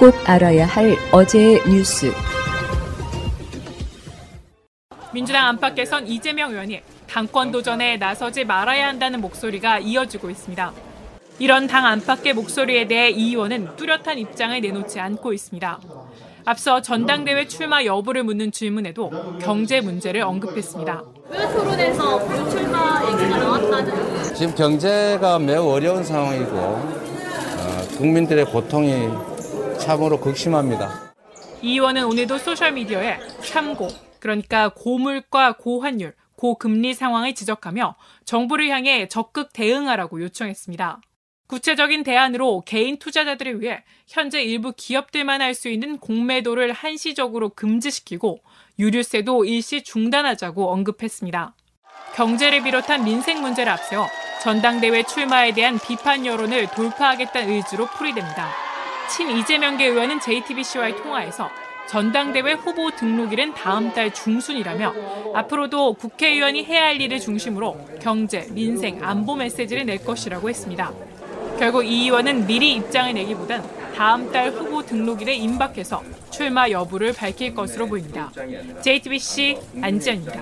꼭 알아야 할 어제의 뉴스. 민주당 안팎에선 이재명 의원이 당권 도전에 나서지 말아야 한다는 목소리가 이어지고 있습니다. 이런 당 안팎의 목소리에 대해 이 의원은 뚜렷한 입장을 내놓지 않고 있습니다. 앞서 전당대회 출마 여부를 묻는 질문에도 경제 문제를 언급했습니다. 왜 토론에서 불출마 얘기가 나왔다는? 지금 경제가 매우 어려운 상황이고 어, 국민들의 고통이 참으로 극심합니다. 이 의원은 오늘도 소셜미디어에 참고, 그러니까 고물가 고환율, 고금리 상황을 지적하며 정부를 향해 적극 대응하라고 요청했습니다. 구체적인 대안으로 개인 투자자들을 위해 현재 일부 기업들만 할 수 있는 공매도를 한시적으로 금지시키고 유류세도 일시 중단하자고 언급했습니다. 경제를 비롯한 민생 문제를 앞세워 전당대회 출마에 대한 비판 여론을 돌파하겠다는 의지로 풀이됩니다. 친 이재명계 의원은 JTBC와의 통화에서 전당대회 후보 등록일은 다음 달 중순이라며 앞으로도 국회의원이 해야 할 일을 중심으로 경제, 민생, 안보 메시지를 낼 것이라고 했습니다. 결국 이 의원은 미리 입장을 내기보단 다음 달 후보 등록일에 임박해서 출마 여부를 밝힐 것으로 보입니다. JTBC 안지연입니다.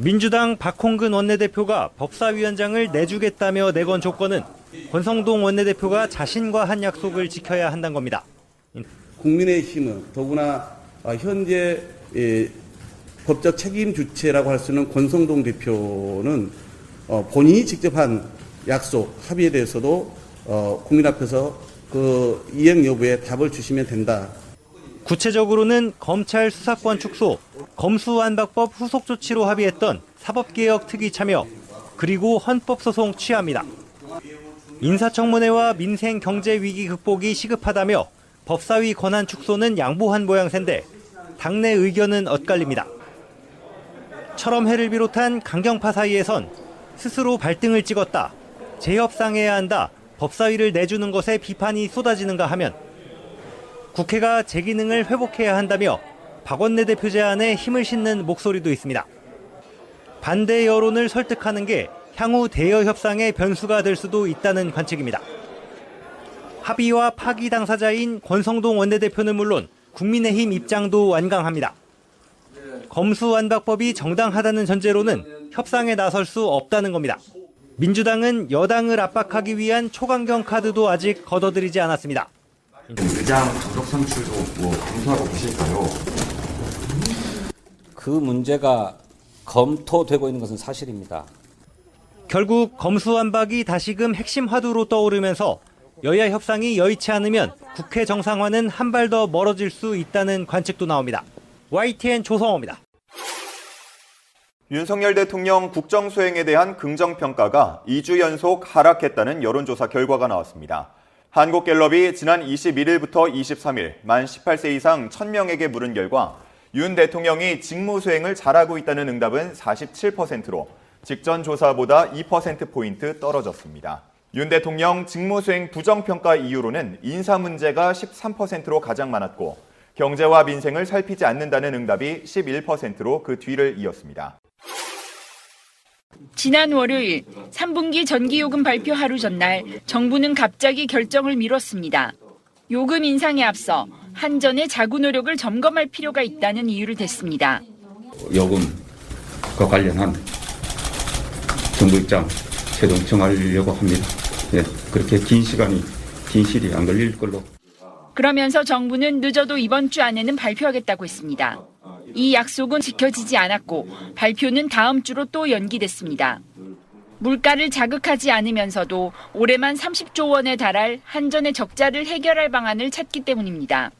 민주당 박홍근 원내대표가 법사위원장을 내주겠다며 내건 조건은 권성동 원내대표가 자신과 한 약속을 지켜야 한다는 겁니다. 국민의힘은 더구나 현재 법적 책임 주체라고 할 수 있는 권성동 대표는 어, 본인이 직접 한 약속 합의에 대해서도 어, 국민 앞에서 그 이행 여부에 답을 주시면 된다. 구체적으로는 검찰 수사권 축소, 검수완박법 후속 조치로 합의했던 사법개혁 특위 참여, 그리고 헌법소송 취하입니다. 인사청문회와 민생 경제 위기 극복이 시급하다며 법사위 권한 축소는 양보한 모양새인데 당내 의견은 엇갈립니다. 철험회를 비롯한 강경파 사이에선 스스로 발등을 찍었다, 재협상해야 한다, 법사위를 내주는 것에 비판이 쏟아지는가 하면 국회가 제 기능을 회복해야 한다며 박원내 대표 제안에 힘을 싣는 목소리도 있습니다. 반대 여론을 설득하는 게 향후 대여 협상의 변수가 될 수도 있다는 관측입니다. 합의와 파기 당사자인 권성동 원내대표는 물론 국민의힘 입장도 완강합니다. 검수완박법이 정당하다는 전제로는 협상에 나설 수 없다는 겁니다. 민주당은 여당을 압박하기 위한 초강경 카드도 아직 걷어들이지 않았습니다. 의장 전적 선출도 뭐 검토하고 계실까요? 그 문제가 검토되고 있는 것은 사실입니다. 결국 검수완박이 다시금 핵심 화두로 떠오르면서 여야 협상이 여의치 않으면 국회 정상화는 한 발 더 멀어질 수 있다는 관측도 나옵니다. YTN 조성호입니다. 윤석열 대통령 국정 수행에 대한 긍정 평가가 2주 연속 하락했다는 여론조사 결과가 나왔습니다. 한국갤럽이 지난 21일부터 23일 만 18세 이상 1000명에게 물은 결과 윤 대통령이 직무 수행을 잘하고 있다는 응답은 47%로 직전 조사보다 2%포인트 떨어졌습니다. 윤 대통령 직무 수행 부정평가 이유로는 인사 문제가 13%로 가장 많았고 경제와 민생을 살피지 않는다는 응답이 11%로 그 뒤를 이었습니다. 지난 월요일 3분기 전기요금 발표 하루 전날 정부는 갑자기 결정을 미뤘습니다. 요금 인상에 앞서 한전의 자구 노력을 점검할 필요가 있다는 이유를 댔습니다. 요금과 관련한 정부 입장 최종 정하려고 합니다. 예, 그렇게 긴 시간이 진실이 안 걸릴 걸로. 그러면서 정부는 늦어도 이번 주 안에는 발표하겠다고 했습니다. 이 약속은 지켜지지 않았고 발표는 다음 주로 또 연기됐습니다. 물가를 자극하지 않으면서도 올해만 30조 원에 달할 한전의 적자를 해결할 방안을 찾기 때문입니다.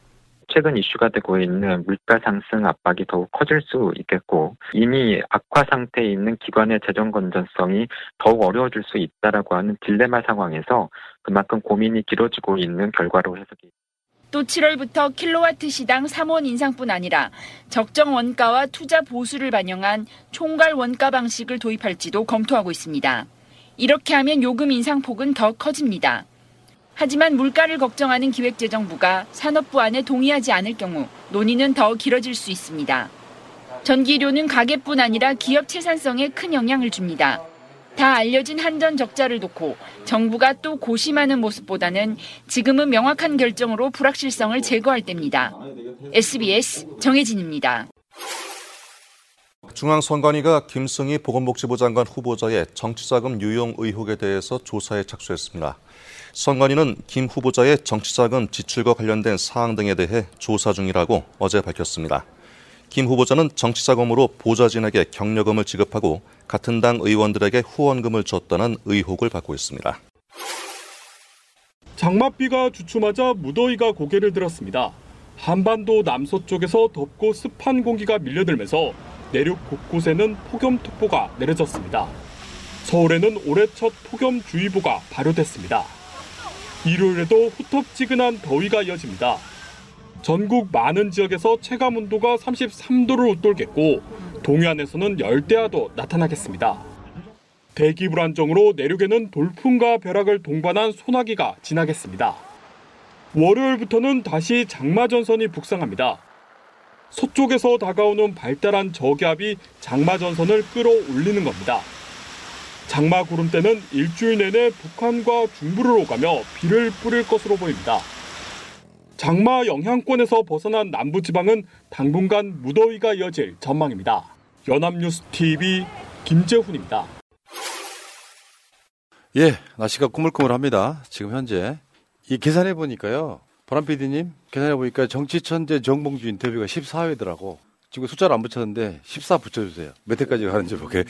최근 이슈가 되고 있는 물가 상승 압박이 더욱 커질 수 있겠고 이미 악화 상태에 있는 기관의 재정 건전성이 더욱 어려워질 수 있다라고 하는 딜레마 상황에서 그만큼 고민이 길어지고 있는 결과로 해석이 또 7월부터 킬로와트 시당 3원 인상뿐 아니라 적정 원가와 투자 보수를 반영한 총괄 원가 방식을 도입할지도 검토하고 있습니다. 이렇게 하면 요금 인상 폭은 더 커집니다. 하지만 물가를 걱정하는 기획재정부가 산업부 안에 동의하지 않을 경우 논의는 더 길어질 수 있습니다. 전기료는 가계뿐 아니라 기업 채산성에 큰 영향을 줍니다. 다 알려진 한전 적자를 놓고 정부가 또 고심하는 모습보다는 지금은 명확한 결정으로 불확실성을 제거할 때입니다. SBS 정혜진입니다. 중앙선관위가 김승희 보건복지부 장관 후보자의 정치자금 유용 의혹에 대해서 조사에 착수했습니다. 선관위는 김 후보자의 정치자금 지출과 관련된 사항 등에 대해 조사 중이라고 어제 밝혔습니다. 김 후보자는 정치자금으로 보좌진에게 격려금을 지급하고 같은 당 의원들에게 후원금을 줬다는 의혹을 받고 있습니다. 장맛비가 주춤하자 무더위가 고개를 들었습니다. 한반도 남서쪽에서 덥고 습한 공기가 밀려들면서 내륙 곳곳에는 폭염특보가 내려졌습니다. 서울에는 올해 첫 폭염주의보가 발효됐습니다. 일요일에도 후텁지근한 더위가 이어집니다. 전국 많은 지역에서 체감 온도가 33도를 웃돌겠고 동해안에서는 열대야도 나타나겠습니다. 대기 불안정으로 내륙에는 돌풍과 벼락을 동반한 소나기가 지나겠습니다. 월요일부터는 다시 장마 전선이 북상합니다. 서쪽에서 다가오는 발달한 저기압이 장마 전선을 끌어올리는 겁니다. 장마 구름대는 일주일 내내 북한과 중부를 오가며 비를 뿌릴 것으로 보입니다. 장마 영향권에서 벗어난 남부지방은 당분간 무더위가 이어질 전망입니다. 연합뉴스 TV 김재훈입니다. 예, 날씨가 꾸물꾸물합니다. 지금 현재 이 계산해 보니까요. 보람 PD님 계산해 보니까 정치천재 정봉주 인터뷰가 14회더라고. 지금 숫자를 안 붙였는데 14 붙여주세요. 몇 회까지 가는지 보게.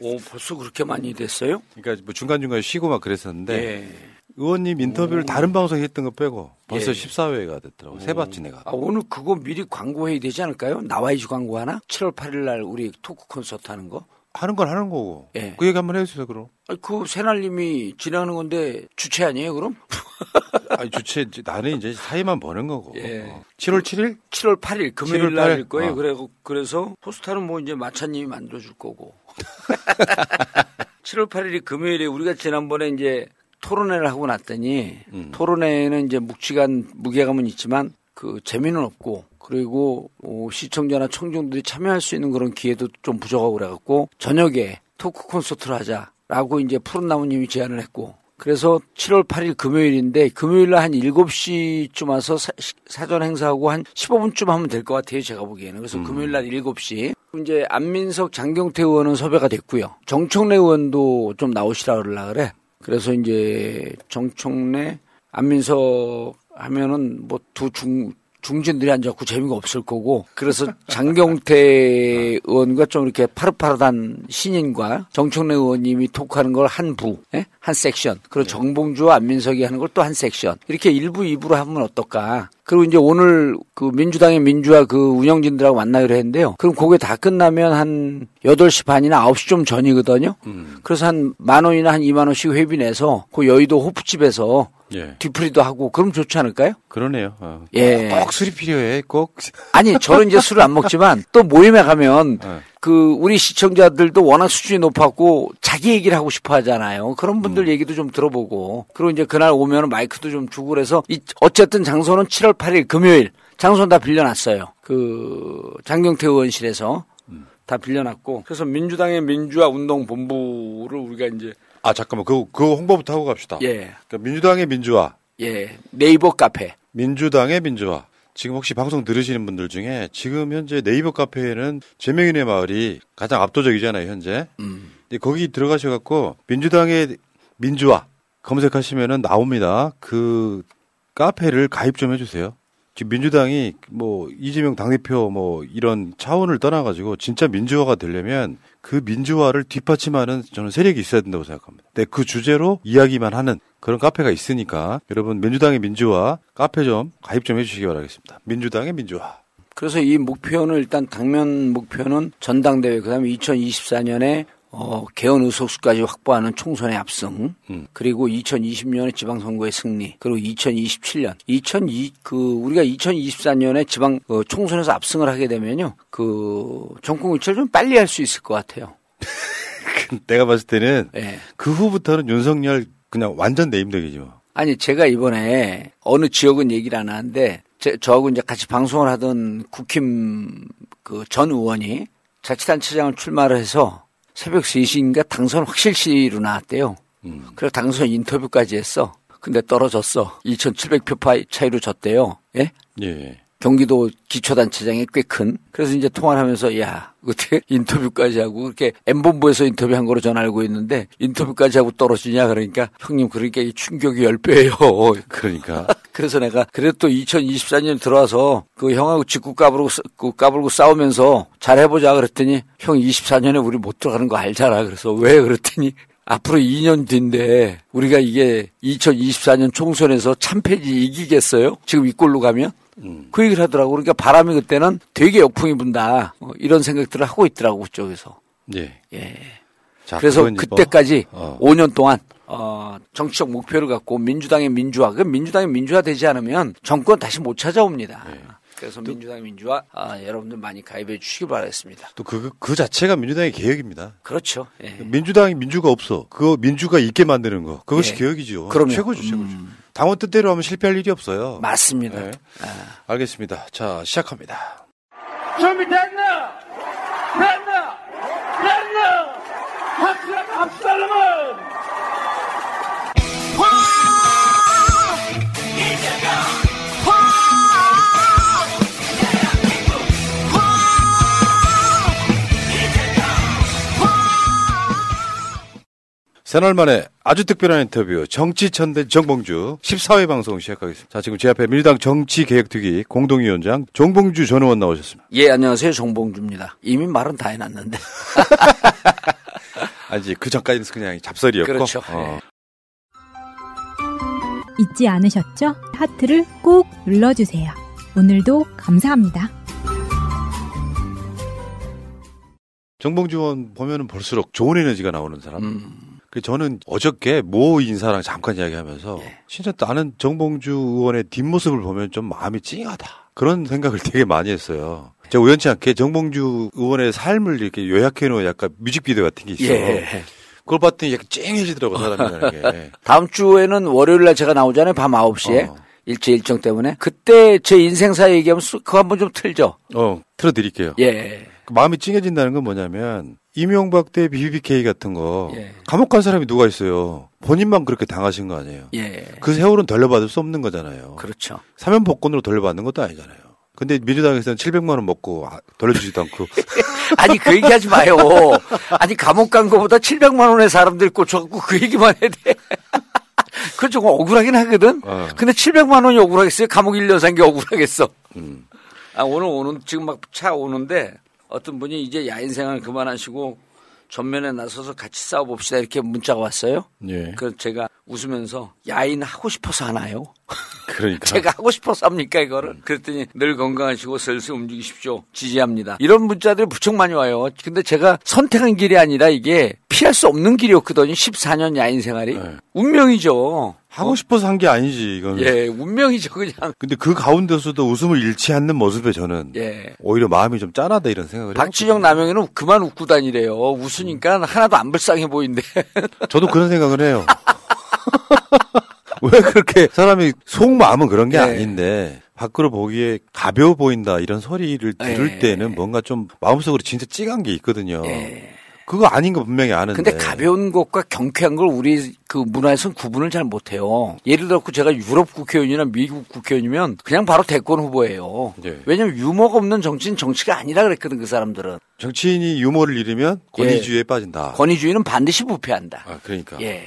오, 벌써 그렇게 많이 됐어요? 그러니까 뭐 중간중간 쉬고 막 그랬었는데 예. 의원님 인터뷰를 오. 다른 방송에 했던 거 빼고 벌써 예. 14회가 됐더라고. 세 번째 내가. 아, 오늘 그거 미리 광고해야 되지 않을까요? 나와야지 광고 하나? 7월 8일 날 우리 토크 콘서트 하는 거? 하는 건 하는 거고. 예. 그 얘기 한번 해주세요, 그럼. 아니, 그 새날님이 진행하는 건데 주최 아니에요, 그럼? 아니, 주최, 나는 이제 사이만 버는 거고. 예. 7월 7일? 7월 8일 금요일 7월 날일 8일? 거예요. 어. 그래 그래서 포스터는 뭐 이제 마차님이 만들어줄 거고. 7월 8일이 금요일에 우리가 지난번에 이제 토론회를 하고 났더니 음. 토론회는 이제 묵직한 무게감은 있지만 그 재미는 없고 그리고 어, 시청자나 청중들이 참여할 수 있는 그런 기회도 좀 부족하고 그래갖고 저녁에 토크 콘서트를 하자라고 이제 푸른나무님이 제안을 했고 그래서 7월 8일 금요일인데 금요일 날한 7시쯤 와서 사, 전 행사하고 한 15분쯤 하면 될 것 같아요. 제가 보기에는. 그래서 금요일 날 7시. 이제 안민석 장경태 의원은 섭외가 됐고요. 정청래 의원도 좀 나오시라 그러려 그래. 그래서 이제 정청래, 안민석 하면은 뭐 두 중, 중진들이 앉았고 재미가 없을 거고. 그래서 장경태 의원과 좀 이렇게 파릇파릇한 신인과 정청래 의원님이 토크하는 걸 한 부, 예? 한 섹션. 그리고 정봉주와 안민석이 하는 걸 또 한 섹션. 이렇게 일부 2부로 하면 어떨까? 그리고 이제 오늘 그 민주당의 민주화 그 운영진들하고 만나기로 했는데요. 그럼 그게 다 끝나면 한 8시 반이나 9시 좀 전이거든요. 그래서 한 만 원이나 한 2만 원씩 회비 내서 그 여의도 호프집에서 예. 뒤풀이도 하고 그럼 좋지 않을까요? 그러네요. 어. 예. 꼭 술이 필요해. 꼭. 아니 저는 이제 술을 안 먹지만 또 모임에 가면 네. 그 우리 시청자들도 워낙 수준이 높았고 자기 얘기를 하고 싶어 하잖아요. 그런 분들 얘기도 좀 들어보고 그리고 이제 그날 오면 마이크도 좀 주고 그래서 이 어쨌든 장소는 7월 8일 금요일 장소는 다 빌려놨어요. 그 장경태 의원실에서 다 빌려놨고 그래서 민주당의 민주화 운동 본부를 우리가 이제 아, 잠깐만. 그거, 그거 홍보부터 하고 갑시다. 예. 그러니까 민주당의 민주화. 예 네이버 카페 민주당의 민주화. 지금 혹시 방송 들으시는 분들 중에 지금 현재 네이버 카페에는 제명인의 마을이 가장 압도적이잖아요, 현재. 음. 근데 거기 들어가셔갖고 민주당의 민주화 검색하시면은 나옵니다. 그 카페를 가입 좀 해주세요. 지금 민주당이 뭐 이재명 당대표 뭐 이런 차원을 떠나가지고 진짜 민주화가 되려면 그 민주화를 뒷받침하는 저는 세력이 있어야 된다고 생각합니다. 근데 그 주제로 이야기만 하는 그런 카페가 있으니까 여러분 민주당의 민주화 카페 좀 가입 좀 해주시기 바라겠습니다. 민주당의 민주화. 그래서 이 목표는 일단 당면 목표는 전당대회 그다음에 2024년에 어, 개헌 의석수까지 확보하는 총선의 압승, 음. 그리고 2020년에 지방선거의 승리, 그리고 2027년, 2002, 그, 우리가 2024년에 지방, 어, 총선에서 압승을 하게 되면요, 그, 정권 교체를 좀 빨리 할 수 있을 것 같아요. 내가 봤을 때는 예. 그 후부터는 윤석열 그냥 완전 내임덕이지 뭐. 아니, 제가 이번에 어느 지역은 얘기를 안 하는데, 제, 저하고 이제 같이 방송을 하던 국힘 그 전 의원이 자치단체장을 출마를 해서 새벽 3시인가 당선 확실시로 나왔대요. 그래서 당선 인터뷰까지 했어. 근데 떨어졌어. 2,700표 차이로 졌대요. 예? 예. 경기도 기초단체장이 꽤 큰. 그래서 이제 통화를 하면서, 야, 어떻게 인터뷰까지 하고, 그렇게 M본부에서 인터뷰한 거로 전 알고 있는데, 인터뷰까지 하고 떨어지냐? 그러니까, 형님, 그러니까 이 충격이 10배예요. 그러니까. 그래서 내가, 그래도 또 2024년 들어와서, 그 형하고 직구 까불고, 싸- 그 까불고 싸우면서 잘 해보자. 그랬더니, 형 24년에 우리 못 들어가는 거 알잖아. 그래서 왜? 그랬더니, 앞으로 2년 뒤인데, 우리가 이게 2024년 총선에서 참패지 이기겠어요? 지금 이 꼴로 가면? 그 얘기를 하더라고. 그러니까 바람이 그때는 되게 역풍이 분다. 어, 이런 생각들을 하고 있더라고, 그쪽에서. 예. 예. 자, 그래서 뭐, 그때까지 어. 5년 동안 어, 정치적 목표를 갖고 민주당의 민주화, 그 민주당이 민주화 되지 않으면 정권 다시 못 찾아옵니다. 예. 그래서 민주당 민주화 아, 여러분들 많이 가입해 주시기 바라겠습니다. 또 그, 그 자체가 민주당의 개혁입니다. 그렇죠. 예. 민주당이 민주가 없어. 그거 민주가 있게 만드는 거. 그것이 예. 개혁이죠. 그럼요. 음. 최고죠, 최고죠. 당원 뜻대로 하면 실패할 일이 없어요. 맞습니다. 네. 알겠습니다. 자, 시작합니다. 준비됐나? 됐나? 됐나? 확실한 압살롬은 새날 만에 아주 특별한 인터뷰 정치천대 정봉주 14회 방송 시작하겠습니다. 자, 지금 제 앞에 민주당 정치개혁특위 공동위원장 정봉주 전 의원 나오셨습니다. 예, 안녕하세요. 정봉주입니다. 이미 말은 다 해놨는데. 아직 그 전까지는 그냥 잡설이었고. 그렇죠. 어. 잊지 않으셨죠? 하트를 꼭 눌러주세요. 오늘도 감사합니다. 정봉주 의원 보면은 볼수록 좋은 에너지가 나오는 사람. 음. 그 저는 어저께 모 인사랑 잠깐 이야기하면서 예. 진짜 나는 정봉주 의원의 뒷모습을 보면 좀 마음이 찡하다. 그런 생각을 되게 많이 했어요. 제가 우연치 않게 정봉주 의원의 삶을 이렇게 요약해 놓은 약간 뮤직비디오 같은 게 있어. 예. 그걸 봤더니 약간 찡해지더라고 사람이라는 게. 다음 주에는 월요일 날 제가 나오잖아요. 밤 9시에. 어. 일제 일정 때문에. 그때 제 인생사 얘기하면 수- 그거 한번 좀 틀죠. 어, 틀어 드릴게요. 예. 그 마음이 찡해진다는 건 뭐냐면 이명박 때 BBK 같은 거 예. 감옥 간 사람이 누가 있어요. 본인만 그렇게 당하신 거 아니에요. 예. 그 세월은 돌려받을 수 없는 거잖아요. 그렇죠. 사면 복권으로 돌려받는 것도 아니잖아요. 근데 민주당에서는 700만 원 먹고 아, 돌려주지도 않고 아니 그 얘기 하지 마요. 아니 감옥 간 거보다 700만 원의 사람들 꽂혀갖고 그 얘기만 해야 돼. 그건 좀 억울하긴 하거든. 어. 근데 700만 원이 억울하겠어요? 감옥 1년 산 게 억울하겠어. 음. 아, 오늘 오는 지금 막 차 오는데 어떤 분이 이제 야인 생활 그만하시고 전면에 나서서 같이 싸워봅시다 이렇게 문자가 왔어요. 예. 그래서 제가 웃으면서 야인 하고 싶어서 하나요? 그러니까 제가 하고 싶어서 합니까 이거를? 그랬더니 늘 건강하시고 슬슬 움직이십시오. 지지합니다. 이런 문자들이 무척 많이 와요. 근데 제가 선택한 길이 아니라 이게 피할 수 없는 길이었거든요. 14년 야인 생활이. 운명이죠. 하고 싶어서 한 게 아니지 이거는. 예, 운명이죠 그냥. 근데 그 가운데서도 웃음을 잃지 않는 모습에 저는 예. 오히려 마음이 좀 짠하다 이런 생각을. 박진영 남영이는 그만 웃고 다니래요. 웃으니까 하나도 안 불쌍해 보인대. 저도 그런 생각을 해요. 왜 그렇게 사람이 속마음은 그런 게 예. 아닌데 밖으로 보기에 가벼워 보인다 이런 소리를 들을 예. 때는 뭔가 좀 마음속으로 진짜 찡한 게 있거든요. 예. 그거 아닌 거 분명히 아는데. 근데 가벼운 것과 경쾌한 걸 우리 그 문화에서는 구분을 잘 못해요. 예를 들어 제가 유럽 국회의원이나 미국 국회의원이면 그냥 바로 대권 후보예요. 예. 왜냐면 유머가 없는 정치는 정치가 아니라 그랬거든 그 사람들은. 정치인이 유머를 잃으면 권위주의에 빠진다. 권위주의는 반드시 부패한다. 아, 그러니까. 예.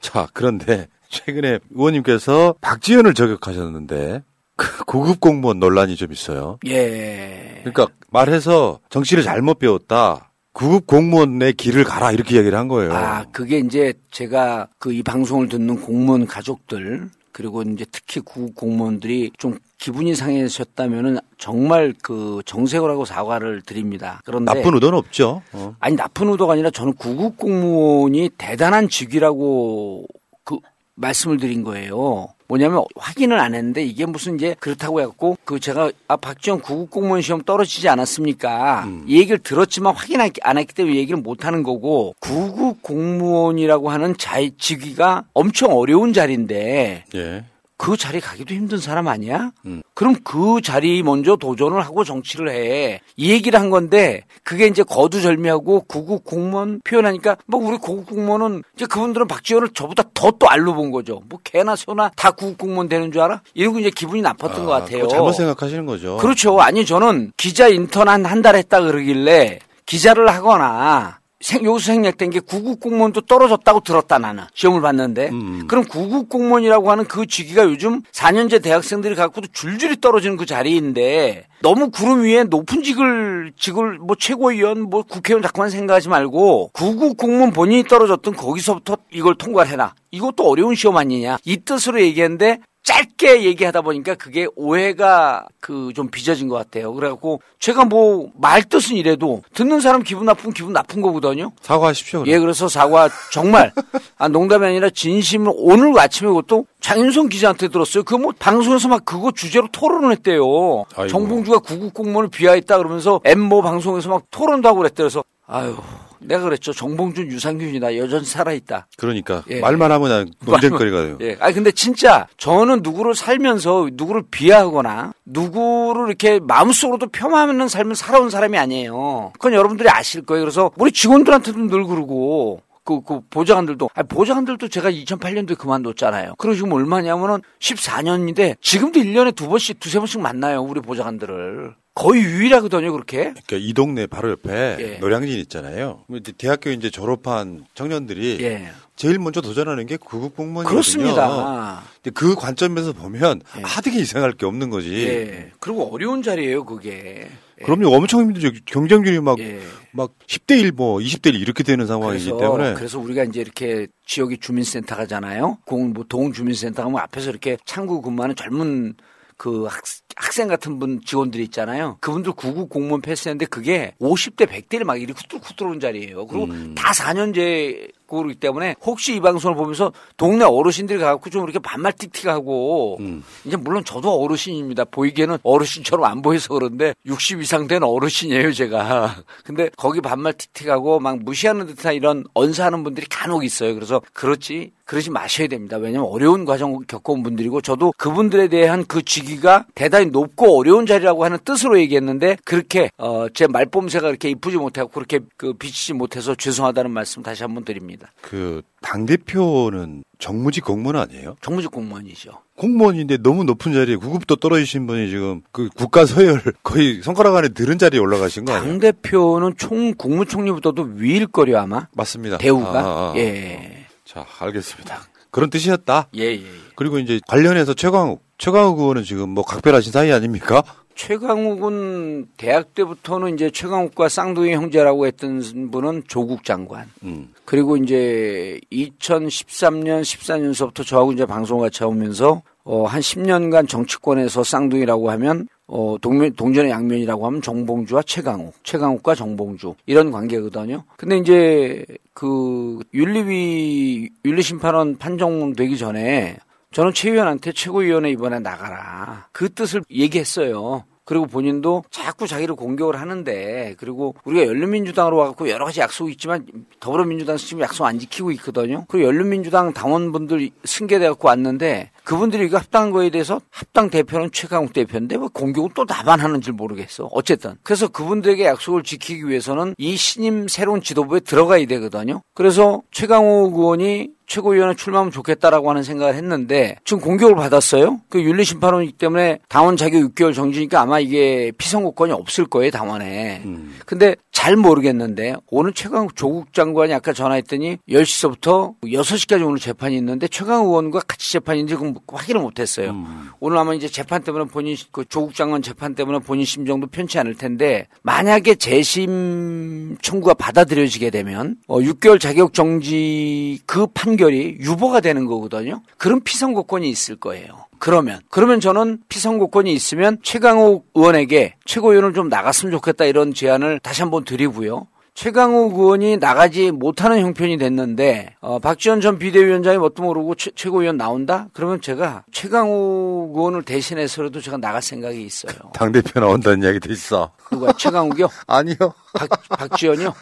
자, 그런데 최근에 의원님께서 박지원을 저격하셨는데 그 고급 공무원 논란이 좀 있어요. 예. 그러니까 말해서 정치를 잘못 배웠다. 구급 공무원의 길을 가라 이렇게 얘기를 한 거예요. 아, 그게 이제 제가 그 이 방송을 듣는 공무원 가족들 그리고 이제 특히 구급 공무원들이 좀 기분이 상해졌다면은 정말 그 정색을 하고 사과를 드립니다. 그런데 나쁜 의도는 없죠. 어. 아니 나쁜 의도가 아니라 저는 구급 공무원이 대단한 직위라고 그 말씀을 드린 거예요. 뭐냐면 확인을 안 했는데 이게 무슨 이제 그렇다고 해갖고 그 제가 아 박지원 구급 공무원 시험 떨어지지 않았습니까? 이 얘기를 들었지만 확인 안 했기 때문에 얘기를 못 하는 거고 구급 공무원이라고 하는 자 직위가 엄청 어려운 자리인데 예. 그 자리 가기도 힘든 사람 아니야? 그럼 그 자리 먼저 도전을 하고 정치를 해. 이 얘기를 한 건데 그게 이제 거두절미하고 구급 공무원 표현하니까 뭐 우리 구급 공무원은 이제 그분들은 박지원을 저보다 더 또 알로 본 거죠. 뭐 개나 소나 다 구급 공무원 되는 줄 알아? 이러고 이제 기분이 나빴던 것 같아요. 잘못 생각하시는 거죠. 그렇죠. 아니 저는 기자 인턴 한 한 달 했다 그러길래 기자를 하거나 생, 여기서 생략된 게 구급 공무원도 떨어졌다고 들었다 나는. 시험을 봤는데. 그럼 구급 공무원이라고 하는 그 직위가 요즘 4년제 대학생들이 갖고도 줄줄이 떨어지는 그 자리인데 너무 구름 위에 높은 직을 직을 뭐 최고위원 뭐 국회의원 자꾸만 생각하지 말고 구급 공무원 본인이 떨어졌던 거기서부터 이걸 통과를 해라 이것도 어려운 시험 아니냐. 이 뜻으로 얘기했는데 짧게 얘기하다 보니까 그게 오해가 그 좀 빚어진 것 같아요. 그래갖고 제가 뭐 말 뜻은 이래도 듣는 사람 기분 나쁘면 기분 나쁜 거거든요. 사과하십시오. 그럼. 예, 그래서 사과 정말 아 농담이 아니라 진심을 오늘 아침에 그것도 장윤성 기자한테 들었어요. 그 뭐 방송에서 막 그거 주제로 토론을 했대요. 아이고. 정봉주가 구급 공무원을 비하했다 그러면서 엠모 방송에서 막 토론도 하고 그랬대. 그래서 아유. 내가 그랬죠. 정봉준 유산균이다. 여전히 살아있다. 그러니까 예. 말만 하면 논쟁거리가 돼요. 예. 아니 근데 진짜 저는 누구를 살면서 누구를 비하하거나 누구를 이렇게 마음속으로도 폄하하는 삶을 살아온 사람이 아니에요. 그건 여러분들이 아실 거예요. 그래서 우리 직원들한테도 늘 그러고 그, 그 보좌관들도, 아니, 보좌관들도 제가 2008년도에 그만뒀잖아요. 그리고 지금 얼마냐면은 14년인데 지금도 1년에 두 번씩, 두세 번씩 만나요. 우리 보좌관들을. 거의 유일하거든요, 그렇게. 그러니까 이 동네 바로 옆에 예. 노량진 있잖아요. 이제 대학교 이제 졸업한 청년들이 예. 제일 먼저 도전하는 게 구급 공무원이거든요. 그렇습니다. 근데 그 관점에서 보면 아 되게 이상할 게 없는 거지. 예. 그리고 어려운 자리예요, 그게. 그럼요, 엄청 힘들죠. 경쟁률이 막, 예. 막 10대 1, 뭐 20대 1 이렇게 되는 상황이기 그래서, 때문에. 그래서 우리가 이제 이렇게 지역의 주민센터 가잖아요. 공, 뭐 동주민센터 가면 앞에서 이렇게 창구 근무하는 젊은 그 학, 학생 같은 분 직원들이 있잖아요. 그분들 구급 공무원 패스했는데 그게 50대 100대를 막 이렇게 후뚜후뚜 온 자리예요. 그리고 음. 다 4년제 그렇기 때문에 혹시 이 방송을 보면서 동네 어르신들이 가갖고 좀 이렇게 반말 틱틱하고 음. 이제 물론 저도 어르신입니다. 보이기에는 어르신처럼 안 보여서 그런데 60 이상 된 어르신이에요, 제가. 근데 거기 반말 틱틱하고 막 무시하는 듯한 이런 언사하는 분들이 간혹 있어요. 그래서 그렇지 그러지 마셔야 됩니다. 왜냐하면 어려운 과정 겪어온 분들이고 저도 그분들에 대한 그 직위가 대단히 높고 어려운 자리라고 하는 뜻으로 얘기했는데 그렇게 어, 제 말뽐새가 그렇게 이쁘지 못하고 그렇게 그 비치지 못해서 죄송하다는 말씀 다시 한번 드립니다. 그 당 대표는 정무직 공무원 아니에요? 정무직 공무원이죠. 공무원인데 너무 높은 자리에 구급도 떨어지신 분이 지금 그 국가 서열 거의 손가락 안에 들은 자리에 올라가신 거 아니에요? 당 대표는 총 국무총리보다도 위일 거려 아마. 맞습니다. 대우가 아, 아, 아. 예. 자, 알겠습니다. 그런 뜻이었다. 예, 예. 그리고 이제 관련해서 최광욱, 최광욱 의원은 지금 뭐 각별하신 사이 아닙니까? 최강욱은 대학 때부터는 이제 최강욱과 쌍둥이 형제라고 했던 분은 조국 장관. 음. 그리고 이제 2013년, 14년서부터 저하고 이제 방송 같이 하면서 어, 한 10년간 정치권에서 쌍둥이라고 하면 어, 동면, 동전의 양면이라고 하면 정봉주와 최강욱, 최강욱과 정봉주 이런 관계거든요. 근데 이제 그 윤리위 윤리심판원 판정되기 전에 저는 최 의원한테 최고위원회 이번에 나가라. 그 뜻을 얘기했어요. 그리고 본인도 자꾸 자기를 공격을 하는데 그리고 우리가 열린민주당으로 와갖고 여러 가지 약속이 있지만 더불어민주당에서 지금 약속 안 지키고 있거든요. 그리고 열린민주당 당원분들 승계돼갖고 왔는데 그분들이 이거 합당한 거에 대해서 합당 대표는 최강욱 대표인데 왜 공격을 또 나만 하는지 모르겠어. 어쨌든. 그래서 그분들에게 약속을 지키기 위해서는 이 신임 새로운 지도부에 들어가야 되거든요. 그래서 최강욱 의원이 최고위원회 출마하면 좋겠다라고 하는 생각을 했는데 지금 공격을 받았어요. 그 윤리 심판원이기 때문에 당원 자격 6개월 정지니까 아마 이게 피선거권이 없을 거예요 당원에. 음. 근데 잘 모르겠는데 오늘 최강욱 조국 장관이 아까 전화했더니 10시서부터 6시까지 오늘 재판이 있는데 최강욱 의원과 같이 재판인지 그건 확인을 못했어요. 음. 오늘 아마 이제 재판 때문에 본인 그 조국 장관 재판 때문에 본인 심정도 편치 않을 텐데 만약에 재심 청구가 받아들여지게 되면 어 6개월 자격 정지 그 판 결이 유보가 되는 거거든요. 그런 피선거권이 있을 거예요. 그러면 그러면 저는 피선거권이 있으면 최강욱 의원에게 최고위원을 좀 나갔으면 좋겠다 이런 제안을 다시 한번 드리고요. 최강욱 의원이 나가지 못하는 형편이 됐는데 어, 박지원 전 비대위원장이 뭣도 모르고 최, 최고위원 나온다? 그러면 제가 최강욱 의원을 대신해서라도 제가 나갈 생각이 있어요. 당 대표 나온다는 이야기 도 있어. 누가 최강욱이요? 아니요. 박, 박지원이요?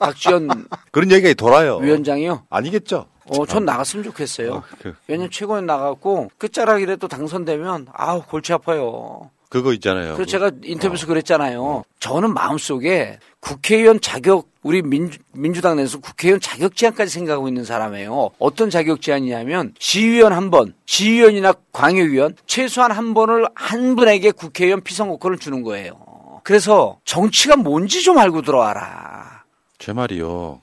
박지원 그런 얘기가 돌아요. 위원장이요? 아니겠죠. 어, 전 나갔으면 좋겠어요. 왜냐면 최고위원 나갔고 끝자락이라도 당선되면 아우 골치 아파요. 그거 있잖아요. 그래서 제가 인터뷰에서 그랬잖아요. 저는 마음속에 국회의원 자격 우리 민주, 민주당 내에서 국회의원 자격 제한까지 생각하고 있는 사람이에요. 어떤 자격 제한이냐면 시의원 한 번, 시의원이나 광역의원 최소한 한 번을 한 분에게 국회의원 피선거권을 주는 거예요. 그래서 정치가 뭔지 좀 알고 들어와라. 제 말이요.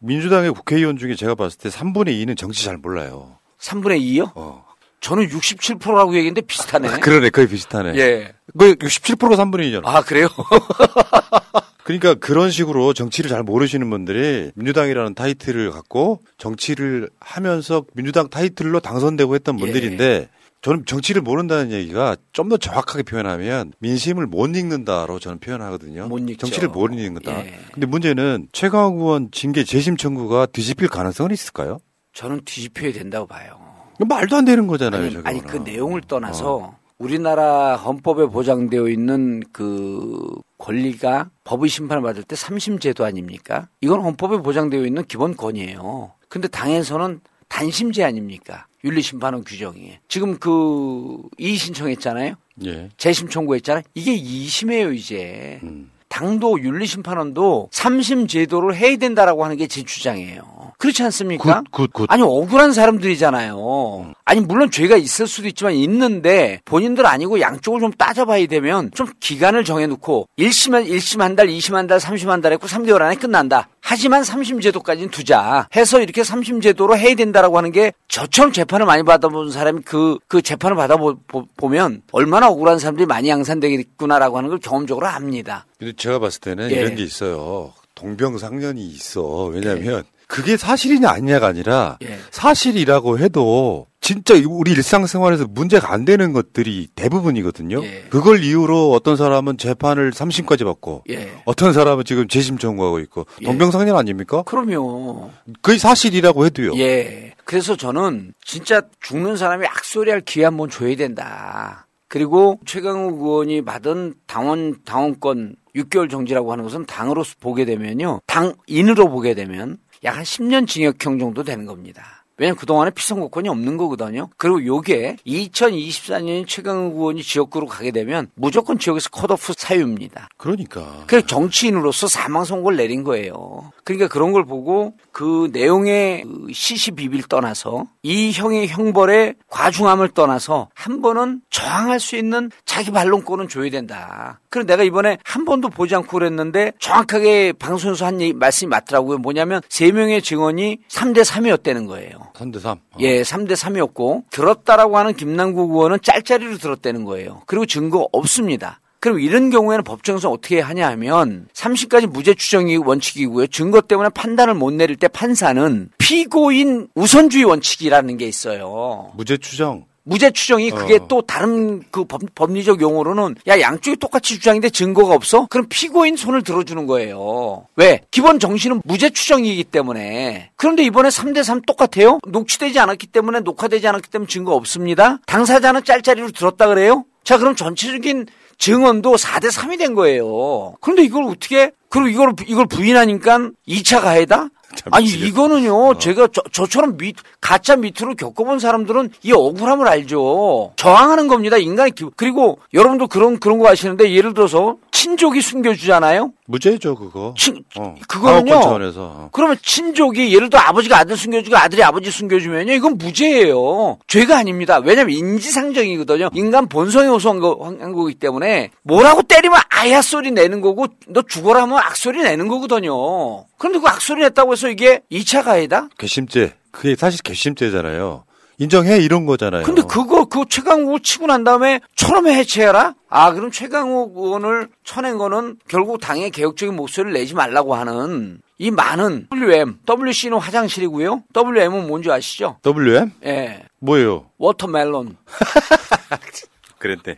민주당의 국회의원 중에 제가 봤을 때 3분의 2는 정치 잘 몰라요. 3분의 2요? 어. 저는 67%라고 얘기했는데 비슷하네. 그러네, 거의 비슷하네. 예. 그 67%가 3분의 2잖아. 아, 그래요? 그러니까 그런 식으로 정치를 잘 모르시는 분들이 민주당이라는 타이틀을 갖고 정치를 하면서 민주당 타이틀로 당선되고 했던 예. 분들인데 저는 정치를 모른다는 얘기가 좀 더 정확하게 표현하면 민심을 못 읽는다로 저는 표현하거든요. 정치를 못 읽는다. 예. 근데 문제는 최강욱 의원 징계 재심 청구가 뒤집힐 가능성은 있을까요? 저는 뒤집혀야 된다고 봐요. 말도 안 되는 거잖아요. 아니. 아니 그 내용을 떠나서 우리나라 헌법에 보장되어 있는 그 권리가 법의 심판을 받을 때 삼심 제도 아닙니까? 이건 헌법에 보장되어 있는 기본 권이에요. 근데 당에서는 단심제 아닙니까? 윤리심판원 규정이. 지금 그 이의 신청했잖아요. 예. 재심 청구했잖아요. 이게 2심이에요, 이제. 음. 당도 윤리심판원도 삼심 제도를 해야 된다라고 하는 게 제 주장이에요. 그렇지 않습니까? Good, good. 아니 억울한 사람들이잖아요. 아니 물론 죄가 있을 수도 있지만 있는데 본인들 아니고 양쪽을 좀 따져봐야 되면 좀 기간을 정해놓고 1심, 1심 한 달, 2심 한 달, 3심 한 달 했고 3개월 안에 끝난다. 하지만 3심 제도까지는 두자 해서 이렇게 3심 제도로 해야 된다라고 하는 게 저처럼 재판을 많이 받아본 사람이 그, 그 재판을 받아보면 얼마나 억울한 사람들이 많이 양산되겠구나라고 하는 걸 경험적으로 압니다. 근데 제가 봤을 때는 예. 이런 게 있어요. 동병상련이 있어. 왜냐하면 그게 사실이냐 아니냐가 아니라 예. 사실이라고 해도 진짜 우리 일상생활에서 문제가 안 되는 것들이 대부분이거든요. 예. 그걸 이유로 어떤 사람은 재판을 3심까지 받고 예. 어떤 사람은 지금 재심 청구하고 있고 예. 동병상련 아닙니까? 그럼요. 그게 사실이라고 해도요. 예. 그래서 저는 진짜 죽는 사람이 악소리할 기회 한번 줘야 된다. 그리고 최강욱 의원이 받은 당원 당원권 6개월 정지라고 하는 것은 당으로 보게 되면요. 당인으로 보게 되면 약 한 10년 징역형 정도 되는 겁니다. 왜냐면 그동안에 피선거권이 없는 거거든요. 그리고 요게 2024년 최강욱 의원이 지역구로 가게 되면 무조건 지역에서 컷오프 사유입니다. 그러니까. 그래서 정치인으로서 사망 선고를 내린 거예요. 그러니까 그런 걸 보고 그 내용의 그 시시비비를 떠나서 이 형의 형벌의 과중함을 떠나서 한 번은 저항할 수 있는 자기 반론권은 줘야 된다. 그래서 내가 이번에 한 번도 보지 않고 그랬는데 정확하게 방송에서 한 얘기, 말씀이 맞더라고요. 뭐냐면 세 명의 증언이 3대 3이었다는 거예요. 3대 3. 예, 3대 3이었고 들었다라고 하는 김남국 의원은 짤짤이로 들었다는 거예요. 그리고 증거 없습니다. 그럼 이런 경우에는 법정에서 어떻게 하냐 하면 30까지 무죄 추정이 원칙이고요. 증거 때문에 판단을 못 내릴 때 판사는 피고인 우선주의 원칙이라는 게 있어요. 무죄 추정. 무죄 추정이 그게 어. 또 다른 그 법, 법리적 용어로는 야 양쪽이 똑같이 주장인데 증거가 없어? 그럼 피고인 손을 들어주는 거예요. 왜? 기본 정신은 무죄 추정이기 때문에. 그런데 이번에 3대 3 똑같아요? 녹취되지 않았기 때문에 녹화되지 않았기 때문에 증거 없습니다. 당사자는 짤짤이로 들었다 그래요? 자 그럼 전체적인 증언도 4대 3이 된 거예요. 그런데 이걸 어떻게 그리고 이걸 이걸 부인하니까 2차 가해다? 아니 이거는요 제가 저, 저처럼 밑 가짜 밑으로 겪어본 사람들은 이 억울함을 알죠 저항하는 겁니다 인간의 기 그리고 여러분도 그런 그런 거 아시는데 예를 들어서 친족이 숨겨주잖아요 무죄죠 그거. 친, 어. 그거는요. 어. 그러면 친족이 예를 들어 아버지가 아들 숨겨주고 아들이 아버지 숨겨주면요 이건 무죄예요. 죄가 아닙니다. 왜냐면 인지상정이거든요. 인간 본성에 호소한 거, 한 거기 때문에 뭐라고 때리면 아야 소리 내는 거고 너 죽어라 하면 악소리 내는 거거든요. 그런데 그 악소리 냈다고 해서 이게 2차 가해다? 괘씸죄. 그게 사실 괘씸죄잖아요. 인정해 이런 거잖아요. 근데 그거 그 최강욱을 치고 난 다음에 처음에 해체해라? 아 그럼 최강욱 의원을 쳐낸 거는 결국 당의 개혁적인 목소리를 내지 말라고 하는 이 많은 WM, WC는 화장실이고요. WM은 뭔지 아시죠? WM? 예. 뭐예요? Watermelon. 그랬대.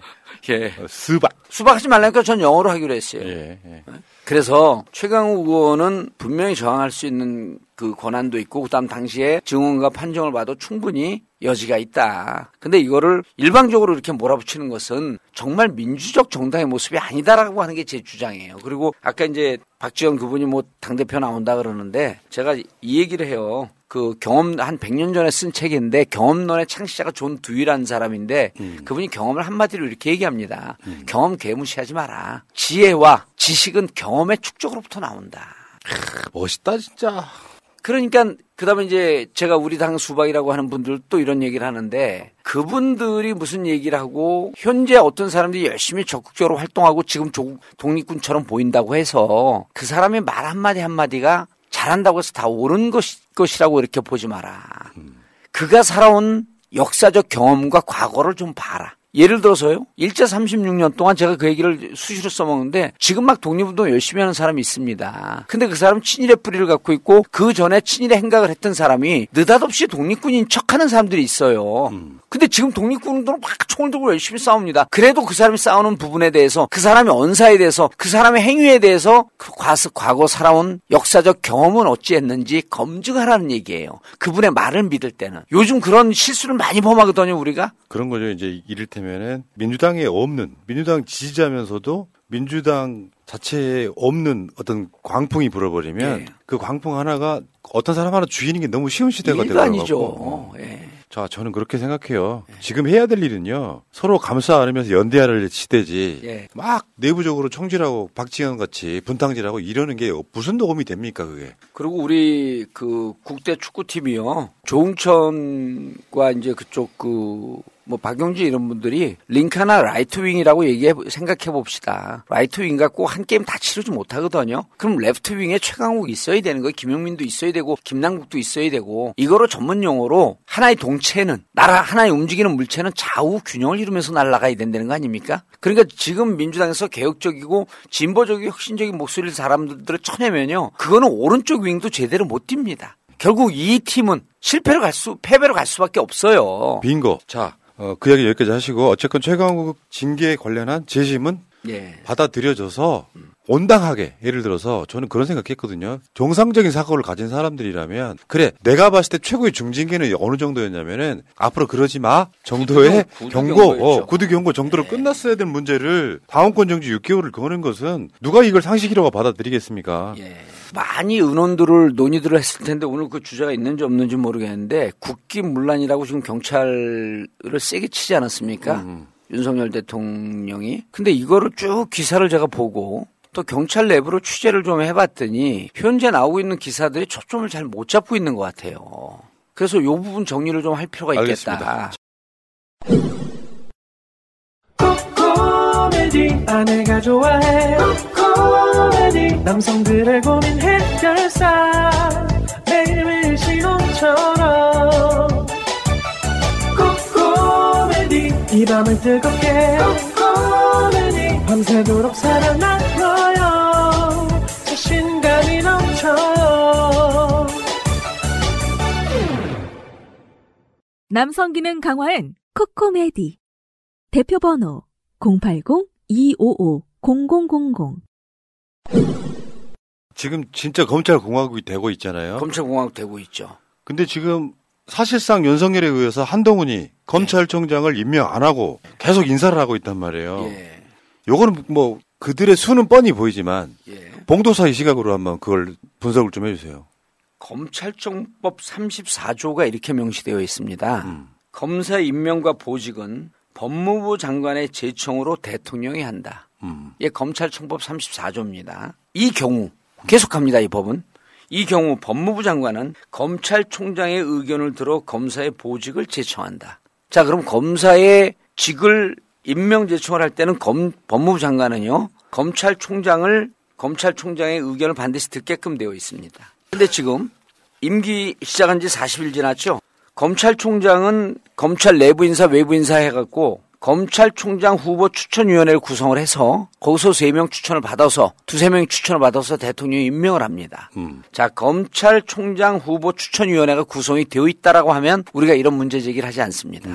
예. 어, 수박. 수박 하지 말라니까 전 영어로 하기로 했어요. 예, 예. 그래서 최강욱 의원은 분명히 저항할 수 있는 그 권한도 있고 그다음 당시에 증언과 판정을 봐도 충분히 여지가 있다. 근데 이거를 일방적으로 이렇게 몰아붙이는 것은 정말 민주적 정당의 모습이 아니다라고 하는 게 제 주장이에요. 그리고 아까 이제 박지원 그분이 뭐 당대표 나온다 그러는데 제가 이 얘기를 해요. 그 경험 한 100년 전에 쓴 책인데 경험론의 창시자가 존 듀이라는 사람인데 그분이 경험을 한마디로 이렇게 얘기합니다. 경험 개무시하지 마라. 지혜와 지식은 경험의 축적으로부터 나온다. 멋있다 진짜. 그러니까 그다음에 이제 제가 우리 당 수박이라고 하는 분들 또 이런 얘기를 하는데 그분들이 무슨 얘기를 하고 현재 어떤 사람들이 열심히 적극적으로 활동하고 지금 조- 독립군처럼 보인다고 해서 그 사람의 말 한마디 한마디가 잘한다고 해서 다 옳은 것이, 것이라고 이렇게 보지 마라. 그가 살아온 역사적 경험과 과거를 좀 봐라. 예를 들어서요. 일제 36년 동안 제가 그 얘기를 수시로 써먹는데 지금 막 독립운동 열심히 하는 사람이 있습니다. 근데 그 사람은 친일의 뿌리를 갖고 있고 그 전에 친일의 행각을 했던 사람이 느닷없이 독립군인 척하는 사람들이 있어요. 근데 지금 독립군운동은 막 총을 들고 열심히 싸웁니다. 그래도 그 사람이 싸우는 부분에 대해서 그 사람의 언사에 대해서 그 사람의 행위에 대해서 그 과거, 과거 살아온 역사적 경험은 어찌했는지 검증하라는 얘기예요. 그분의 말을 믿을 때는. 요즘 그런 실수를 많이 범하거든요, 우리가. 그런 거죠. 이제 이를테 면은 민주당에 없는 민주당 지지자면서도 민주당 자체에 없는 어떤 광풍이 불어버리면 그 광풍 하나가 어떤 사람 하나 죽이는 게 너무 쉬운 시대가 되더라고요. 아니죠. 예. 자, 저는 그렇게 생각해요. 지금 해야 될 일은요. 서로 감싸 안으면서 연대할 시대지. 예. 막 내부적으로 총질하고 박지원 같이 분탕질하고 이러는 게 무슨 도움이 됩니까, 그게? 그리고 우리 그 국대 축구팀이요. 조응천과 이제 그쪽 그 뭐 박용진 이런 분들이 링카나 right wing이라고 얘기해 생각해 봅시다. right wing 갖고 한 게임 다 치르지 못하거든요. 그럼 left wing에 최강욱이 있어야 되는 거예요. 김용민도 있어야 되고 김남국도 있어야 되고 이거로 전문 용어로 하나의 동체는 날아 하나의 움직이는 물체는 좌우 균형을 이루면서 날아가야 된다는 거 아닙니까? 그러니까 지금 민주당에서 개혁적이고 진보적이고 혁신적인 목소리를 사람들을 쳐내면요. 그거는 오른쪽 wing도 제대로 못 뜁니다. 결국 이 팀은 실패로 갈 수, 패배로 갈 수밖에 없어요. 빙고. 자, 어, 그 이야기 여기까지 하시고 어쨌건 최강욱 징계에 관련한 재심은 예. 받아들여져서 온당하게 예를 들어서 저는 그런 생각했거든요. 정상적인 사고를 가진 사람들이라면 그래 내가 봤을 때 최고의 중징계는 어느 정도였냐면은 앞으로 그러지 마 정도의 구두 경고, 경고였죠. 어, 구두 경고 정도로 끝났어야 될 문제를 다음권 정지 6개월을 거는 것은 누가 이걸 상식이라고 받아들이겠습니까? 많이 의논들을 논의들을 했을 텐데 오늘 그 주제가 있는지 없는지 모르겠는데 국기문란이라고 지금 경찰을 세게 치지 않았습니까? 윤석열 대통령이. 근데 이거를 쭉 기사를 제가 보고 또 경찰 내부로 취재를 좀 해봤더니 현재 나오고 있는 기사들이 초점을 잘 못 잡고 있는 것 같아요. 그래서 이 부분 정리를 좀 할 필요가 있겠다. 코미디 아내가 좋아해. 코미디 남성들의 고민 해결사 매일매일 신혼처럼. 코미디 이 밤을 뜨겁게. 코미디 밤새도록 살아남아요 자신감이 넘쳐요 남성 기능 강화엔 코코메디 대표 번호 080-255-0000 지금 진짜 검찰 공화국이 되고 있잖아요. 검찰 공화국 되고 있죠. 근데 지금 사실상 윤석열에 의해서 한동훈이 검찰총장을 임명 안 하고 계속 인사를 하고 있단 말이에요. 예. 요거는 뭐 그들의 수는 뻔히 보이지만 예. 봉도사 의 시각으로 한번 그걸 분석을 좀 해주세요. 검찰청법 34조가 이렇게 명시되어 있습니다. 음. 검사 임명과 보직은 법무부 장관의 제청으로 대통령이 한다. 음. 예, 검찰청법 34조입니다. 이 경우 계속합니다. 이 법은 이 경우 법무부 장관은 검찰총장의 의견을 들어 검사의 보직을 제청한다. 자, 그럼 검사의 직을 임명 제청을 할 때는 검, 법무부 장관은요 검찰총장을 검찰총장의 의견을 반드시 듣게끔 되어 있습니다. 근데 지금 임기 시작한 지 40일 지났죠. 검찰총장은 검찰 내부 인사, 외부 인사 해갖고 검찰총장 후보 추천위원회를 구성을 해서 거기서 세 명 추천을 받아서 두세 명 추천을 받아서 대통령이 임명을 합니다. 음. 자, 검찰총장 후보 추천위원회가 구성이 되어 있다라고 하면 우리가 이런 문제 제기를 하지 않습니다.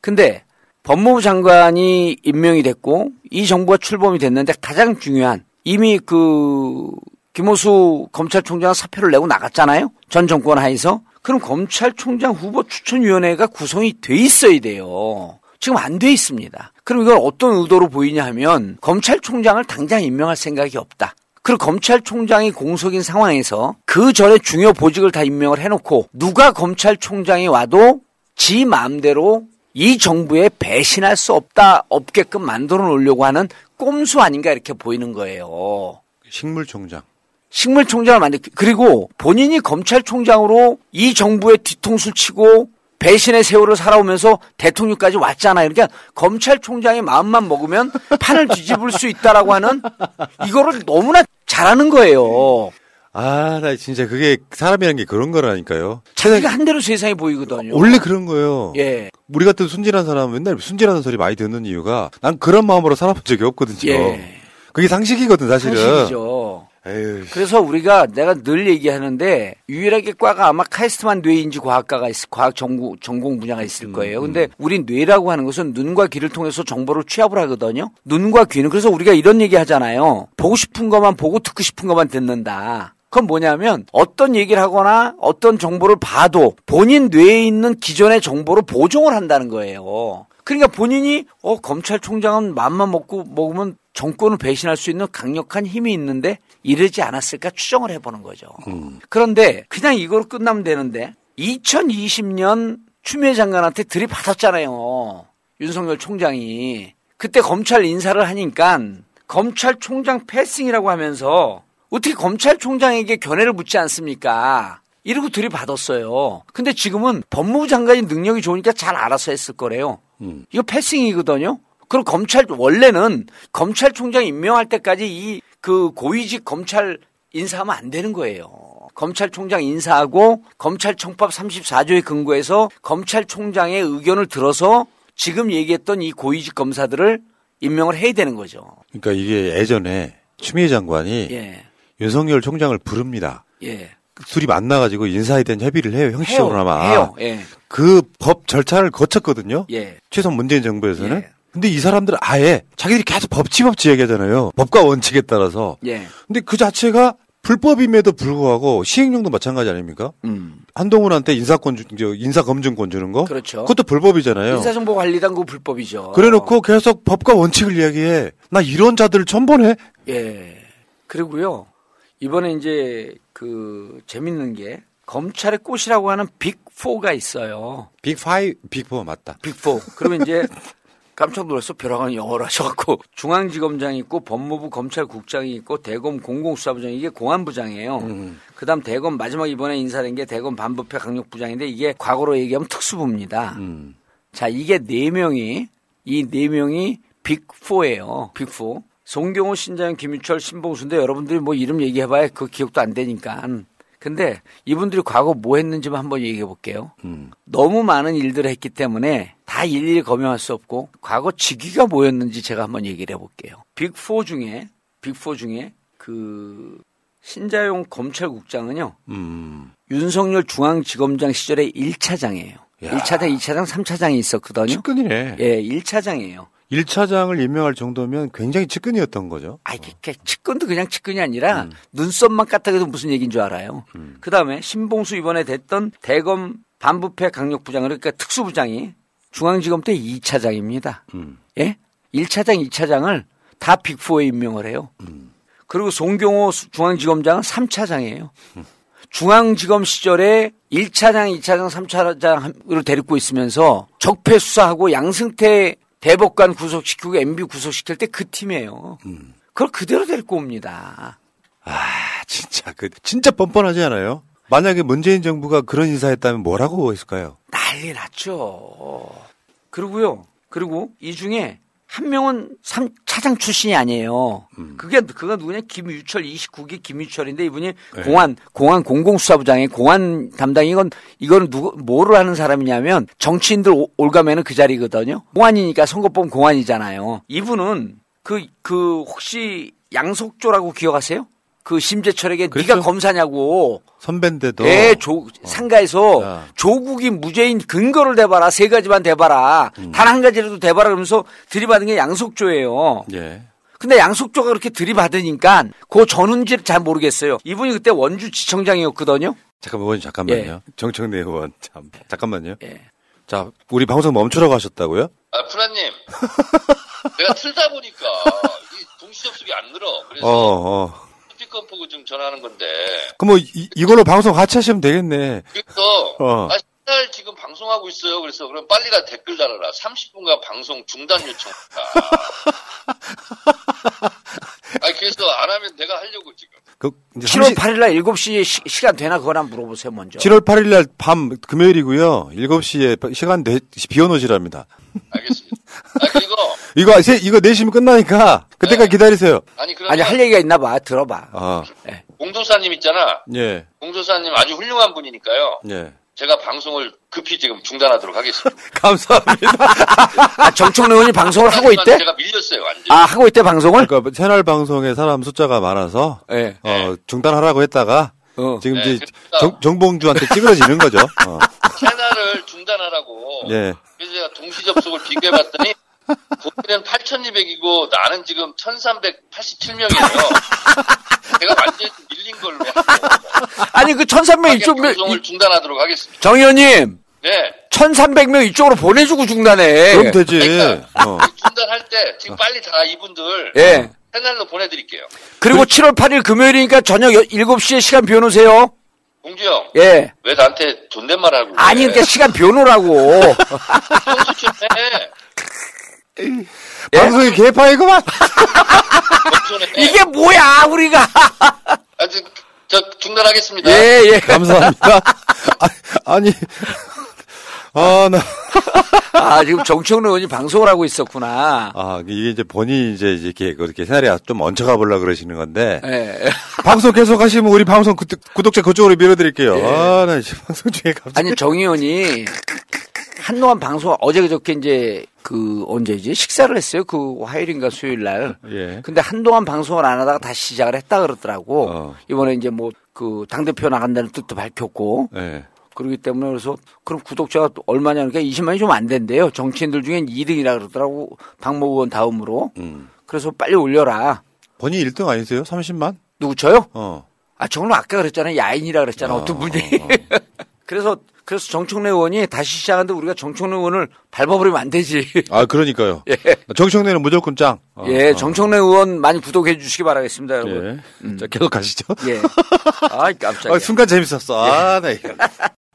근데 법무부 장관이 임명이 됐고 이 정부가 출범이 됐는데 가장 중요한 이미 그 김호수 검찰총장 사표를 내고 나갔잖아요. 전 정권 하에서. 그럼 검찰총장 후보 추천위원회가 구성이 돼 있어야 돼요. 지금 안 돼 있습니다. 그럼 이걸 어떤 의도로 보이냐 하면 검찰총장을 당장 임명할 생각이 없다. 그리고 검찰총장이 공석인 상황에서 그 전에 중요 보직을 다 임명을 해놓고 누가 검찰총장이 와도 지 마음대로 이 정부에 배신할 수 없다 없게끔 만들어 놓으려고 하는 꼼수 아닌가 이렇게 보이는 거예요. 식물총장. 식물총장을 만들 그리고 본인이 검찰총장으로 이 정부의 뒤통수를 치고 배신의 세월을 살아오면서 대통령까지 왔잖아요. 그러니까 검찰총장의 마음만 먹으면 판을 뒤집을 수 있다라고 하는 이거를 너무나 잘하는 거예요. 아, 나 진짜 그게 사람이라는 게 그런 거라니까요. 자기가 한 대로 세상이 보이거든요. 원래 그런 거예요. 예. 우리 같은 순진한 사람은 맨날 순진하는 소리 많이 듣는 이유가 난 그런 마음으로 살아본 적이 없거든요. 예. 그게 상식이거든, 사실은. 상식이죠. 에휴. 그래서 우리가 내가 늘 얘기하는데 유일하게 과가 아마 카이스트만 뇌인지 과학과가 있을 과학 전공 전공 분야가 있을 거예요. 근데 우리 뇌라고 하는 것은 눈과 귀를 통해서 정보를 취합을 하거든요. 눈과 귀는 그래서 우리가 이런 얘기 하잖아요. 보고 싶은 것만 보고 듣고 싶은 것만 듣는다. 그건 뭐냐면 어떤 얘기를 하거나 어떤 정보를 봐도 본인 뇌에 있는 기존의 정보로 보정을 한다는 거예요. 그러니까 본인이 어 검찰총장은 맘만 먹고 먹으면 정권을 배신할 수 있는 강력한 힘이 있는데 이러지 않았을까 추정을 해보는 거죠. 그런데 그냥 이거로 끝나면 되는데 2020년 추미애 장관한테 들이받았잖아요. 윤석열 총장이 그때 검찰 인사를 하니까 검찰총장 패싱이라고 하면서 어떻게 검찰총장에게 견해를 묻지 않습니까? 이러고 들이받았어요. 근데 지금은 법무부 장관이 능력이 좋으니까 잘 알아서 했을 거래요. 이거 패싱이거든요. 그리고 검찰 원래는 검찰총장 임명할 때까지 이 그 고위직 검찰 인사하면 안 되는 거예요. 검찰총장 인사하고 검찰청법 34조에 근거해서 검찰총장의 의견을 들어서 지금 얘기했던 이 고위직 검사들을 임명을 해야 되는 거죠. 그러니까 이게 예전에 추미애 장관이 예. 윤석열 총장을 부릅니다. 예. 둘이 만나가지고 인사에 대한 협의를 해요. 형식적으로나마. 해요. 예. 그법 절차를 거쳤거든요. 예. 최소 문재인 정부에서는. 근데 이 사람들은 아예 자기들이 계속 법치법치 얘기하잖아요. 법과 원칙에 따라서. 예. 근데 그 자체가 불법임에도 불구하고 시행령도 마찬가지 아닙니까? 음. 한동훈한테 인사권 주, 저 인사 검증권 주는 거? 그렇죠. 그것도 불법이잖아요. 인사정보관리단 그 불법이죠. 그래놓고 계속 법과 원칙을 이야기해. 나 이런 자들을 보네. 예. 그리고요, 이번에 이제 그 재밌는 게 검찰의 꽃이라고 하는 빅4가 있어요. 빅5, 빅4 맞다. 빅4. 그러면 이제 깜짝 놀랐어. 벼랑한 영어를 하셔갖고 중앙지검장이 있고 법무부 검찰국장이 있고 대검 공공수사부장 이게 공안부장이에요. 그다음 대검 마지막 이번에 인사된 게 대검 반부패 강력부장인데 이게 과거로 얘기하면 특수부입니다. 자 이게 네 명이 이 네 명이 빅4예요. 빅4. 송경호, 신장현, 김유철, 신봉수인데 여러분들이 뭐 이름 얘기해봐야 그 기억도 안 되니까. 근데 이분들이 과거 뭐 했는지만 한번 얘기해 볼게요. 너무 많은 일들을 했기 때문에 다 일일이 검열할 수 없고 과거 직위가 뭐였는지 제가 한번 얘기를 해 볼게요. 빅4 중에 빅4 중에 그 신자용 검찰국장은요. 음. 윤석열 중앙지검장 시절에 1차장이에요. 1차장, 2차장, 3차장이 있었거든요. 측근이네. 예, 1차장이에요. 1차장을 임명할 정도면 굉장히 측근이었던 거죠. 아, 이게 그 측근도 그냥 측근이 아니라 눈썹만 까딱해도 무슨 얘기인 줄 알아요. 그 다음에 신봉수 이번에 됐던 대검 반부패 강력부장 그러니까 특수부장이 중앙지검 때 2차장입니다. 예? 1차장, 2차장을 다 빅4에 임명을 해요. 그리고 송경호 수- 중앙지검장은 3차장이에요. 중앙지검 시절에 1차장, 2차장, 3차장을 데리고 있으면서 적폐 수사하고 양승태 대법관 구속시키고 MB 구속시킬 때 그 팀이에요. 그걸 그대로 데리고 옵니다. 진짜 그 진짜 뻔뻔하지 않아요? 만약에 문재인 정부가 그런 인사했다면 뭐라고 했을까요? 난리 났죠. 그리고요. 그리고 이 중에 한 명은 3차장 출신이 아니에요. 그게 그가 누구냐? 김유철 29기 김유철인데 이분이 네. 공안 공안 공공수사부장의 공안 담당 이건 이거는 누구 뭐를 하는 사람이냐면 정치인들 오- 올가면은 그 자리거든요. 공안이니까 선거법 공안이잖아요. 이분은 그그 혹시 양속조라고 기억하세요? 그 심재철에게 네가 검사냐고 선배인데도 예, 조, 상가에서 조국이 무죄인 근거를 대봐라. 세 가지만 대봐라. 단한 가지라도 대봐라. 그러면서 들이받은 게 양속조예요. 예. 근데 양속조가 그렇게 들이받으니까 그 전운지를 잘 모르겠어요. 이분이 그때 원주 지청장이었거든요. 잠깐만 의원 잠깐만요. 예. 정청래 의원 참 잠깐만요. 자 우리 방송 멈추라고 하셨다고요? 아, 프라님. 내가 틀다 보니까 이 동시 접속이 안 늘어. 그래서 어 어. 스피커 보고 좀 전화하는 건데. 그럼 뭐 이, 이걸로 방송 같이 하시면 되겠네. 그래서 어. 아, 신날 지금 방송하고 있어요. 그래서 그럼 빨리 가 댓글 달아라. 30분간 방송 중단 요청했다. 아 그래서 안 하면 내가 하려고 지금. 그 이제 7월 30 8일 날 7시에 시, 시간 되나 그거나 물어보세요, 먼저. 7월 8일 날 밤 금요일이고요. 7시에 시간 내, 비워놓으시랍니다. 알겠습니다. 아 그리고 이거 세, 이거 내시면 끝나니까 그때까지 기다리세요. 아니 그러면 아니, 할 얘기가 있나 봐. 들어봐. 아, 공도사님 있잖아. 예, 공도사님 아주 훌륭한 분이니까요. 예. 제가 방송을 급히 지금 중단하도록 하겠습니다. 감사합니다. 아, 정청래 의원이 방송을 하고 있대? 제가 밀렸어요, 완전. 아, 하고 있대, 방송을? 그러니까 새날 방송에 사람 숫자가 많아서 예. 어, 중단하라고 했다가 지금 네, 이제 정, 정봉주한테 찌그러지는 거죠. 어. 채널을 중단하라고. 예. 그래서 제가 동시 접속을 비교해봤더니 거기는 8,200이고 나는 지금 1,387명이에요. 제가 완전히 밀린 걸로 아니, 그 1300 이쪽, 방송을 중단하도록 하겠습니다. 정 의원님. 네. 1300명 이쪽으로 보내주고 중단해. 그럼 되지. 어. 중단할 때 지금 빨리 다 이분들 예. 채널로 보내드릴게요. 그리고 7월 8일 금요일이니까 저녁 7시에 시간 비워놓으세요. 공주 형. 예. 왜 나한테 존댓말 하고 아니, 그러니까 시간 비워놓으라고. 해. 방송이 개파이구만. 이게 뭐야, 우리가. 아직 저 중단하겠습니다. 예, 예. 감사합니다. 아, 니 아, 나. 아, 지금 정청래 의원이 방송을 하고 있었구나. 아, 이게 이제 본인이 이제 이렇게 그렇게 새날에 좀 얹혀가 보려 그러시는 건데. 예. 방송 계속 하시면 우리 방송 구, 구독자 그쪽으로 밀어드릴게요. 예. 아, 나 지금 방송 중에 갑자기. 아니, 정 의원이 한동안 방송, 어제 그저께 이제 그 언제지? 식사를 했어요. 그 화요일인가 수요일 날. 예. 근데 한동안 방송을 안 하다가 다시 시작을 했다 그러더라고. 어. 이번에 이제 뭐 그 당 대표 나간다는 뜻도 밝혔고. 예. 그렇기 때문에 그래서 그럼 구독자가 또 얼마냐 그러니까 20만이 좀 안 된대요. 정치인들 중엔 2등이라 그러더라고. 박모 의원 다음으로. 음. 그래서 빨리 올려라. 본인 1등 아니세요? 30만? 누구 저요? 어. 아, 저는 아까 그랬잖아요. 야인이라 그랬잖아. 어, 떤 분이. 그래서 그래서 정청래 의원이 다시 시작하는데 우리가 정청래 의원을 밟아버리면 안 되지. 아, 그러니까요. 정청래는 무조건 짱. 어, 예, 어. 정청래 의원 많이 구독해 주시기 바라겠습니다, 여러분. 예. 자, 계속 가시죠. 예. 아이, 깜짝이야. 아, 순간 재밌었어. 아, 나 이거.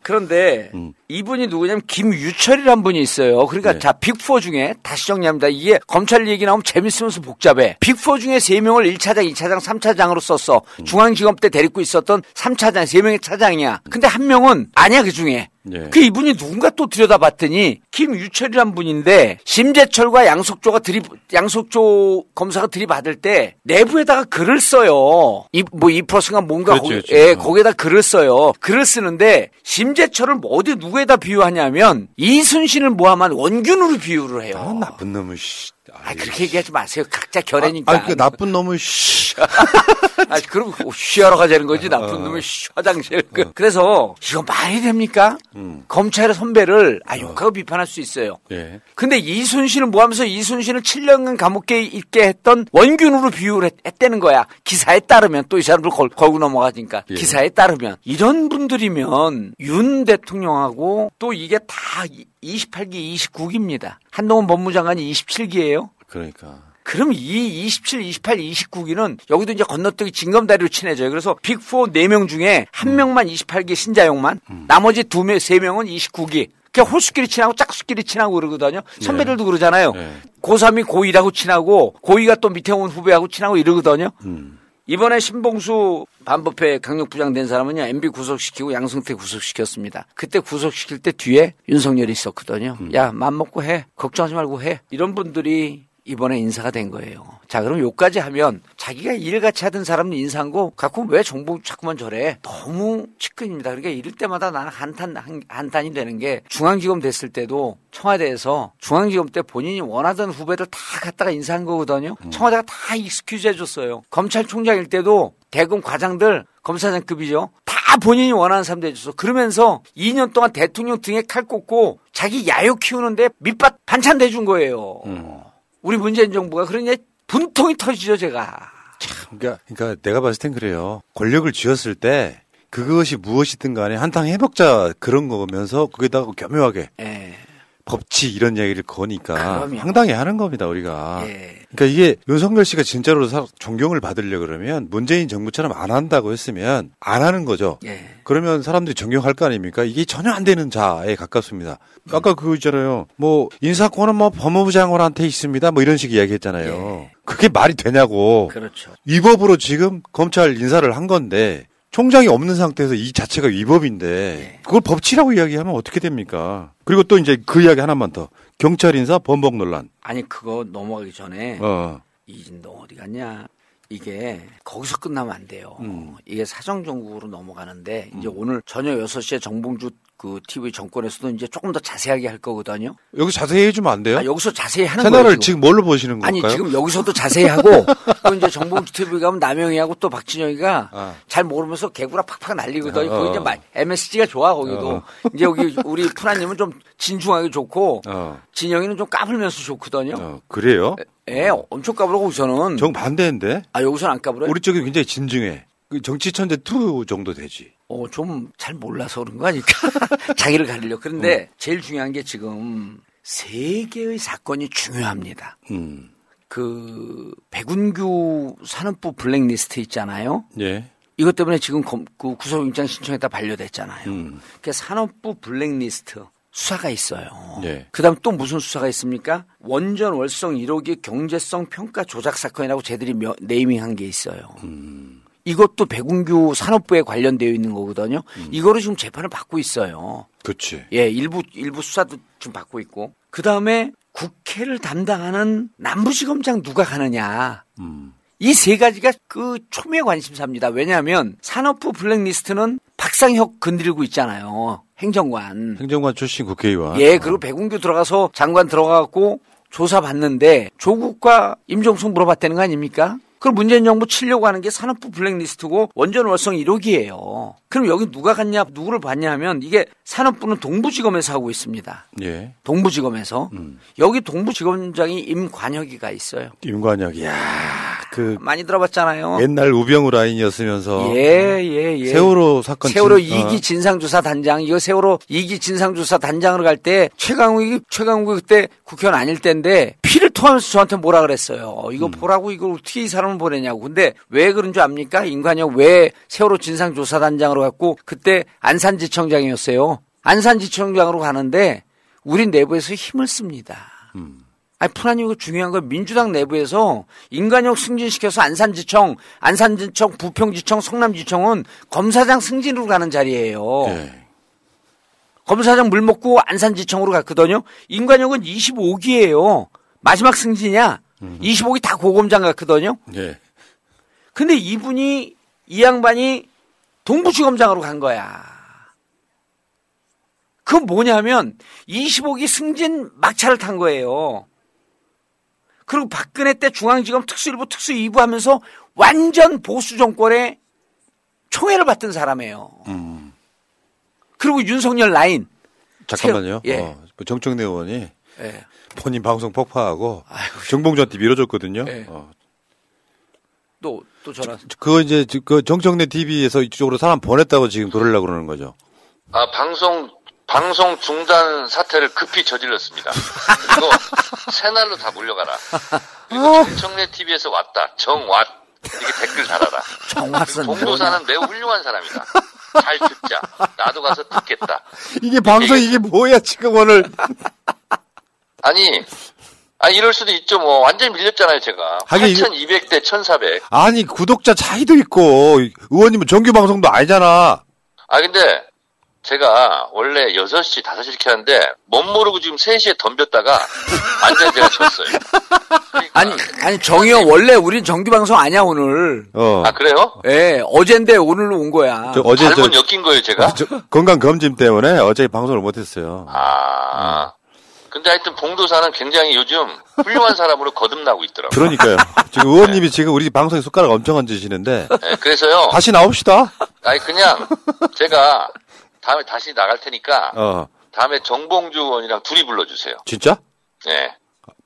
그런데 음. 이분이 누구냐면 김유철이란 분이 있어요. 그러니까 네. 자 빅4 중에 다시 정리합니다. 이게 검찰 얘기 나오면 재밌으면서 복잡해. 빅4 중에 3명을 1차장, 2차장, 3차장으로 썼어. 음. 중앙지검 때 데리고 있었던 3차장, 3명의 차장이야. 근데 한 명은 아니야 그 중에. 예. 그 이분이 누군가 또 들여다봤더니 김유철이란 분인데 심재철과 양석조가 들이 양석조 검사가 들이받을 때 내부에다가 글을 써요. 이뭐2 플러스가 뭔가 그렇죠, 거기, 그렇죠. 예, 어. 거기에다 글을 써요. 글을 쓰는데 심재철을 뭐 어디 누구에다 비유하냐면 이순신을 모함한 원균으로 비유를 해요. 아, 나쁜 놈의 씨. 아, 그렇게 얘기하지 마세요. 각자 결례니까. 아, 그 나쁜 놈의 씨. 아, 그럼 쉬하러 가자는 거지. 나쁜 어. 놈의 쉬, 화장실. 그, 래서 이거 말이 됩니까? 음. 검찰의 선배를 아 욕하고 비판할 수 있어요. 예. 근데 이순신을 모하면서 이순신을 7년간 감옥에 있게 했던 원균으로 비유를 했, 했다는 거야. 기사에 따르면 또 이 사람들 걸, 걸고 넘어가니까 예. 기사에 따르면 이런 분들이면 윤 대통령하고 또 이게 다 28기, 29기입니다. 한동훈 법무장관이 27기예요. 그러니까. 그럼 이 27, 28, 29기는 여기도 이제 건너뛰기 징검다리로 친해져요. 그래서 빅4 4명 중에 한 명만 28기 신자용만, 나머지 두 명, 세 명은 29기. 그냥 홀수끼리 친하고 짝수끼리 친하고 그러거든요. 선배들도 그러잖아요. 고3이 고2하고 친하고, 고2가 또 밑에 온 후배하고 친하고 이러거든요. 이번에 신봉수 반부패 강력 부장 된 사람은요, MB 구속시키고 양승태 구속시켰습니다. 그때 구속시킬 때 뒤에 윤석열이 있었거든요. 야, 맘 먹고 해. 걱정하지 말고 해. 이런 분들이 이번에 인사가 된 거예요. 자, 그럼 요까지 하면 자기가 일같이 하던 사람은 인사한 거 갖고 왜 정부 자꾸만 저래? 너무 측근입니다. 그러니까 이럴 때마다 나는 한탄, 한, 한탄이 되는 게 중앙지검 됐을 때도 청와대에서 중앙지검 때 본인이 원하던 후배들 다 갖다가 인사한 거거든요. 청와대가 다 excuse 해줬어요. 검찰총장일 때도 대검 과장들 검사장급이죠. 다 본인이 원하는 사람들 해줬어. 그러면서 2년 동안 대통령 등에 칼 꽂고 자기 야욕 키우는데 밑밥 반찬 대준 거예요. 우리 문재인 정부가 그러니 분통이 터지죠, 제가. 그러니까, 그러니까 내가 봤을 땐 그래요. 권력을 쥐었을 때 그것이 무엇이든 간에 한탕 해먹자 그런 거면서 거기다가 교묘하게 예. 법치 이런 얘기를 거니까 그럼요. 황당해 하는 겁니다, 우리가. 예. 그러니까 이게 윤석열 씨가 진짜로 사- 존경을 받으려 그러면 문재인 정부처럼 안 한다고 했으면 안 하는 거죠. 예. 그러면 사람들이 존경할 거 아닙니까? 이게 전혀 안 되는 자에 가깝습니다. 아까 그거 있잖아요. 뭐 인사권은 뭐 법무부 장관한테 있습니다. 뭐 이런 식 이야기했잖아요. 그게 말이 되냐고. 그렇죠. 위법으로 지금 검찰 인사를 한 건데 총장이 없는 상태에서 이 자체가 위법인데 그걸 법치라고 이야기하면 어떻게 됩니까? 그리고 또 이제 그 이야기 하나만 더 경찰 인사 번복 논란. 아니, 그거 넘어가기 전에 어. 이진 너 어디 갔냐? 이게 거기서 끝나면 안 돼요. 음. 이게 사정 정국으로 넘어가는데 이제 오늘 저녁 6시에 정봉주 그 TV 정권에서도 이제 조금 더 자세하게 할 거거든요. 여기 자세히 해주면 안 돼요? 아, 여기서 자세히 하는 채널을 거예요. 지금 뭘로 보시는 건가요? 아니 지금 여기서도 자세히 하고 또 이제 정봉주 TV 가면 남영이하고 또 박진영이가 잘 모르면서 개구라 팍팍 날리거든요. 어. 거기 이제 마- MSG가 좋아 거기도. 어. 이제 여기 우리 푸나님은 좀 진중하게 좋고 어. 진영이는 좀 까불면서 좋거든요. 그래요? 예, 엄청 까불고 우선은. 정 반대인데. 아 여기서는 안 까불어요? 우리 쪽이 굉장히 진중해. 그 정치 천재 2 정도 되지. 어, 좀 잘 몰라서 그런 거 아닐까? 자기를 가리려. 그런데 제일 중요한 게 지금 세 개의 사건이 중요합니다. 음. 그 백운규 산업부 블랙리스트 있잖아요. 예. 이것 때문에 지금 검- 그 구속영장 신청했다 반려됐잖아요. 음. 그 산업부 블랙리스트 수사가 있어요. 예. 그다음 또 무슨 수사가 있습니까? 원전 월성 1호기 경제성 평가 조작 사건이라고 쟤들이 며- 네이밍한 게 있어요. 이것도 백운규 산업부에 관련되어 있는 거거든요. 이거로 지금 재판을 받고 있어요. 그치. 예, 일부 일부 수사도 지금 받고 있고. 그 다음에 국회를 담당하는 남부지검장 누가 가느냐. 이세 가지가 그 초미의 관심사입니다. 왜냐하면 산업부 블랙리스트는 박상혁 건드리고 있잖아요. 행정관. 행정관 출신 국회의원. 예, 그리고 백운규 들어가서 장관 들어가고 조사 받는데 조국과 임종석 물어봤다는 거 아닙니까? 그럼 문재인 정부 치려고 하는 게 산업부 블랙리스트고 원전 월성 1호기예요. 그럼 여기 누가 갔냐, 누구를 봤냐 하면 이게 산업부는 동부지검에서 하고 있습니다. 예. 동부지검에서. 여기 동부지검장이 임관혁이가 있어요. 임관혁. 야, 그 많이 들어봤잖아요. 옛날 우병우 라인이었으면서 예, 예, 예. 세월호 사건 세월호 진- 이기 어. 진상조사 단장, 이거 세월호 이기 진상조사 단장으로 갈 때 최강욱이, 최강욱이 그때 국회의원 아닐 때인데 피를 토하면서 저한테 뭐라 그랬어요. 이거 음. 보라고 이걸 어떻게 이 사람 을 보내냐고. 근데 왜 그런 줄 압니까? 인관혁 왜 세월호 진상조사 단장으로 갔고 그때 안산지청장이었어요. 안산지청장으로 가는데 우리 내부에서 힘을 씁니다. 아니, 푸나님 이거 중요한 건 민주당 내부에서 인간력 승진시켜서 안산지청, 안산지청, 부평지청, 성남지청은 검사장 승진으로 가는 자리예요. 검사장 물 먹고 안산지청으로 갔거든요. 인간력은 25기예요. 마지막 승진이야. 25기 다 고검장 갔거든요. 예. 근데 이분이 이 양반이 동부지검장으로 간 거야. 그건 뭐냐면 25기 승진 막차를 탄 거예요. 그리고 박근혜 때 중앙지검 특수일부 특수 2부 하면서 완전 보수 정권의 총애를 받던 사람이에요. 그리고 윤석열 라인. 잠깐만요. 세- 예. 어, 그 정청래 의원이 예. 본인 방송 폭파하고 정봉주한테 밀어줬거든요. 예. 어. 또, 또 전화. 그거 이제 지- 그 정청래 TV에서 이쪽으로 사람 보냈다고 지금 그러려고 그러는 거죠. 아, 방송, 방송 중단 사태를 급히 저질렀습니다. 그리고 새날로 다 몰려가라. 아. 그리고 정청래 TV에서 왔다. 정왓. 이렇게 댓글 달아라. 정왓은 봉도사는 매우 훌륭한 사람이다. 잘 듣자. 나도 가서 듣겠다. 이게 방송 이게 뭐야 지금 오늘 아니, 아 이럴 수도 있죠. 뭐 완전히 밀렸잖아요, 제가. 하긴 이거- 8,200대 1,400. 아니 구독자 차이도 있고 의원님은 정규 방송도 아니잖아. 아 근데 제가 원래 6시, 5시 이렇게 하는데 못 모르고 지금 3시에 덤볐다가 완전히 제가 졌어요. 아니, 아니, 정의원 원래 우린 정규 방송 아니야, 오늘. 어. 아 그래요? 예, 어젠데 오늘로 온 거야. 저 어제 저, 잘못 엮인 거예요, 제가? 저 건강 검진 때문에 어제 방송을 못했어요. 아. 근데 하여튼 봉도사는 굉장히 요즘 훌륭한 사람으로 거듭나고 있더라고요. 그러니까요. 지금 의원님이 지금 우리 방송에 숟가락 엄청 얹으시는데 네, 그래서요. 다시 나옵시다. 아니 그냥 제가 다음에 다시 나갈 테니까 어 다음에 정봉주 의원이랑 둘이 불러주세요. 진짜? 네.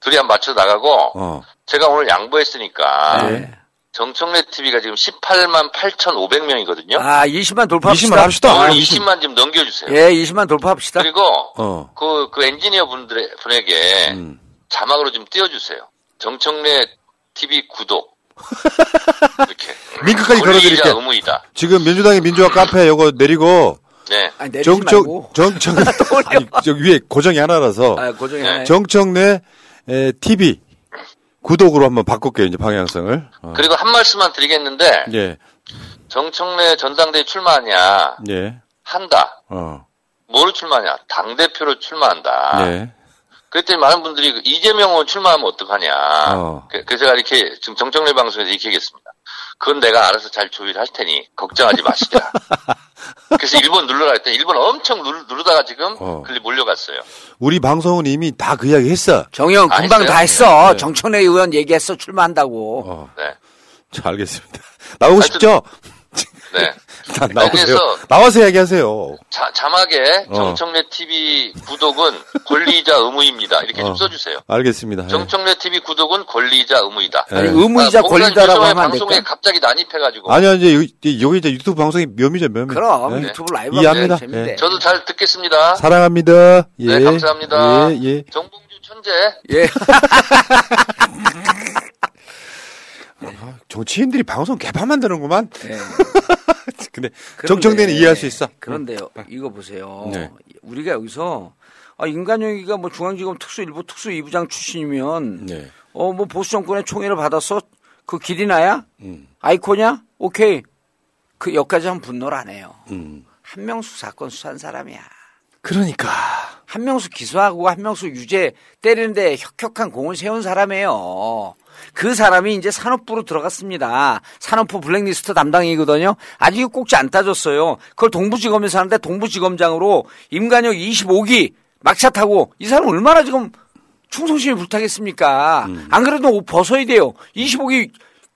둘이 한 맞춰 나가고 어. 제가 오늘 양보했으니까 네. 정청래 TV가 지금 18만 8,500명이거든요. 아, 20만 돌파합시다. 20만 합시다. 오늘 아, 20만 좀 넘겨주세요. 예, 20만 돌파합시다. 그리고 어. 그, 그 엔지니어 분들의, 분에게 음. 자막으로 좀 띄워주세요. 정청래 TV 구독. 이렇게. 링크까지 권리이자 걸어드릴게. 의무이다. 지금 민주당의 민주화 카페 요거 내리고 네. 아니, 정청. 정청 아니 저 위에 고정이 하나라서 아, 고정이 네. 정청래 에, TV 구독으로 한번 바꿀게요 이제 방향성을. 어. 그리고 한 말씀만 드리겠는데, 예, 정청래 전당대회 출마하냐, 예, 한다. 어, 뭐로 출마하냐? 당대표로 출마한다. 예, 그랬더니 많은 분들이 그 이재명 의원 출마하면 어떡하냐. 어. 그- 그래서 제가 이렇게 지금 정청래 방송에서 이렇게 얘기했습니다. 그건 내가 알아서 잘 조율할 테니 걱정하지 마시라. 그래서 1번 눌러라 했더니 1번 엄청 누르, 누르 다가 지금 어. 글리 몰려갔어요. 우리 방송은 이미 다 그 이야기 했어. 정영 아, 금방 했어요? 다 했어. 네. 정청래 의원 얘기했어. 출마한다고. 어, 네. 자, 알겠습니다. 나오고 싶죠? 네. 다 나오세요. 나와서 이야기하세요. 자, 자막에 어. 정청래 TV 구독은 권리이자 의무입니다. 이렇게 어. 좀 써주세요. 알겠습니다. 예. 정청래 TV 구독은 권리이자 의무이다. 아니, 의무이자 아, 권리다라고 하면 안 방송에 될까? 갑자기 난입해가지고. 아니요, 이제 여기, 이제 유튜브 방송이 묘미죠, 묘미. 그럼 예. 유튜브 라이브 이해합니다. 재밌대. 예. 저도 잘 듣겠습니다. 사랑합니다. 예. 네, 감사합니다. 예, 예. 정봉주 천재. 예. 정치인들이 방송 개판 만드는구만. 예. 근데 그런데- 정청대는 이해할 수 있어. 그런데요, 이거 보세요. 네. 우리가 여기서 아, 인간영이가 뭐 중앙지검 특수 일부 특수 이부장 출신이면 네. 어뭐 보수 정권의 총애를 받았어 그 길이 나야 음. 아이콘이야 오케이 그 여기까지 한 분노를 안 해요. 음. 한명숙 사건 수사한 사람이야. 그러니까. 한명숙 기소하고 한명숙 유죄 때리는데 혁혁한 공을 세운 사람이에요. 그 사람이 이제 산업부로 들어갔습니다. 산업부 블랙리스트 담당이거든요. 아직 꼭지 안 따졌어요. 그걸 동부지검에서 하는데 동부지검장으로 임관혁 25기 막차 타고 이 사람 얼마나 지금 충성심이 불타겠습니까? 안 그래도 옷 벗어야 돼요. 25기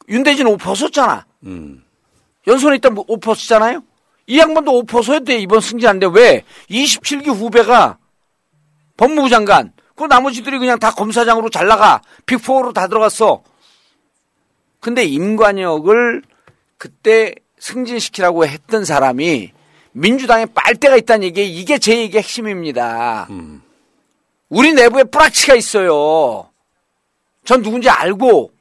윤대진 옷 벗었잖아. 음. 연선에 있다 옷 벗었잖아요. 이 양반도 옷 벗어야 돼 이번 승진한데 왜 27기 후배가 법무부 장관 그 나머지들이 그냥 다 검사장으로 잘 나가 빅4로 다 들어갔어. 근데 임관혁을 그때 승진시키라고 했던 사람이 민주당에 빨대가 있다는 얘기 이게 제 얘기의 핵심입니다. 우리 내부에 뿌락치가 있어요. 전 누군지 알고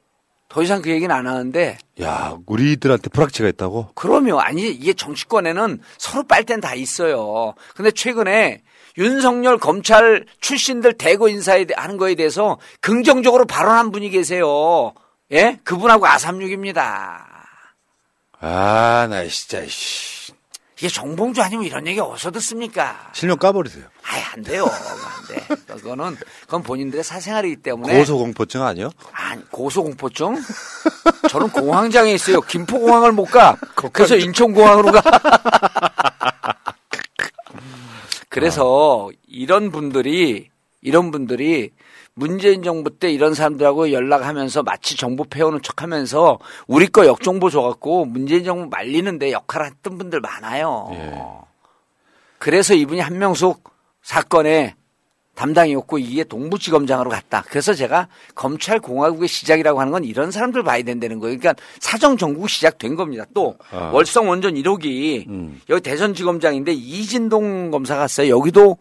더 이상 그 얘기는 안 하는데 야, 우리들한테 불확치가 있다고? 그럼요. 아니 이게 정치권에는 서로 빨대는 다 있어요. 근데 최근에 윤석열 검찰 출신들 대거 인사에 대- 하는 거에 대해서 긍정적으로 발언한 분이 계세요. 예? 그분하고 아삼육입니다. 아, 나 진짜, 씨. 이게 정봉주 아니면 이런 얘기 어디서 듣습니까? 실명 까버리세요. 아예 안 돼요. 안 돼. 그거는 그건 본인들의 사생활이기 때문에 고소공포증 아니요? 아니, 고소공포증? 저는 공황장애 있어요. 김포공항을 못 가. 그래서 인천공항으로 가. 그래서 이런 분들이, 이런 분들이 문재인 정부 때 이런 사람들하고 연락하면서 마치 정보 패오는 척 하면서 우리 거 역정보 줘갖고 문재인 정부 말리는데 역할을 했던 분들 많아요. 그래서 이분이 한명숙 사건에 담당이었고 이게 동부지검장으로 갔다. 그래서 제가 검찰 공화국의 시작이라고 하는 건 이런 사람들 봐야 된다는 거예요. 그러니까 사정 정국 시작된 겁니다. 또 아. 월성 원전 1호기 음. 여기 대전지검장인데 이진동 검사 갔어요. 여기도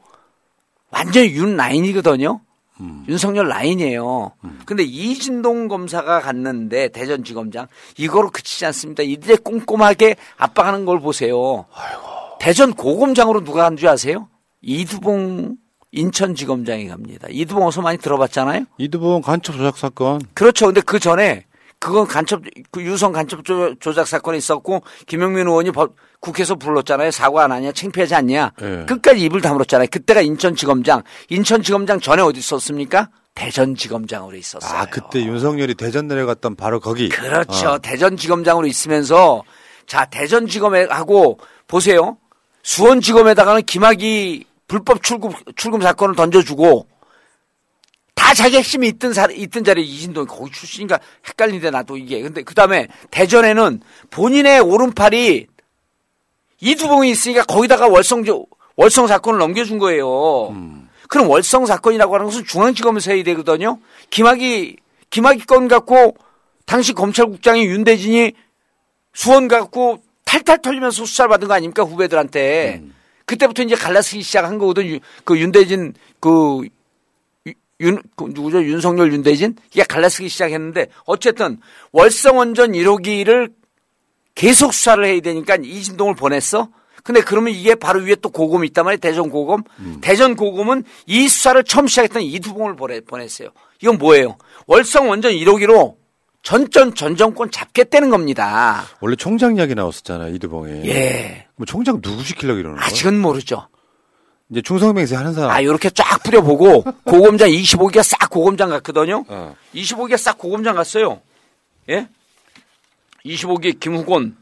완전히 윤 라인이거든요. 윤석열 라인이에요. 근데 이진동 검사가 갔는데 대전지검장 이거로 그치지 않습니다. 이들의 꼼꼼하게 압박하는 걸 보세요. 대전 고검장으로 누가 간 줄 아세요? 이두봉 인천지검장이 갑니다. 이두봉 어서 많이 들어봤잖아요. 이두봉 간첩 조작 사건. 그렇죠. 근데 그 전에 그건 간첩 그 유성 간첩 조- 조작 사건이 있었고 김영민 의원이 법- 국회에서 불렀잖아요. 사과 안 하냐, 창피하지 않냐. 예. 끝까지 입을 다물었잖아요. 그때가 인천지검장. 인천지검장 전에 어디 있었습니까? 대전지검장으로 있었어요. 아 그때 윤석열이 대전 내려갔던 바로 거기. 그렇죠. 어. 대전지검장으로 있으면서 자 대전지검에 하고 보세요. 수원지검에다가는 김학이 불법 출금 출금 사건을 던져주고 다 자기 핵심이 있던 사 있던 자리에 이진동이 거기 출신인가 헷갈리는데 나도 이게 근데 그 다음에 대전에는 본인의 오른팔이 이두봉이 있으니까 거기다가 월성 월성 사건을 넘겨준 거예요. 그럼 월성 사건이라고 하는 것은 중앙지검에서 해야 되거든요. 김학이 김학이 건 갖고 당시 검찰국장이 윤대진이 수원 갖고 탈탈 털리면서 수사를 받은 거 아닙니까 후배들한테. 그때부터 이제 갈라쓰기 시작한 거거든. 유- 그 윤대진 그 유- 윤, 그 누구죠? 윤석열 윤대진? 이게 갈라쓰기 시작했는데, 어쨌든, 월성원전 1호기를 계속 수사를 해야 되니까 이진동을 보냈어? 근데 그러면 이게 바로 위에 또 고검이 있단 말이에요. 대전 고검. 대전 고검은 이 수사를 처음 시작했던 이두봉을 보내, 보냈어요. 이건 뭐예요? 월성 원전 1호기로 전전 전 정권 잡겠다는 겁니다. 원래 총장 이야기 나왔었잖아요 이두봉에. 예. 뭐 총장 누구 시키려고 이러는 거야? 아직은 모르죠. 이제 충성맹세 하는 사람. 아, 요렇게 쫙 뿌려보고, 고검장 25기가 싹 고검장 갔거든요? 어. 25기가 싹 고검장 갔어요. 예? 25기 김후곤,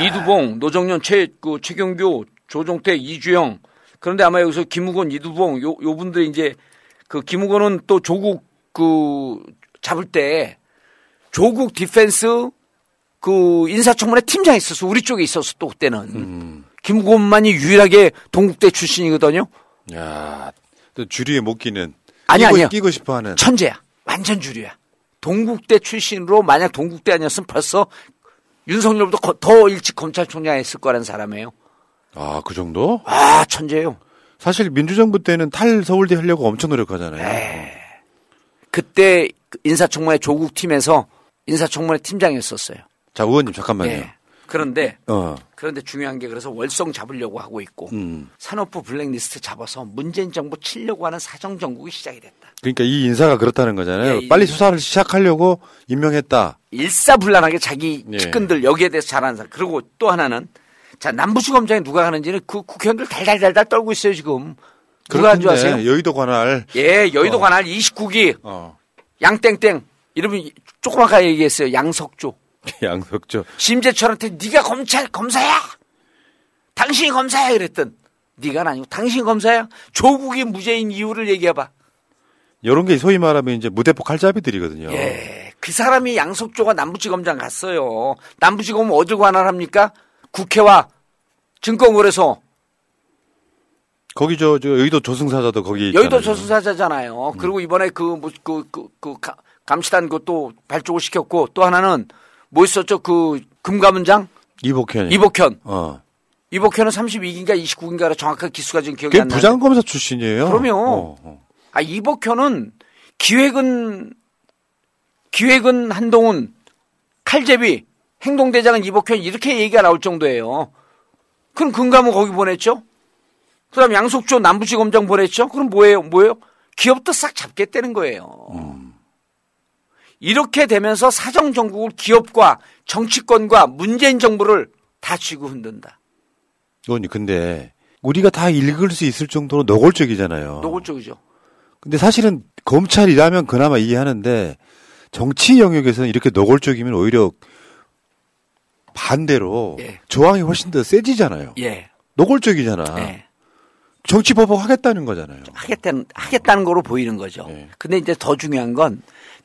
이두봉, 노정연, 최, 그, 최경규, 조종태, 이주형. 그런데 아마 여기서 김후곤, 이두봉, 요, 요 분들이 이제, 그, 김후곤은 또 조국, 그, 잡을 때, 조국 defense, 그, 인사청문회 팀장이 있었어. 우리 쪽에 있었어, 또 그때는. 음. 김후곤만이 유일하게 동국대 출신이거든요? 야, 또 주류에 못 끼는. 아니, 아니요. 끼고 싶어 하는. 천재야. 완전 주류야. 동국대 출신으로 만약 동국대 아니었으면 벌써 윤석열보다 거- 더 일찍 검찰총장 했을 거라는 사람이에요. 아, 그 정도? 아, 천재예요. 사실 민주정부 때는 탈 서울대 하려고 엄청 노력하잖아요. 그때 그 인사청문회 조국 팀에서 인사청문회 팀장이었었어요. 자, 의원님 잠깐만요. 예. 그런데 어. 그런데 중요한 게 그래서 월성 잡으려고 하고 있고 음. 산업부 블랙리스트 잡아서 문재인 정부 치려고 하는 사정 정국이 시작이 됐다. 그러니까 이 인사가 그렇다는 거잖아요. 예, 이- 빨리 수사를 시작하려고 임명했다. 일사불란하게 자기 예. 측근들 여기에 대해서 잘하는 사람. 그리고 또 하나는 자 남부지검장에 누가 가는지는 그 국회의원들 달달달달 떨고 있어요 지금. 누가 안 그렇던데, 좋아하세요? 여의도 관할. 예, 여의도 어. 관할 29기 어. 양땡땡 이러면 조그맣게 얘기했어요. 양석조. 양석조. 심재철한테 네가 검찰 검사야. 당신이 검사야 이랬던. 네가 아니고 당신이 검사야. 조국이 무죄인 이유를 얘기해봐. 이런 게 소위 말하면 이제 무대포 칼잡이들이거든요. 예, 그 사람이 양석조가 남부지검장 갔어요. 남부지검은 어딜 관할합니까? 국회와 증권거래소. 거기 저, 저 여의도 조승사자도 거기 있잖아요. 여의도 저수사자잖아요. 그리고 이번에 그, 뭐, 그, 그, 그, 가- 감시단 그것도 발족을 시켰고 또 하나는 뭐 있었죠? 그, 금감원장? 이복현. 이복현. 어. 이복현은 32기인가 29기인가로 정확한 기수가 지금 기억이 안 나요. 부장 검사 출신이에요. 그럼요. 어, 어. 아, 이복현은 기획은, 기획은 한동훈, 칼제비, 행동대장은 이복현 이렇게 얘기가 나올 정도예요. 그럼 금감은 거기 보냈죠? 그 다음 양속조 남부지검장 보냈죠? 그럼 뭐예요? 뭐예요? 기업도 싹 잡겠다는 거예요. 이렇게 되면서 사정 정국을 기업과 정치권과 문재인 정부를 다 쥐고 흔든다. 의원님, 근데 우리가 다 읽을 수 있을 정도로 노골적이잖아요. 노골적이죠. 근데 사실은 검찰이라면 그나마 이해하는데 정치 영역에서는 이렇게 노골적이면 오히려 반대로 저항이 훨씬 더 세지잖아요. 예. 노골적이잖아. 예. 정치 보복 하겠다는 거잖아요. 하겠다는, 하겠다는 거로 보이는 거죠. 네. 근데 이제 더 중요한 건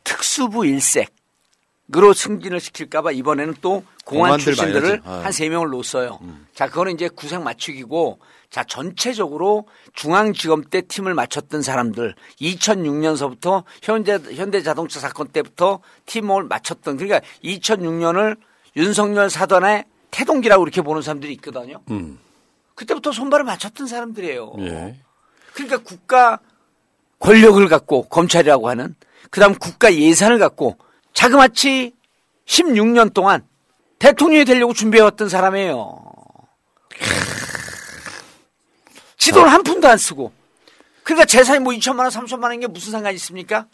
특수부 일색으로 승진을 시킬까봐 이번에는 또 공안 출신들을. 아. 음. 한세 명을 놓았어요. 자, 그거는 이제 구색 맞추기고 자, 전체적으로 중앙지검 때 팀을 맞췄던 사람들 2006년서부터 현재, 현대자동차 사건 때부터 팀을 맞췄던 그러니까 2006년을 윤석열 사단의 태동기라고 이렇게 보는 사람들이 있거든요. 음. 그때부터 손발을 맞췄던 사람들이에요. 예. 그러니까 국가 권력을 갖고 검찰이라고 하는 그다음 국가 예산을 갖고 자그마치 16년 동안 대통령이 되려고 준비해왔던 사람이에요. 지도를 한 푼도 안 쓰고. 그러니까 재산이 뭐 2천만 원, 3천만 원인 게 무슨 상관이 있습니까?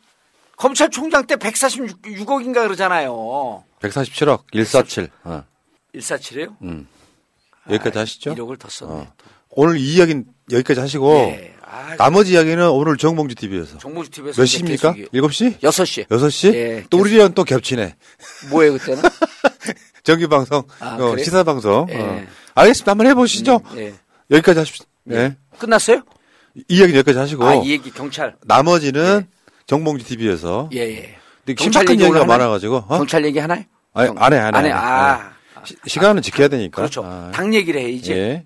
검찰총장 때 146억인가 그러잖아요. 147억 147. 어. 147이에요? 음. 여기까지 하시죠. 1억을 더 썼네. 어. 오늘 이 이야기는 여기까지 하시고 네. 아, 나머지 이야기는 오늘 정봉주 TV에서 정봉주 TV에서 몇 시입니까? 7시? 6시. 6시? 예, 또 우리랑 또 겹치네. 뭐예요 그때는? 정규 방송, 아, 어? 시사 방송. 예. 어. 알겠습니다. 한번 해보시죠. 예. 여기까지 하십시오. 네. 끝났어요? 이 이야기 여기까지 하시고. 아, 이 얘기 경찰. 나머지는 정봉주 TV에서. 예, 예. 근데 심각한 얘기 이야기가 오늘 하나요? 많아가지고. 어? 경찰 얘기 하나요? 아니, 안 해, 안 해. 안 해. 안 해. 아. 시, 시간은 지켜야 되니까. 그렇죠. 아. 당 얘기를 해야지.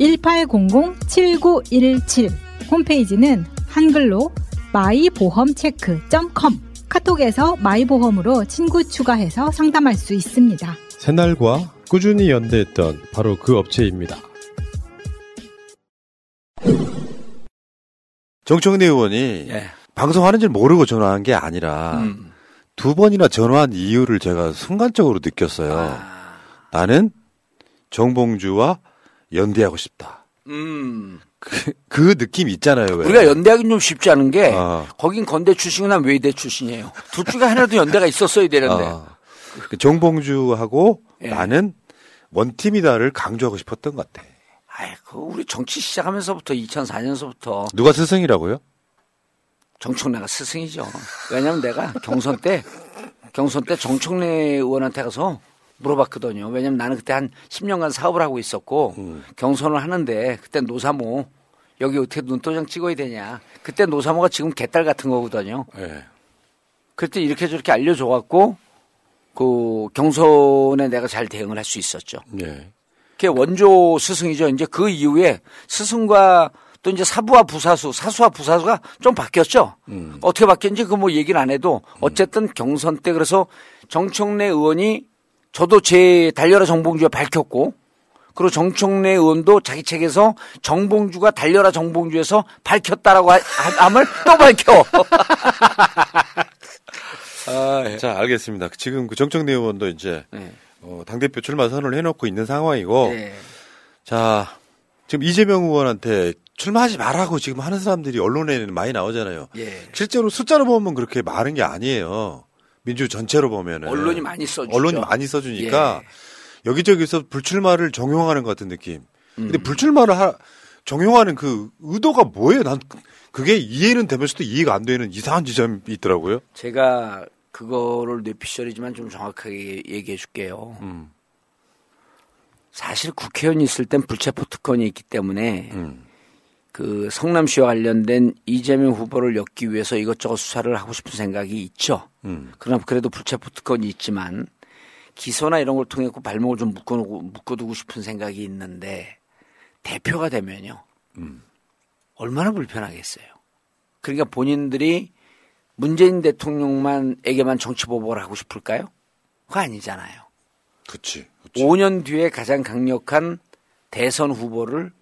1800-7917. 홈페이지는 한글로 마이보험체크.com. 카톡에서 마이보험으로 친구 추가해서 상담할 수 있습니다. 새날과 꾸준히 연대했던 바로 그 업체입니다. 정청래 의원이 예. 방송하는 줄 모르고 전화한 게 아니라 음. 두 번이나 전화한 이유를 제가 순간적으로 느꼈어요. 아. 나는 정봉주와 연대하고 싶다. 음. 그, 그 느낌 있잖아요. 왜? 우리가 연대하기는 좀 쉽지 않은 게 어. 거긴 건대 출신이나 외대 출신이에요. 둘 중에 하나라도 연대가 있었어야 되는데. 어. 그 정봉주하고 예. 나는 원팀이다를 강조하고 싶었던 것 같아. 아이, 그 우리 정치 시작하면서부터 2004년서부터 누가 스승이라고요? 정청래가 스승이죠. 왜냐면 내가 경선 때 경선 때 정청래 의원한테 가서 물어봤거든요. 왜냐면 나는 그때 한 10년간 사업을 하고 있었고 음. 경선을 하는데 그때 노사모 여기 어떻게 눈도장 찍어야 되냐. 그때 노사모가 지금 개딸 같은 거거든요. 예. 그때 이렇게 저렇게 알려줘갖고 그 경선에 내가 잘 대응을 할 수 있었죠. 예. 그게 원조 스승이죠. 이제 그 이후에 스승과 또 이제 사부와 부사수, 사수와 부사수가 좀 바뀌었죠. 음. 어떻게 바뀌었는지 그 뭐 얘기는 안 해도 어쨌든 경선 때 그래서 정청래 의원이 저도 제 달려라 정봉주에 밝혔고 그리고 정청래 의원도 자기 책에서 정봉주가 달려라 정봉주에서 밝혔다라고 하- 함을 또 밝혀. 아, 자, 알겠습니다. 지금 그 정청래 의원도 이제 네. 어, 당대표 출마 선언을 해놓고 있는 상황이고, 네. 자, 지금 이재명 의원한테 출마하지 말라고 지금 하는 사람들이 언론에는 많이 나오잖아요. 예. 실제로 숫자로 보면 그렇게 많은 게 아니에요. 민주 전체로 보면은. 언론이 많이 써주죠. 언론이 많이 써주니까 예. 여기저기서 불출마를 정용하는 것 같은 느낌. 음. 근데 불출마를 하, 정용하는 그 의도가 뭐예요? 난 그게 이해는 되면서도 이해가 안 되는 이상한 지점이 있더라고요. 제가 그거를 뇌피셜이지만 좀 정확하게 얘기해 줄게요. 음. 사실 국회의원이 있을 땐 불체포 특권이 있기 때문에 음. 그 성남시와 관련된 이재명 후보를 엮기 위해서 이것저것 수사를 하고 싶은 생각이 있죠. 음. 그러나 그래도 불체포 특권이 있지만 기소나 이런 걸 통해 서 발목을 좀 묶어두고, 묶어두고 싶은 생각이 있는데 대표가 되면요. 음. 얼마나 불편하겠어요. 그러니까 본인들이 문재인 대통령만에게만 정치 보복을 하고 싶을까요? 그거 아니잖아요. 그치. 5년 뒤에 가장 강력한 대선 후보를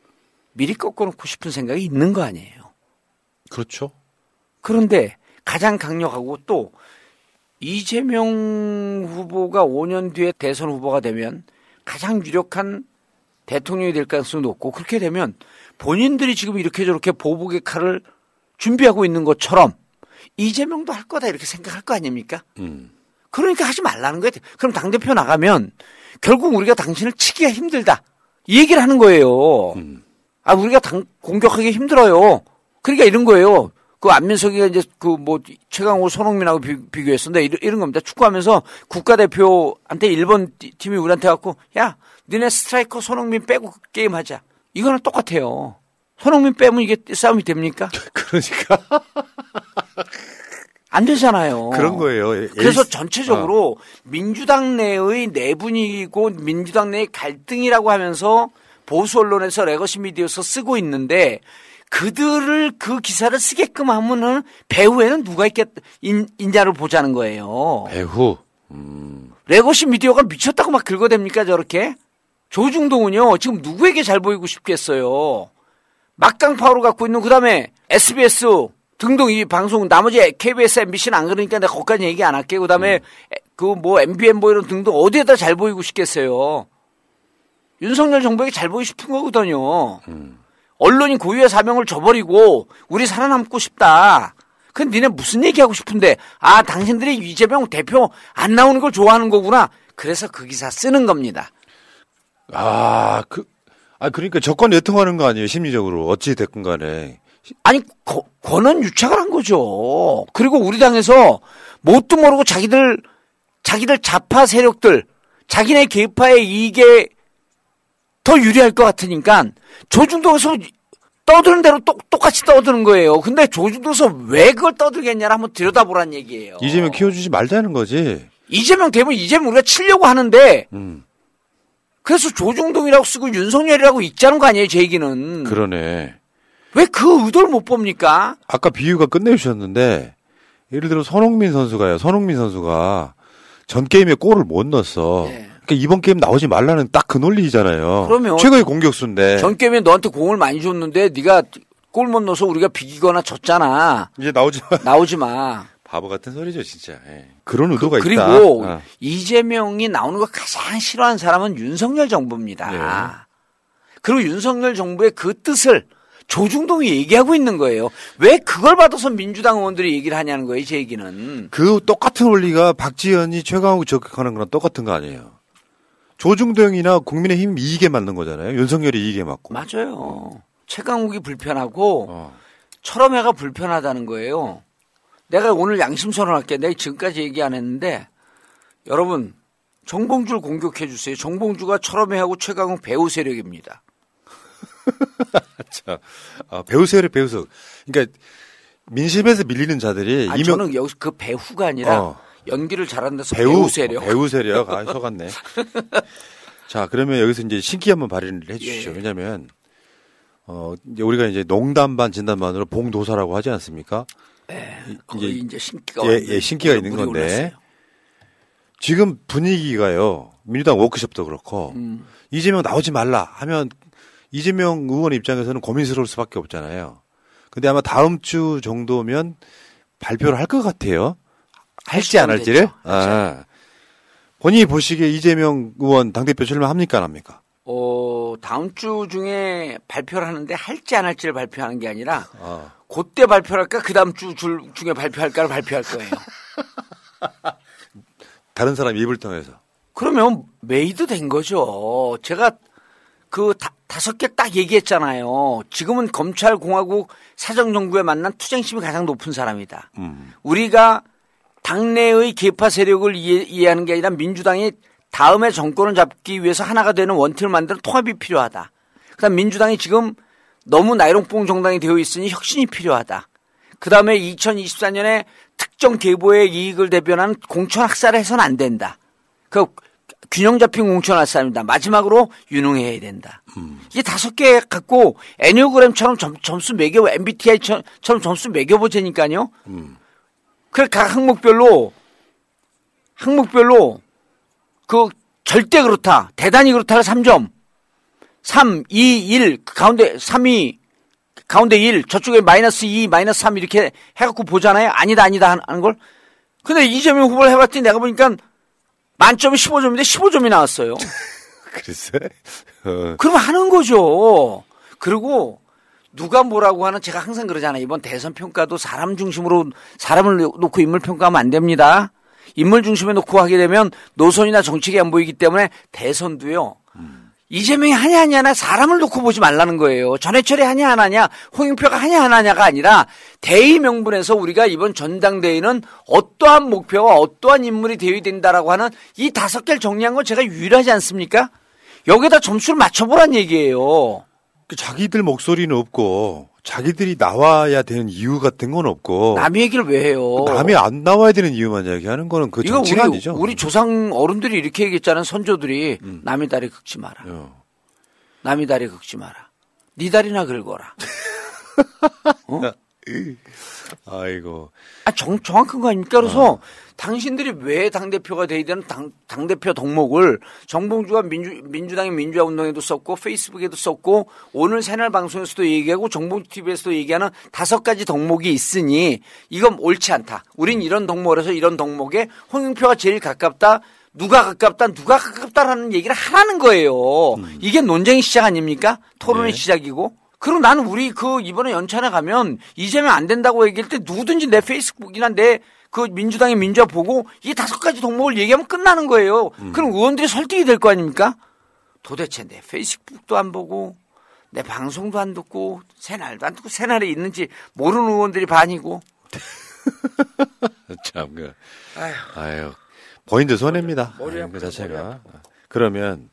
미리 꺾어놓고 싶은 생각이 있는 거 아니에요. 그렇죠. 그런데 가장 강력하고 또 이재명 후보가 5년 뒤에 대선 후보가 되면 가장 유력한 대통령이 될 가능성이 높고 그렇게 되면 본인들이 지금 이렇게 저렇게 보복의 칼을 준비하고 있는 것처럼 이재명도 할 거다 이렇게 생각할 거 아닙니까? 음. 그러니까 하지 말라는 거예요. 그럼 당대표 나가면 결국 우리가 당신을 치기가 힘들다. 이 얘기를 하는 거예요. 아, 우리가 당, 공격하기 힘들어요. 그러니까 이런 거예요. 그 안민석이가 이제 그 뭐 최강호 손흥민하고 비, 비교했었는데 이런, 이런 겁니다. 축구하면서 국가대표한테 일본 티- 팀이 우리한테 갖고 야, 니네 스트라이커 손흥민 빼고 게임하자. 이거는 똑같아요. 손흥민 빼면 이게 싸움이 됩니까? 그러니까. 안 되잖아요. 그런 거예요. 그래서 전체적으로 민주당 내의 내분위기고 민주당 내의 갈등이라고 하면서 보수 언론에서 legacy media에서 쓰고 있는데 그들을 그 기사를 쓰게끔 하면은 배후에는 누가 있겠 인, 인자를 보자는 거예요. 배후. legacy media가 미쳤다고 막 긁어댑니까 저렇게? 조중동은요 지금 누구에게 잘 보이고 싶겠어요. 막강 파워를 갖고 있는 그다음에 SBS 등등 이 방송 나머지 KBS, MBC는 안 그러니까 내가 거기까지 얘기 안 할게. 그다음에 그뭐 MBN 뭐 이런 등등 어디에다 잘 보이고 싶겠어요. 윤석열 정부에게 잘 보이고 싶은 거거든요. 언론이 고유의 사명을 저버리고 우리 살아남고 싶다. 근데 니네 무슨 얘기하고 싶은데 아 당신들이 이재명 대표 안 나오는 걸 좋아하는 거구나. 그래서 그 기사 쓰는 겁니다. 아, 그, 아, 그러니까 조건 내통하는 거 아니에요, 심리적으로. 어찌 됐건 간에. 아니 거- 권한 유착을 한 거죠. 그리고 우리 당에서 뭣도 모르고 자기들 자기들 좌파 세력들 자기네 계파의 이익에 더 유리할 것 같으니까 조중동에서 떠드는 대로 똑, 똑같이 떠드는 거예요. 근데 조중동에서 왜 그걸 떠들겠냐를 한번 들여다보란 얘기예요. 이재명 키워주지 말자는 거지. 이재명 되면 이재명 우리가 치려고 하는데 음. 그래서 조중동이라고 쓰고 윤석열이라고 있자는 거 아니에요, 제 얘기는. 그러네. 왜 그 의도를 못 봅니까? 아까 비유가 끝내주셨는데, 예를 들어 손흥민 선수가요, 손흥민 선수가 전 게임에 골을 못 넣었어. 그러니까 이번 게임 나오지 말라는 딱 그 논리잖아요. 그러면 최고의 공격수인데. 전 게임에 너한테 공을 많이 줬는데 네가 골 못 넣어서 우리가 비기거나 졌잖아. 이제 나오지 마. 나오지 마. 바보 같은 소리죠, 진짜. 예. 그런 의도가 그리고 있다. 어. 이재명이 나오는 거 가장 싫어하는 사람은 윤석열 정부입니다. 네. 그리고 윤석열 정부의 그 뜻을 조중동이 얘기하고 있는 거예요. 왜 그걸 받아서 민주당 의원들이 얘기를 하냐는 거예요, 제 얘기는. 그 똑같은 원리가 박지원이 최강욱 적격하는 거랑 똑같은 거 아니에요. 조중동이나 국민의힘 이익에 맞는 거잖아요. 윤석열이 이익에 맞고. 맞아요. 최강욱이 불편하고 어. 철험회가 불편하다는 거예요. 내가 오늘 양심 선언할게. 내가 지금까지 얘기 안 했는데 여러분 정봉주를 공격해 주세요. 정봉주가 철험회하고 최강욱 배우 세력입니다. 자, 아, 배우 세력 배우석. 그러니까 민심에서 밀리는 자들이 아, 이명 저는 여기서 그 배후가 아니라 어. 연기를 데서 배우, 배우 세력. 배우 세력. 아, 속았네. 자, 그러면 여기서 이제 신기 한번 발휘를 해 주시죠. 예. 왜냐면 어, 이제 우리가 이제 농담 반 진담 반으로 봉도사라고 하지 않습니까? 거의 이제 신기가 예. 예, 신기가 있는 건데. 올랐어요. 지금 분위기가요. 민주당 워크숍도 그렇고 음. 이재명 나오지 말라 하면 이재명 의원 입장에서는 고민스러울 수밖에 없잖아요. 근데 아마 다음 주 정도면 발표를 할 것 같아요. 할지 안 할지를. 됐죠. 아. 본인이 보시기에 이재명 의원 당대표 출마합니까 안 합니까? 어, 다음 주 중에 발표를 하는데 할지 안 할지를 발표하는 게 아니라 어. 그때 발표할까 그 다음 주 줄 중에 발표할까를 발표할 거예요. 다른 사람 입을 통해서. 그러면 made 된 거죠. 제가 그 다, 다섯 개 딱 얘기했잖아요. 지금은 검찰 공화국 사정 정부에 만난 투쟁심이 가장 높은 사람이다. 음. 우리가 당내의 계파 세력을 이해, 이해 하는 게 아니라 민주당이 다음에 정권을 잡기 위해서 하나가 되는 one team을 만드는 통합이 필요하다. 그다음 민주당이 지금 너무 나이롱뽕 정당이 되어 있으니 혁신이 필요하다. 그 다음에 2024년에 특정 계보의 이익을 대변하는 공천 학살을 해서는 안 된다. 그 균형 잡힌 공천 학살입니다. 마지막으로 유능해야 된다. 이게 다섯 개 갖고 애니어그램처럼 점, 점수 매겨 MBTI처럼 점수 매겨보자니까요. 그래 각 항목별로 항목별로 그 절대 그렇다. 대단히 그렇다가 3점. 3, 2, 1. 그 가운데 3이 가운데 1, 저쪽에 마이너스 2, 마이너스 3 이렇게 해갖고 보잖아요. 아니다, 아니다 하는 걸. 근데 이재명 후보를 해봤더니 내가 보니까 만점이 15점인데 15점이 나왔어요. 글쎄. 어. 그럼 하는 거죠. 그리고 누가 뭐라고 하는 제가 항상 그러잖아요. 이번 대선 평가도 사람 중심으로 사람을 놓고 인물 평가하면 안 됩니다. 인물 중심에 놓고 하게 되면 노선이나 정책이 안 보이기 때문에 대선도요. 이재명이 하냐 안 하냐 사람을 놓고 보지 말라는 거예요. 전해철이 하냐 안 하냐 홍영표가 하냐 안 하냐가 아니라 대의 명분에서 우리가 이번 전당대회는 어떠한 목표와 어떠한 인물이 되어야 된다라고 하는 이 다섯 개를 정리한 건 제가 유일하지 않습니까? 여기다 점수를 맞춰보란 얘기예요. 그 자기들 목소리는 없고 자기들이 나와야 되는 이유 같은 건 없고 남의 얘기를 왜 해요? 남이 안 나와야 되는 이유만 이야기하는 거는 그 이거 정치가 우리 아니죠. 우리 조상 어른들이 이렇게 얘기했잖아요. 선조들이 음. 남의 다리 긁지 마라. 어. 남의 다리 긁지 마라. 네 다리나 긁어라. 어? 아이고. 아, 정, 정확한 거 아닙니까? 그래서 당신들이 왜 당대표가 돼야 되는 당, 당대표 덕목을 정봉주가 민주, 민주당의 민주화 운동에도 썼고 페이스북에도 썼고 오늘 새날 방송에서도 얘기하고 정봉주 TV에서도 얘기하는 다섯 가지 덕목이 있으니 이건 옳지 않다. 우린 이런 덕목을 해서 이런 덕목에 홍영표가 제일 가깝다. 누가 가깝다, 누가 가깝다라는 얘기를 하라는 거예요. 이게 논쟁의 시작 아닙니까? 토론의 시작이고. 그리고 나는 우리 그 이번에 연찬에 가면 이재명 안 된다고 얘기할 때 누구든지 내 페이스북이나 내 그 민주당의 민주화 보고 이 다섯 가지 덕목을 얘기하면 끝나는 거예요. 그럼 의원들이 설득이 될 거 아닙니까? 도대체 내 페이스북도 안 보고 내 방송도 안 듣고 새날도 안 듣고 새날에 있는지 모르는 의원들이 반이고. 참 그. 아유. 본인도 손해입니다. 머리 아유, 그 자체가. 그러면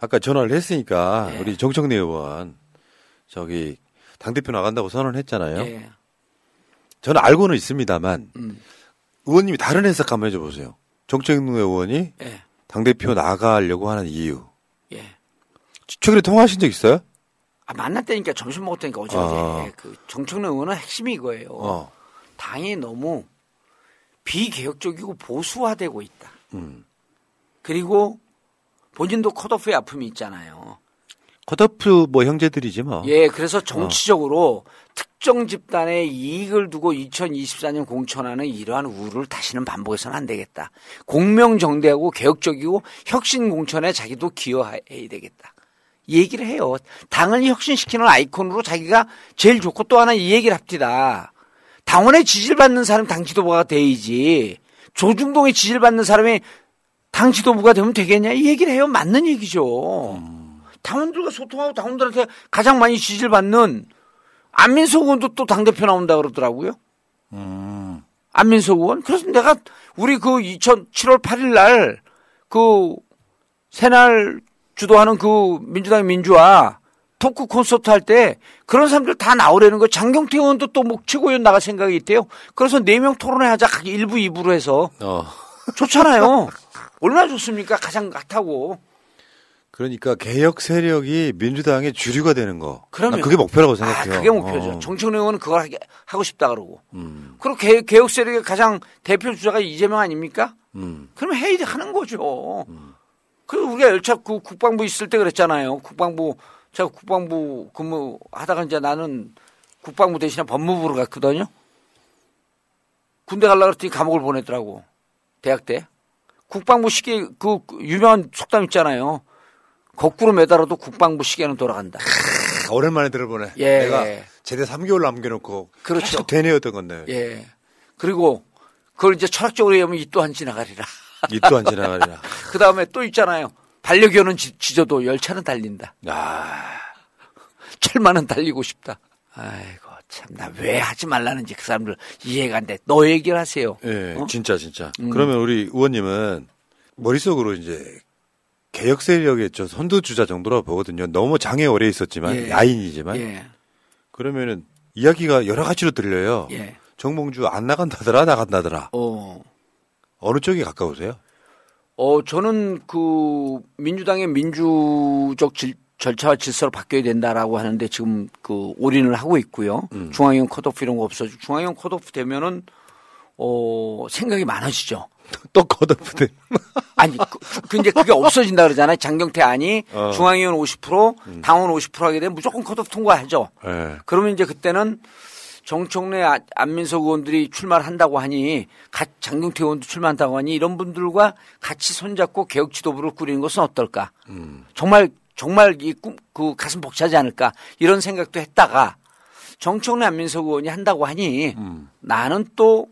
아까 전화를 했으니까 우리 정청래 의원 저기 당대표 나간다고 선언했잖아요. 예. 저는 알고는 있습니다만 음. 의원님이 다른 해석 한번 해줘 보세요. 정청래 의원이 예. 당대표 나가려고 하는 이유. 예. 최근에 통화하신 적 있어요? 아, 만났다니까 점심 먹었다니까 어제 아. 어제 그 정청래 의원은 핵심이 이거예요. 어. 당이 너무 비개혁적이고 보수화되고 있다. 음. 그리고 본인도 컷오프의 아픔이 있잖아요. 컷오프 뭐 형제들이지 뭐. 예, 그래서 정치적으로 특정 집단의 이익을 두고 2024년 공천하는 이러한 우를 다시는 반복해서는 안 되겠다. 공명정대하고 개혁적이고 혁신 공천에 자기도 기여해야 되겠다. 이 얘기를 해요. 당을 혁신시키는 아이콘으로 자기가 제일 좋고 또 하나 이 얘기를 합니다. 당원의 지지를 받는 사람이 당 지도부가 돼야지. 조중동의 지지를 받는 사람이 당 지도부가 되면 되겠냐? 이 얘기를 해요. 맞는 얘기죠. 당원들과 소통하고 당원들한테 가장 많이 지지를 받는 안민석 의원도 또 당대표 나온다 그러더라고요. 안민석 의원. 그래서 내가 우리 그 2007월 8일 날 그 새날 주도하는 그 민주당의 민주화 토크 콘서트 할 때 그런 사람들 다 나오려는 거예요. 장경태 의원도 또목 최고위원 나갈 생각이 있대요. 그래서 네 명 토론회 하자. 1부, 2부로 해서. 어. 좋잖아요. 얼마나 좋습니까? 가장 같다고. 그러니까 개혁 세력이 민주당의 주류가 되는 거. 그러면 난 그게 목표라고 생각해요. 아, 그게 목표죠. 어. 정청래 의원은 그걸 하게- 하고 싶다 그러고. 음. 그리고 개, 개혁 세력의 가장 대표 주자가 이재명 아닙니까? 음. 그러면 해야 하는 거죠. 그리고 우리가 열차 그 국방부 있을 때 그랬잖아요. 국방부 제가 국방부 근무하다가 이제 나는 국방부 대신에 법무부로 갔거든요. 군대 갈라 그랬더니 감옥을 보내더라고. 대학 때. 국방부 시계 그 유명한 속담 있잖아요. 거꾸로 매달아도 국방부 시계는 돌아간다. 아, 오랜만에 들어보네. 예. 내가 제대 3개월 남겨놓고 그렇죠. 계속 되뇌었던 건데. 예. 그리고 그걸 이제 철학적으로 얘기하면 이 또한 지나가리라. 이 또한 지나가리라. 그 다음에 또 있잖아요. 반려견은 지, 져도 열차는 달린다. 아. 철만은 달리고 싶다. 아이고 참 나 왜 하지 말라는지 그 사람들 이해가 안 돼. 너 얘기를 하세요. 예, 어? 진짜 진짜. 음. 그러면 우리 의원님은 머릿속으로 이제 개혁 세력의 저 선두 주자 정도라고 보거든요. 너무 장애 오래 있었지만 예. 야인이지만 예. 그러면은 이야기가 여러 가지로 들려요. 예. 정봉주 안 나간다더라 나간다더라. 어. 어느 쪽이 가까우세요? 어, 저는 그 민주당의 민주적 질- 절차와 질서로 바뀌어야 된다라고 하는데 지금 그 올인을 하고 있고요. 음. 중앙위원 컷오프 이런 거 없어지고 중앙위원 컷오프 되면은 어, 생각이 많아지죠. 또 돼. 아니, 그, 그 이제 그게 없어진다 그러잖아요. 장경태 안이 어. 중앙위원 50%, 당원 50% 하게 되면 무조건 컷오프 통과하죠. 예. 그러면 이제 그때는 정청래 아- 안민석 의원들이 출마를 한다고 하니 가- 장경태 의원도 출마한다고 하니 이런 분들과 같이 손잡고 개혁 지도부를 꾸리는 것은 어떨까? 음. 정말 정말 이 꿈 그 가슴 벅차지 않을까 이런 생각도 했다가 정청래 안민석 의원이 한다고 하니 음. 나는 또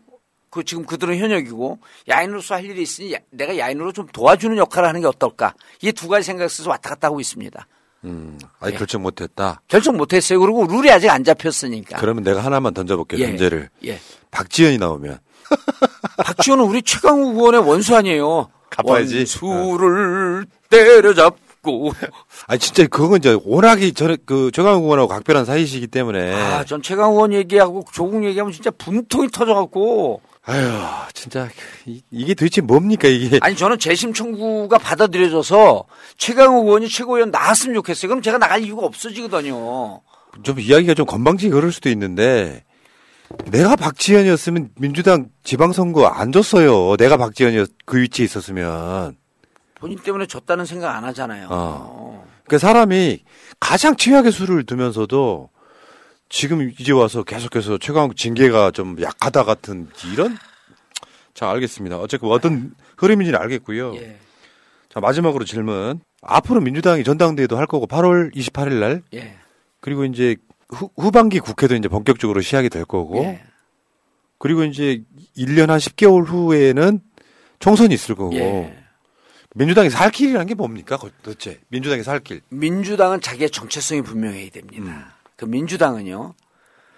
그 지금 그들은 현역이고 야인으로서 할 일이 있으니 야- 내가 야인으로 좀 도와주는 역할을 하는 게 어떨까? 이 두 가지 생각 써서 왔다 갔다 하고 있습니다. 음. 아직 예. 결정 못했다. 결정 못했어요. 그리고 룰이 아직 안 잡혔으니까. 그러면 내가 하나만 던져볼게요. 예. 문제를. 예. 박지현이 나오면 박지원은 우리 최강욱 의원의 원수 아니에요. 갚아야지. 원수를 때려잡고 있고. 아니 진짜 그건 이제 워낙에 저는 그 최강욱 의원하고 각별한 사이시기 때문에 아, 전 최강 의원 얘기하고 조국 얘기하면 진짜 분통이 터져갖고. 아유 진짜 이, 이게 도대체 뭡니까 이게 아니 저는 재심 청구가 받아들여져서 최강욱 의원이 최고위원 나왔으면 좋겠어요. 그럼 제가 나갈 이유가 없어지거든요. 좀 이야기가 좀 건방지게 그럴 수도 있는데 내가 박지현이었으면 민주당 지방선거 안 줬어요. 내가 박지현이었 그 위치에 있었으면. 본인 때문에 졌다는 생각 안 하잖아요. 어. 그 사람이 가장 최악의 수를 두면서도 지금 이제 와서 계속해서 최강 징계가 좀 약하다 같은 이런 자 알겠습니다. 어쨌든 어떤 흐름인지는 알겠고요. 예. 자 마지막으로 질문. 앞으로 민주당이 전당대회도 할 거고 8월 28일 날 예. 그리고 이제 후, 후반기 국회도 이제 본격적으로 시작이 될 거고 예. 그리고 이제 1년 한 10개월 후에는 총선이 있을 거고 예. 민주당이 살 길이라는 게 뭡니까 도대체 민주당이 살 길. 민주당은 자기의 정체성이 분명해야 됩니다. 그 민주당은요.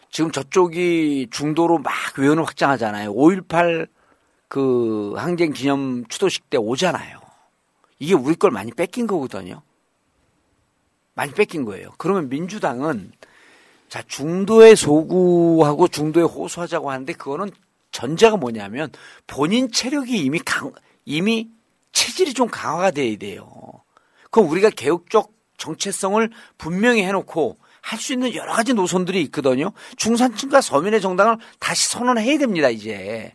지금 저쪽이 중도로 막 외연을 확장하잖아요. 5.18 그 항쟁 기념 추도식 때 오잖아요. 이게 우리 걸 많이 뺏긴 거거든요. 많이 뺏긴 거예요. 그러면 민주당은 자 중도에 소구하고 중도에 호소하자고 하는데 그거는 전제가 뭐냐면 본인 체력이 이미 강 이미 체질이 좀 강화가 돼야 돼요. 그럼 우리가 개혁적 정체성을 분명히 해놓고 할 수 있는 여러 가지 노선들이 있거든요. 중산층과 서민의 정당을 다시 선언해야 됩니다, 이제.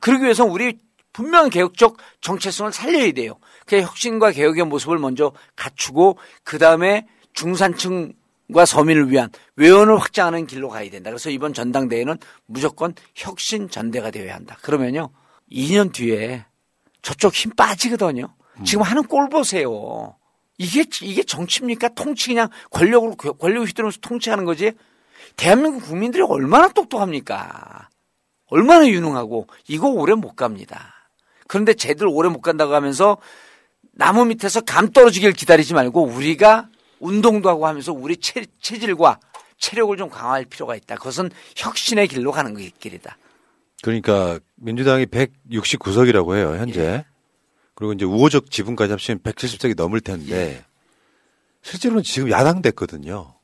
그러기 위해서 우리 분명한 개혁적 정체성을 살려야 돼요. 그 혁신과 개혁의 모습을 먼저 갖추고 그 다음에 중산층과 서민을 위한 외연을 확장하는 길로 가야 된다. 그래서 이번 전당대회는 무조건 혁신 전대가 되어야 한다. 그러면요, 2년 뒤에 저쪽 힘 빠지거든요. 지금 하는 꼴 보세요. 이게 이게 정치입니까? 통치 그냥 권력으로 권력 휘두르면서 통치하는 거지. 대한민국 국민들이 얼마나 똑똑합니까? 얼마나 유능하고 이거 오래 못 갑니다. 그런데 쟤들 오래 못 간다고 하면서 나무 밑에서 감 떨어지길 기다리지 말고 우리가 운동도 하고 하면서 우리 체, 체질과 체력을 좀 강화할 필요가 있다. 그것은 혁신의 길로 가는 길이다. 그러니까 민주당이 169석이라고 해요 현재. 그리고 이제 우호적 지분까지 합치면 170석이 넘을 텐데 실제로는 지금 야당 됐거든요.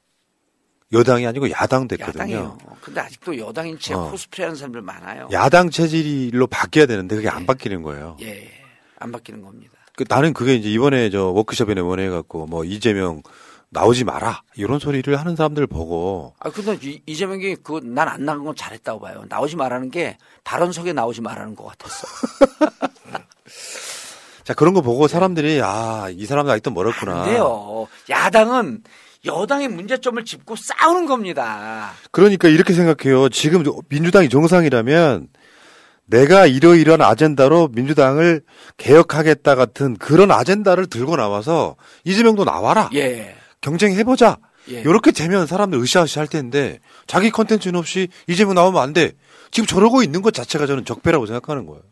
여당이 아니고 야당 됐거든요. 야당이요. 근데 아직도 여당인 채 어. 코스프레하는 사람들 많아요. 야당 체질로 바뀌어야 되는데 그게 안 바뀌는 거예요. 예, 안 바뀌는 겁니다. 그 나는 그게 이제 이번에 저 워크숍에 원해갖고 뭐 이재명 나오지 마라 이런 소리를 하는 사람들 보고 아 근데 이- 이재명이 그 난 안 나간 건 잘했다고 봐요. 나오지 말라는 게 발언석에 나오지 말라는 것 같았어. 자 그런 거 보고 사람들이 아 이 사람도 아직도 멀었구나. 근데요, 야당은 여당의 문제점을 짚고 싸우는 겁니다. 그러니까 이렇게 생각해요. 지금 민주당이 정상이라면 내가 이러이러한 아젠다로 민주당을 개혁하겠다 같은 그런 아젠다를 들고 나와서 이재명도 나와라. 예. 경쟁해보자. 예. 이렇게 되면 사람들 으쌰으쌰 할 텐데 자기 컨텐츠는 없이 이재명 나오면 안 돼. 지금 저러고 있는 것 자체가 저는 적폐라고 생각하는 거예요.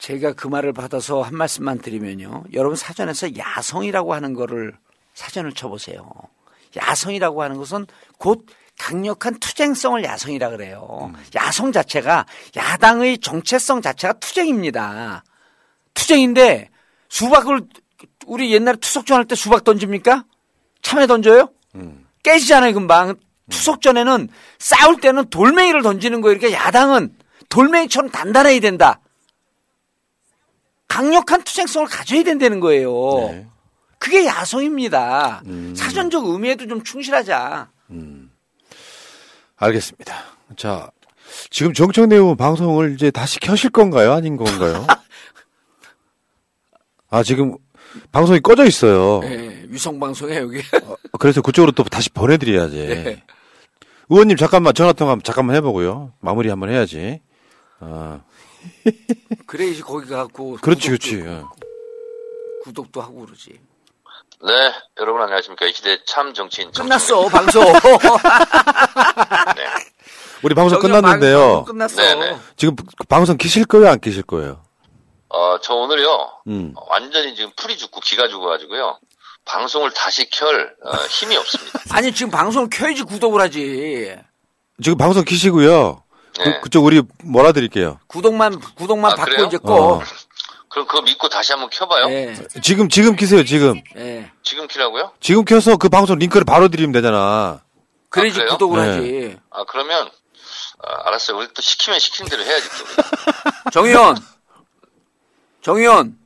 제가 그 말을 받아서 한 말씀만 드리면요. 여러분 사전에서 야성이라고 하는 거를 사전을 쳐보세요. 야성이라고 하는 것은 곧 강력한 투쟁성을 야성이라 그래요. 야성 자체가 야당의 정체성 자체가 투쟁입니다. 투쟁인데 수박을 우리 옛날에 투석전 할 때 수박 던집니까? 참외 던져요? 깨지잖아요, 금방. 투석전에는 싸울 때는 돌멩이를 던지는 거예요. 그러니까 야당은 돌멩이처럼 단단해야 된다. 강력한 투쟁성을 가져야 된다는 거예요. 그게 야성입니다. 사전적 의미에도 좀 충실하자. 알겠습니다. 자, 지금 정청래 의원 방송을 이제 다시 켜실 건가요? 아닌 건가요? 아, 지금 방송이 꺼져 있어요. 예, 위성방송에 여기. 그래서 그쪽으로 또 다시 보내드려야지. 예. 의원님 잠깐만 전화 통화 잠깐만 해보고요. 마무리 한번 해야지. 아, 그래야지 거기 가고. 그렇지, 그렇지. 예. 구독도 하고 그러지. 네, 여러분 안녕하십니까. 이 시대 참 정치인 끝났어, 방송. 우리 방송 끝났는데요. 방송 끝났어. 네네. 지금 방송 키실 거예요? 안 키실 거예요? 어, 저 오늘요, 음. 완전히 지금 풀이 죽고 기가 죽어가지고요. 방송을 다시 켤 어, 힘이 없습니다. 아니, 지금 방송을 켜야지 구독을 하지. 지금 방송 키시고요. 네. 그, 그쪽 우리 몰아드릴게요. 구독만, 구독만 아, 받고 그래요? 이제 꺼. 어. 그럼 그거 믿고 다시 한번 켜봐요. 예. 지금 지금 키세요 지금. 예. 지금 키라고요? 지금 켜서 그 방송 링크를 바로 드리면 되잖아. 그래야지 그래요? 구독을 네. 하지. 아 그러면 아, 알았어요. 우리 또 시키면 시킨 대로 해야지 또. 정의원. 정의원.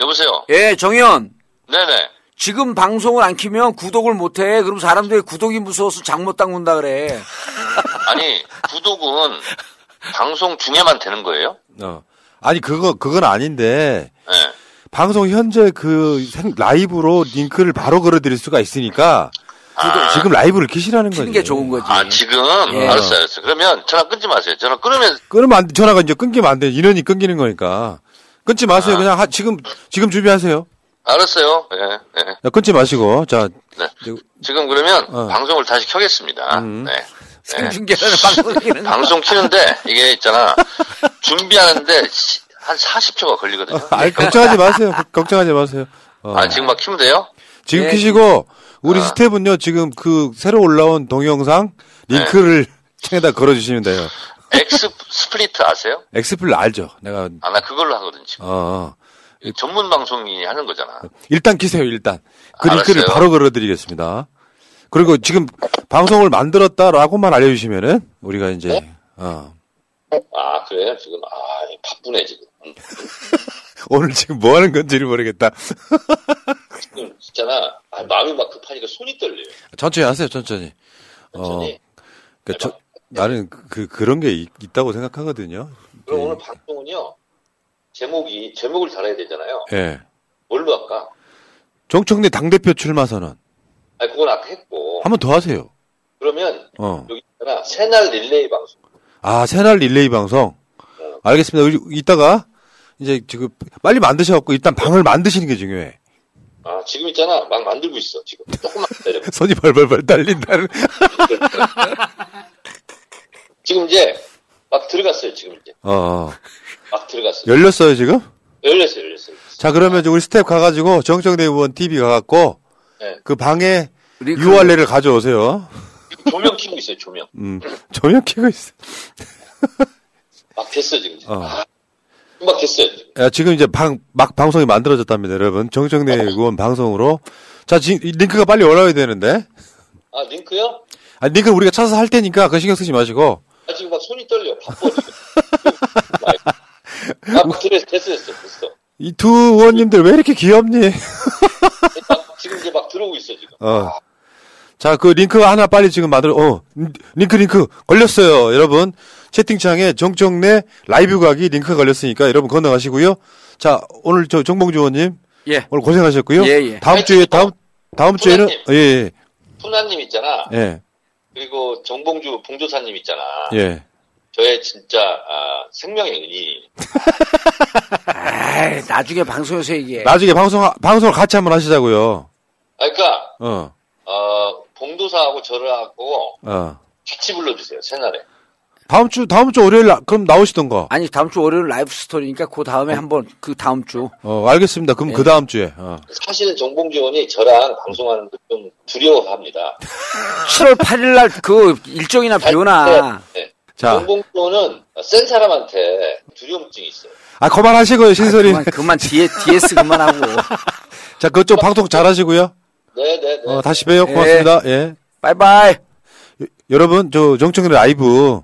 여보세요. 예, 정의원. 네네. 지금 방송을 안 키면 구독을 못 해. 그럼 사람들이 구독이 무서워서 장못 닦는다 그래. 아니 구독은 방송 중에만 되는 거예요? 어. 아니 그거 그건 아닌데 네. 방송 현재 그 생- 라이브로 링크를 바로 걸어드릴 수가 있으니까 지금 라이브를 키시라는 거지. 게 좋은 거지. 아 지금 예. 알았어요, 알았어요. 그러면 전화 끊지 마세요. 전화 끊으면 끊으면 안 돼. 전화가 이제 끊기면 안 돼. 인원이 끊기는 거니까. 끊지 마세요. 그냥 하- 지금 지금 준비하세요. 알았어요. 예, 예. 야, 끊지 마시고 자 네. 지금 그러면 어. 방송을 다시 켜겠습니다. 음. 네. 생중계라는 방송 키는 거. 방송 키는데 이게 있잖아 준비하는데 시- 한 40초가 걸리거든요. 아니 걱정하지 마세요. 걱- 걱정하지 마세요. 어. 아 지금 막 키면 돼요? 지금 예. 키시고 우리 스텝은요 지금 그 새로 올라온 동영상 링크를 창에다 걸어 주시면 돼요. XSplit 아세요? 엑스플 알죠? 내가 아 나 그걸로 하거든 지금. 어 전문 방송인이 하는 거잖아. 일단 키세요 일단 그 알았어요. 링크를 바로 걸어드리겠습니다. 그리고 지금 방송을 만들었다라고만 알려주시면은 우리가 이제 네? 어. 아 그래요? 지금 아 바쁘네 지금. 음, 오늘 지금 뭐 하는 건지를 모르겠다. 지금 있잖아. 아, 마음이 막 급하니까 손이 떨려요. 천천히 하세요 천천히. 천천히. 어, 그러니까 저, 나는 그 그런 게 있, 다고 생각하거든요. 그럼 오늘 방송은요 제목이 제목을 달아야 되잖아요. 예. 뭘로 할까? 정청래 당 대표 출마 선언 아니 그건 아까 했고. 한 번 더 하세요. 그러면 어. 여기 있잖아 새날 릴레이 방송. 아, 새날 릴레이 방송. 알겠습니다. 우리 이따가 이제 지금 빨리 만드셔갖고 일단 방을 만드시는 게 중요해. 아 지금 있잖아 막 만들고 있어 지금 조금만 기다려. 손이 벌벌벌 떨린다는. 지금 이제 막 들어갔어요 지금 이제 어, 어. 막 들어갔어요. 열렸어요 지금? 열렸어요 열렸어요. 자 그러면 우리 스텝 가가지고 정청래 의원 TV 가갖고 네. 그 방에 URL을 가져오세요. 조명 켜고 있어요 조명. 음, 조명 켜고 있어. 막 됐어 지금. 어. 막 됐어요. 야, 지금 이제 방, 막 방송이 만들어졌답니다, 여러분. 정청래 의원 방송으로. 자, 지금 이 링크가 빨리 올라와야 되는데. 아 링크요? 아, 링크는 우리가 찾아서 할 테니까 그 신경 쓰지 마시고. 아 지금 막 손이 떨려 바빠 지금. 아 됐어 됐어 됐어 됐어. 이 두 의원님들 왜 이렇게 귀엽니? 막 지금 이제 막 들어오고 있어 지금. 어. 자, 그 링크 하나 빨리 지금 만들어, 어, 링크, 링크, 걸렸어요, 여러분. 채팅창에 정청래 라이브 가기 링크 걸렸으니까 여러분 건너가시고요. 자, 오늘 저 정봉주 의원님. 예. 오늘 고생하셨고요. 예, 예. 다음 주에, 다음, 다음 주에는, 예, 예, 푸나님 있잖아. 예, 그리고 정봉주 봉조사님 있잖아. 예. 저의 진짜 아, 생명의 은인. 아이, 나중에 방송에서 얘기해. 나중에 방송, 방송을 같이 한번 하시자고요. 아, 그러니까 어, 어, 봉도사하고 저를 하고 어. 같이 불러주세요 새날에. 다음 주, 다음 주 월요일, 나- 그럼 나오시던가. 아니 다음 주 월요일 라이브 스토리니까 그 다음에 한번 그 다음 주. 어, 알겠습니다. 그럼 그 다음 주에. 어. 사실은 정봉주 의원이 저랑 방송하는 거좀 두려워합니다. 7월 8일 날 그 일정이나 비오나. 네. 자. 의원은 센 사람한테 두려움증이 있어요. 아, 그만하시고요, 신설이. 그만 그만 뒤에 DS 그만하고. 자, 그쪽 방송 잘 하시고요. 네네네. 어, 다시 봬요. 고맙습니다. 예. 바이바이. 여러분, 저 정청래 라이브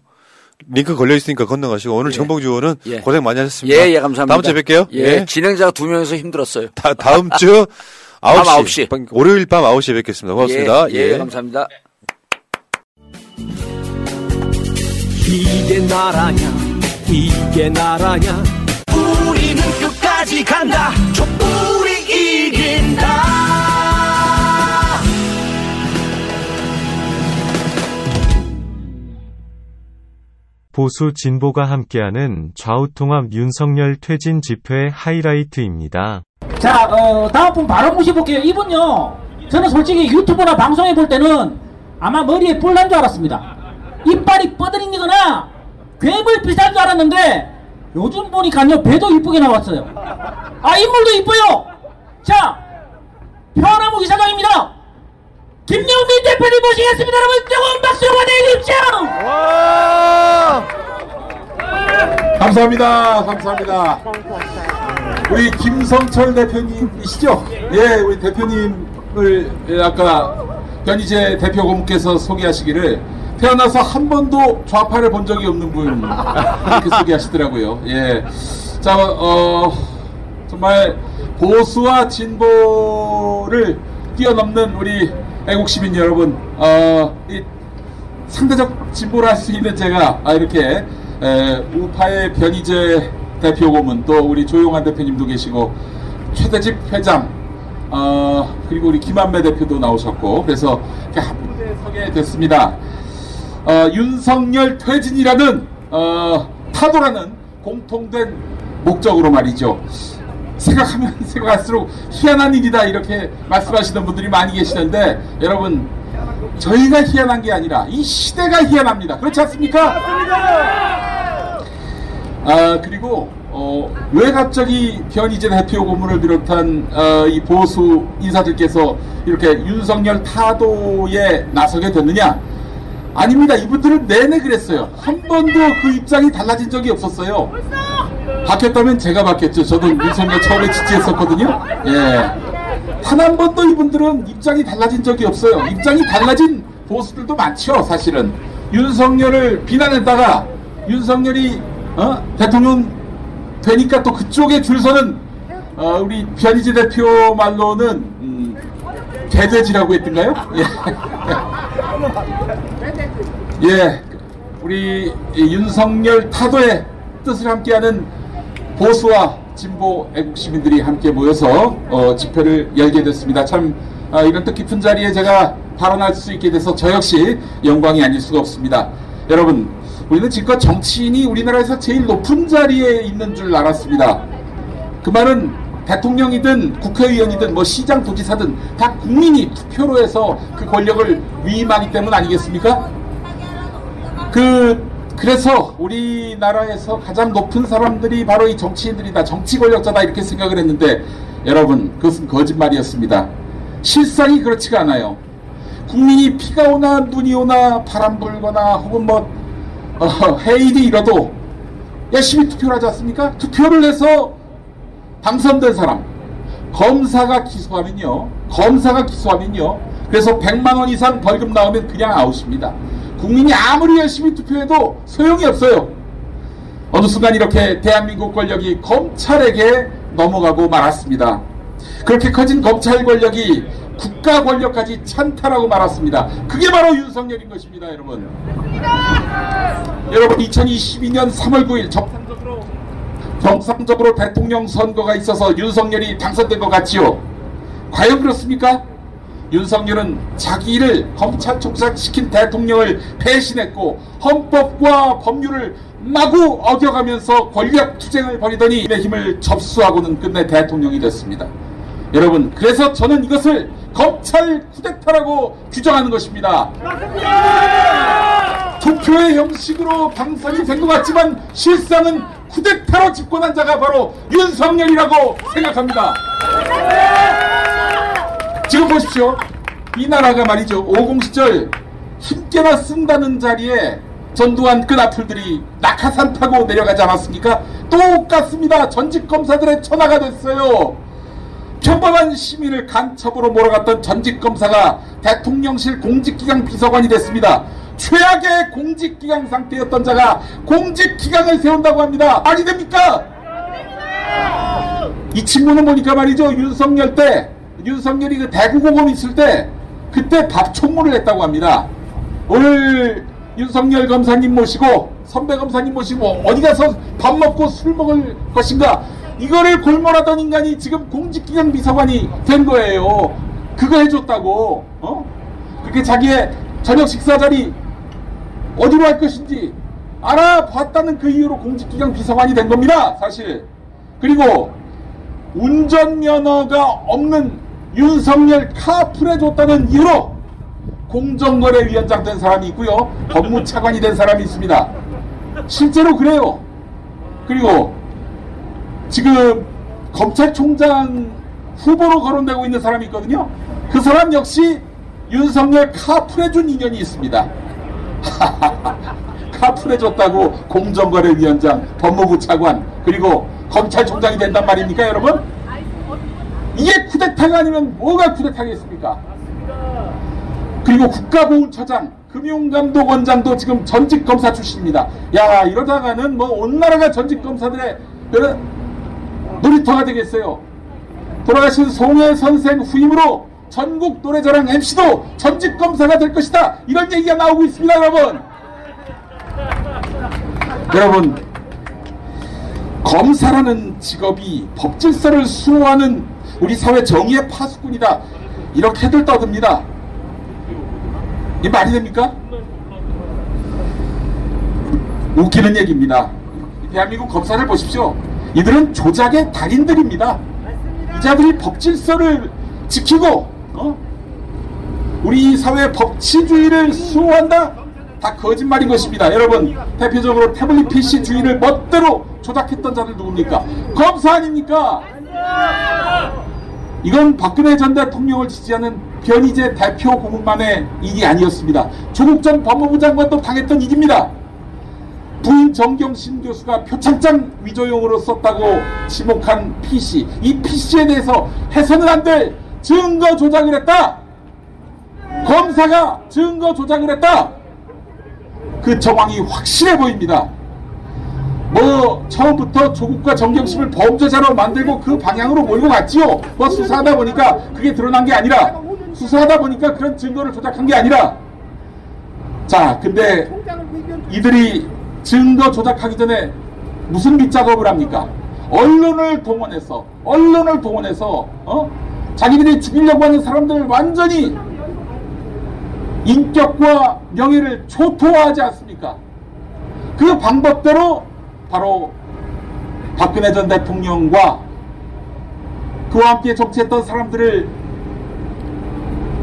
링크 걸려 있으니까 건너가시고 오늘 정봉주 의원은 예. 고생 많이 하셨습니다. 예, 예, 감사합니다. 다음 주에 뵐게요. 예, 진행자가 두 명이서 힘들었어요. 다, 다음 주 밤 9시. 9시. 월요일 밤 9시에 뵙겠습니다. 고맙습니다. 예, 예, 감사합니다. 이게 나라냐 이게 나라냐 우리는 끝까지 간다 촛불이 이긴다 보수 진보가 함께하는 좌우통합 윤석열 퇴진 집회 하이라이트입니다. 자, 어, 다음 분 바로 모셔볼게요. 이분요, 저는 솔직히 유튜브나 방송에 볼 때는 아마 머리에 뿔난 줄 알았습니다. 이빨이 뻗어있거나 괴물 비슷한 줄 알았는데 요즘 보니까요, 배도 이쁘게 나왔어요. 아, 인물도 이뻐요! 자, 편하무 이사장입니다! 김영민 대표님 모시겠습니다. 여러분, 뜨거운 박수로 환영해 주십시오! 감사합니다. 감사합니다. 우리 김성철 대표님이시죠? 예, 우리 대표님을 예, 아까 변희재 대표 고문께서 소개하시기를 태어나서 한 번도 좌파를 본 적이 없는 분 이렇게 소개하시더라고요. 예, 자, 어, 정말 보수와 진보를 뛰어넘는 우리 애국 시민 여러분, 어, 이 상대적 진보를 할수 있는 제가 아, 이렇게 에, 우파의 변희재 대표 고문 또 우리 조용한 대표님도 계시고 최대집 회장 어, 그리고 우리 김한배 대표도 나오셨고 그래서 이렇게 한 무대에 서게 됐습니다. 어, 윤석열 퇴진이라는 어, 타도라는 공통된 목적으로 말이죠. 생각하면 생각할수록 희한한 일이다 이렇게 말씀하시는 분들이 많이 계시는데 여러분 저희가 희한한 게 아니라 이 시대가 희한합니다. 그렇지 않습니까? 아 그리고 어, 왜 갑자기 변희재 대표 고문을 비롯한 어, 이 보수 인사들께서 이렇게 윤석열 타도에 나서게 됐느냐? 아닙니다. 이분들은 내내 그랬어요. 한 번도 그 입장이 달라진 적이 없었어요. 바뀌었다면 제가 바뀌었죠. 저도 윤석열 처음에 지지했었거든요. 예. 단 한 번도 이분들은 입장이 달라진 적이 없어요. 입장이 달라진 보수들도 많죠. 사실은 윤석열을 비난했다가 윤석열이 어? 대통령 되니까 또 그쪽에 줄 서는 어, 우리 변희재 대표 말로는 음, 개돼지라고 했던가요? 예. 예, 우리 윤석열 타도의 뜻을 함께하는 보수와 진보 애국 시민들이 함께 모여서 어, 집회를 열게 됐습니다. 참 아, 이런 뜻깊은 자리에 제가 발언할 수 있게 돼서 저 역시 영광이 아닐 수가 없습니다. 여러분, 우리는 지금껏 정치인이 우리나라에서 제일 높은 자리에 있는 줄 알았습니다. 그 말은 대통령이든 국회의원이든 뭐 시장 도지사든 다 국민이 투표로 해서 그 권력을 위임하기 때문 아니겠습니까? 그 그래서 우리나라에서 가장 높은 사람들이 바로 이 정치인들이다. 정치 권력자다 이렇게 생각을 했는데 여러분 그것은 거짓말이었습니다. 실상이 그렇지가 않아요. 국민이 비가 오나 눈이 오나 바람 불거나 혹은 뭐 어, 해일이 일어도 열심히 투표를 하지 않습니까? 투표를 해서 당선된 사람 검사가 기소하면요 검사가 기소하면요 그래서 100만 원 이상 벌금 나오면 그냥 아웃입니다 국민이 아무리 열심히 투표해도 소용이 없어요. 어느 순간 이렇게 대한민국 권력이 검찰에게 넘어가고 말았습니다. 그렇게 커진 검찰 권력이 국가 권력까지 찬탈하고 말았습니다. 그게 바로 윤석열인 것입니다 여러분. 여러분 2022년 3월 9일 정상적으로 정상적으로 대통령 선거가 있어서 윤석열이 당선된 것 같지요? 과연 그렇습니까? 윤석열은 자기를 검찰총장 시킨 대통령을 배신했고 헌법과 법률을 마구 어겨가면서 권력 투쟁을 벌이더니 내 힘을 접수하고는 끝내 대통령이 됐습니다. 여러분 그래서 저는 이것을 검찰 쿠데타라고 규정하는 것입니다. 투표의 형식으로 당선이 된 것 같지만 실상은 쿠데타로 집권한 자가 바로 윤석열이라고 생각합니다. 지금 보십시오. 이 나라가 말이죠. 50 시절 힘께나 쓴다는 자리에 전두환 끈앞풀들이 낙하산 타고 내려가지 않았습니까? 똑같습니다. 전직 검사들의 천하가 됐어요. 평범한 시민을 간첩으로 몰아갔던 전직 검사가 대통령실 공직기강 비서관이 됐습니다. 최악의 공직기강 상태였던 자가 공직기강을 세운다고 합니다. 말이 됩니까? 이 친구는 보니까 말이죠. 윤석열 때, 윤석열이 그 대구공원 있을 때, 그때 밥총무를 했다고 합니다. 오늘 윤석열 검사님 모시고, 선배 검사님 모시고, 어디 가서 밥 먹고 술 먹을 것인가? 이거를 골몰하던 인간이 지금 공직기강 비서관이 된 거예요. 그거 해줬다고, 어? 그게 자기의 저녁 식사 자리 어디로 할 것인지 알아봤다는 그 이유로 공직기강 비서관이 된 겁니다. 사실. 그리고 운전면허가 없는 윤석열 카풀해 줬다는 이유로 공정거래위원장 된 사람이 있고요. 법무차관이 된 사람이 있습니다. 실제로 그래요. 그리고 지금 검찰총장 후보로 거론되고 있는 사람이 있거든요. 그 사람 역시 윤석열 카풀해 준 인연이 있습니다. 카풀해줬다고 공정거래위원장, 법무부 차관, 그리고 검찰총장이 된단 말입니까, 여러분? 이게 쿠데타가 아니면 뭐가 쿠데타겠습니까? 그리고 국가보훈처장, 금융감독원장도 지금 전직 검사 출신입니다. 야 이러다가는 뭐 온 나라가 전직 검사들의 그런 놀이터가 되겠어요. 돌아가신 송혜 선생 후임으로 전국 노래자랑 MC도 전직 검사가 될 것이다. 이런 얘기가 나오고 있습니다, 여러분. 여러분, 검사라는 직업이 법질서를 수호하는 우리 사회 정의의 파수꾼이다. 이렇게들 떠듭니다. 이 말이 됩니까? 웃기는 얘기입니다. 대한민국 검사를 보십시오. 이들은 조작의 달인들입니다. 이자들이 법 질서를 지키고 어? 우리 사회 법치주의를 수호한다? 다 거짓말인 것입니다. 여러분 대표적으로 태블릿 PC 주의를 멋대로 조작했던 자들 누굽니까? 검사 아닙니까? 이건 박근혜 전 대통령을 지지하는 변희재 대표 고문만의 일이 아니었습니다. 조국 전 법무부 장관도 당했던 일입니다. 부인 정경심 교수가 표창장 위조용으로 썼다고 지목한 PC. 이 PC에 대해서 해서는 안 될 증거 조작을 했다. 검사가 증거 조작을 했다. 그 정황이 확실해 보입니다. 뭐 처음부터 조국과 정경심을 범죄자로 만들고 그 방향으로 몰고 갔지요. 뭐 수사하다 보니까 그게 드러난 게 아니라 수사하다 보니까 그런 증거를 조작한 게 아니라 자 근데 이들이 증거 조작하기 전에 무슨 밑작업을 합니까? 언론을 동원해서 언론을 동원해서 어? 자기들이 죽이려고 하는 사람들을 완전히 인격과 명예를 초토화하지 않습니까? 그 방법대로 바로 박근혜 전 대통령과 그와 함께 정치했던 사람들을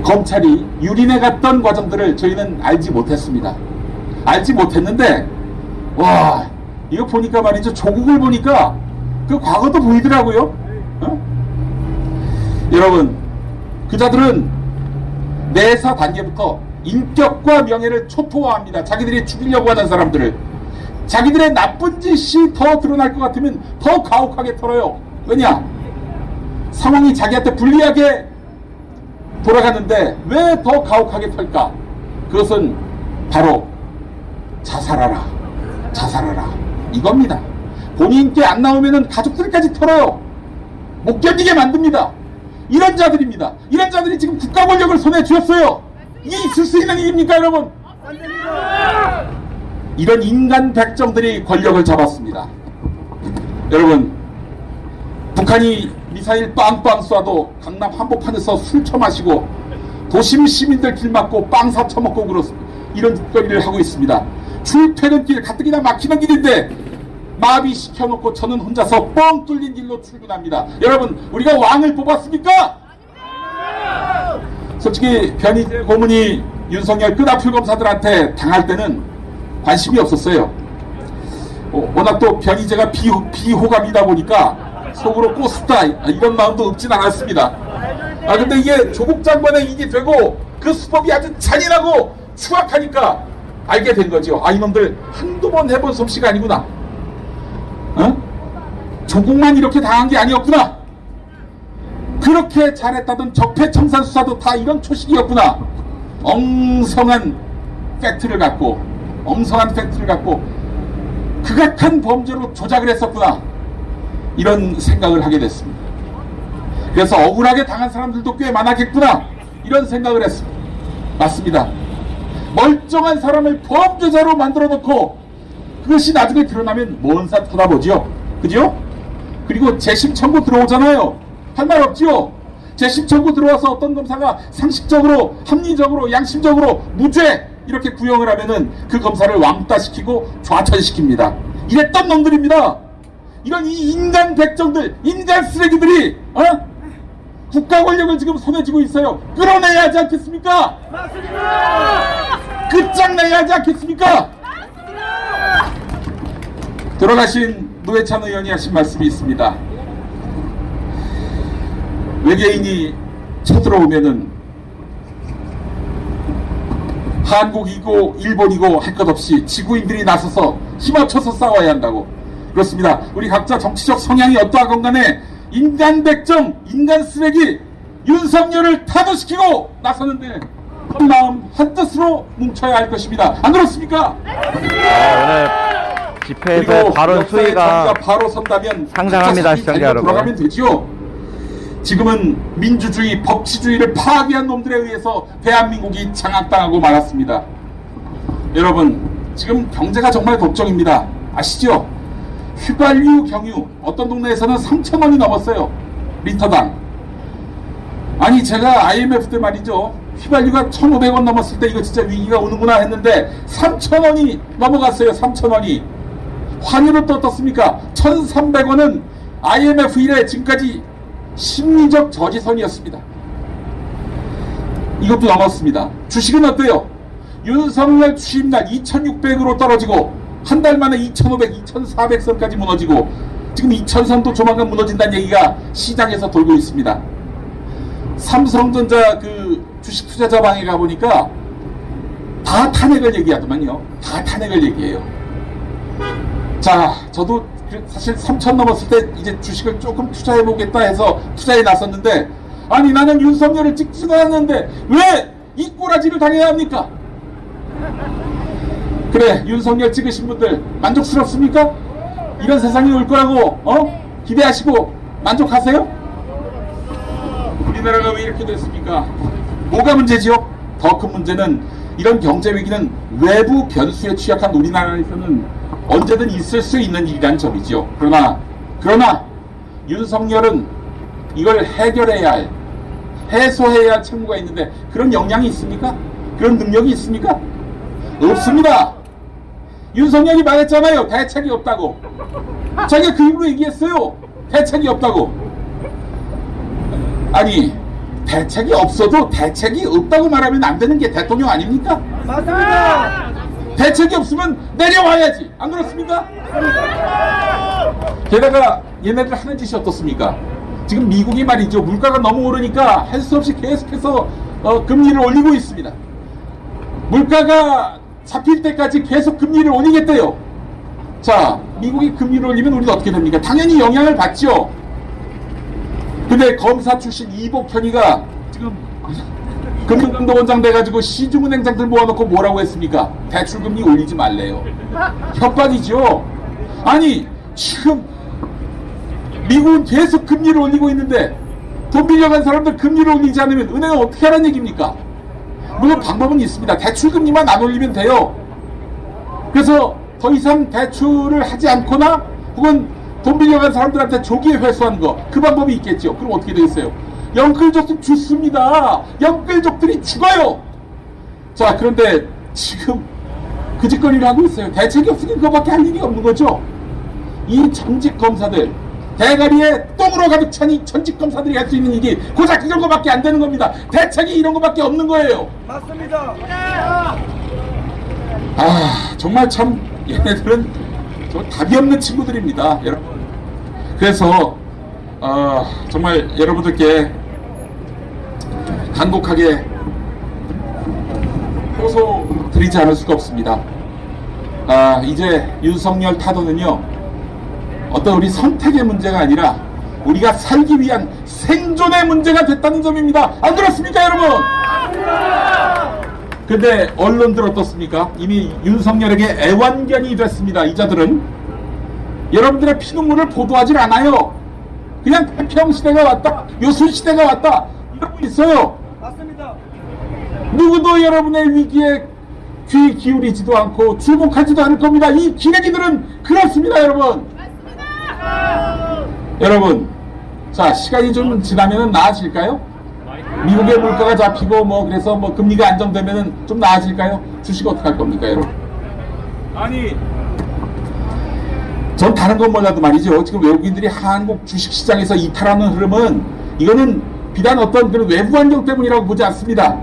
검찰이 유린해 갔던 과정들을 저희는 알지 못했습니다. 알지 못했는데 와 이거 보니까 말이죠 조국을 보니까 그 과거도 보이더라고요. 어? 여러분 그자들은 내사 단계부터 인격과 명예를 초토화합니다. 자기들이 죽이려고 하는 사람들을 자기들의 나쁜 짓이 더 드러날 것 같으면 더 가혹하게 털어요. 왜냐? 상황이 자기한테 불리하게 돌아가는데 왜 더 가혹하게 털까? 그것은 바로 자살하라. 자살하라. 이겁니다. 본인께 안 나오면은 가족들까지 털어요. 못 견디게 만듭니다. 이런 자들입니다. 이런 자들이 지금 국가 권력을 손에 쥐었어요. 이게 있을 수 있는 일입니까, 여러분? 이런 인간 백정들이 권력을 잡았습니다. 여러분, 북한이 미사일 빵빵 쏴도 강남 한복판에서 술 처마시고 도심 시민들 길 막고 빵 사쳐먹고 그렇습니다. 이런 짓거리를 하고 있습니다. 출퇴근길 가뜩이나 막히는 길인데 마비 시켜놓고 저는 혼자서 뻥 뚫린 길로 출근합니다. 여러분, 우리가 왕을 뽑았습니까? 솔직히 변희재 고문이 윤석열 끄다풀 검사들한테 당할 때는 관심이 없었어요. 어, 워낙 또 변희재가 비호, 비호감이다 보니까 속으로 꼬스다 이런 마음도 없진 않았습니다. 아 근데 이게 조국 장관의 일이 되고 그 수법이 아주 잔인하고 추악하니까 알게 된 거죠. 아 이놈들 한두 번 해본 솜씨가 아니구나. 어? 조국만 이렇게 당한 게 아니었구나. 그렇게 잘했다던 적폐청산 수사도 다 이런 초식이었구나. 엉성한 팩트를 갖고 엉성한 팩트를 갖고 극악한 범죄로 조작을 했었구나. 이런 생각을 하게 됐습니다. 그래서 억울하게 당한 사람들도 꽤 많았겠구나. 이런 생각을 했습니다. 맞습니다. 멀쩡한 사람을 범죄자로 만들어 놓고 그것이 나중에 드러나면 뭔사 쳐다보지요. 그죠? 그리고 재심 청구 들어오잖아요. 할 말 없지요. 재심 청구 들어와서 어떤 검사가 상식적으로 합리적으로 양심적으로 무죄 이렇게 구형을 하면은 그 검사를 왕따시키고 좌천시킵니다. 이랬던 놈들입니다. 이런 이 인간 백정들, 인간 쓰레기들이 어? 국가 권력을 지금 손에 쥐고 있어요. 끌어내야 하지 않겠습니까? 맞습니다. 끝장내야 하지 않겠습니까? 돌아가신 노회찬 의원이 하신 말씀이 있습니다. 외계인이 쳐들어오면은 한국이고 일본이고 할 것 없이 지구인들이 나서서 힘합쳐서 싸워야 한다고 그렇습니다. 우리 각자 정치적 성향이 어떠하건 간에 인간 백정, 인간 쓰레기 윤석열을 타도시키고 나서는데 한 마음 한 뜻으로 뭉쳐야 할 것입니다. 안 그렇습니까? 오늘 집회에서 발언 수위가 바로 선다면 상당합니다, 시청자 여러분. 돌아가면 되지요. 지금은 민주주의, 법치주의를 파괴한 놈들에 의해서 대한민국이 장악당하고 말았습니다. 여러분, 지금 경제가 정말 걱정입니다. 아시죠? 휘발유 경유 어떤 동네에서는 3천 원이 넘었어요. 리터당. 아니 제가 IMF 때 말이죠. 휘발유가 1,500원 넘었을 때 이거 진짜 위기가 오는구나 했는데 3,000원이 넘어갔어요. 3,000원이. 환율은 또 어떻습니까? 1,300원은 IMF 이래 지금까지 심리적 저지선이었습니다. 이것도 넘었습니다. 주식은 어때요? 윤석열 취임날 2,600으로 떨어지고 한 달 만에 2,500, 2,400선까지 무너지고 지금 2,000선도 조만간 무너진다는 얘기가 시장에서 돌고 있습니다. 삼성전자 그 주식 투자자 방에 가보니까 다 탄핵을 얘기하더만요. 다 탄핵을 얘기해요. 자, 저도 그 사실 3천 넘었을 때 이제 주식을 조금 투자해보겠다 해서 투자에 나섰는데 아니 나는 윤석열을 찍지도 않았는데 왜 이 꼬라지를 당해야 합니까? 그래 윤석열 찍으신 분들 만족스럽습니까? 이런 세상이 올 거라고 어? 기대하시고 만족하세요? 우리나라가 왜 이렇게 됐습니까? 뭐가 문제지요? 더 큰 문제는 이런 경제 위기는 외부 변수에 취약한 우리나라에서는 언제든 있을 수 있는 일이란 점이죠. 그러나 그러나 윤석열은 이걸 해결해야 할 해소해야 할 책무가 있는데 그런 역량이 있습니까? 그런 능력이 있습니까? 없습니다. 윤석열이 말했잖아요. 대책이 없다고. 자기가 그 입으로 얘기했어요. 대책이 없다고. 아니 대책이 없어도 대책이 없다고 말하면 안 되는 게 대통령 아닙니까? 맞습니다. 대책이 없으면 내려와야지. 안 그렇습니까? 게다가 얘네들 하는 짓이 어떻습니까? 지금 미국이 말이죠. 물가가 너무 오르니까 할 수 없이 계속해서 어, 금리를 올리고 있습니다. 물가가 잡힐 때까지 계속 금리를 올리겠대요. 자, 미국이 금리를 올리면 우리는 어떻게 됩니까? 당연히 영향을 받죠. 근데 검사 출신 이복현이가 지금 금융감독원장 돼가지고 시중은행장들 모아놓고 뭐라고 했습니까? 대출금리 올리지 말래요. 협박이죠. 아니 지금 미국은 계속 금리를 올리고 있는데 돈 빌려간 사람들 금리를 올리지 않으면 은행은 어떻게 하라는 얘기입니까? 물론 방법은 있습니다. 대출금리만 안 올리면 돼요. 그래서 더 이상 대출을 하지 않거나 혹은 돈 빌려간 사람들한테 조기에 회수하는 거 그 방법이 있겠죠. 그럼 어떻게 되겠어요? 영끌족들 죽습니다. 영끌족들이 죽어요. 자 그런데 지금 그 짓거리를 하고 있어요. 대책이 없으니 그거밖에 할 일이 없는 거죠. 이 전직 검사들 대가리에 똥으로 가득 찬 이 전직 검사들이 할 수 있는 일이 고작 이런 거밖에 안 되는 겁니다. 대책이 이런 거밖에 없는 거예요. 맞습니다. 아 정말 참 얘네들은 저 답이 없는 친구들입니다, 여러분. 그래서 어, 정말 여러분들께 간곡하게 호소 드리지 않을 수가 없습니다. 아, 이제 윤석열 타도는요, 어떤 우리 선택의 문제가 아니라 우리가 살기 위한 생존의 문제가 됐다는 점입니다. 안 그렇습니까, 여러분? 근데 언론들 어떻습니까? 이미 윤석열에게 애완견이 됐습니다. 이 자들은 여러분들의 피눈물을 보도하질 않아요. 그냥 태평 시대가 왔다, 요술 시대가 왔다 이러고 있어요. 맞습니다. 누구도 여러분의 위기에 귀 기울이지도 않고 주목하지도 않을 겁니다. 이 기레기들은 그렇습니다, 여러분. 여러분, 자 시간이 좀 지나면은 나아질까요? 미국의 물가가 잡히고 뭐 그래서 뭐 금리가 안정되면은 좀 나아질까요? 주식 어떻게 할 겁니까, 여러분? 아니, 전 다른 건 몰라도 말이죠. 지금 외국인들이 한국 주식 시장에서 이탈하는 흐름은 이거는 비단 어떤 그런 외부 환경 때문이라고 보지 않습니다.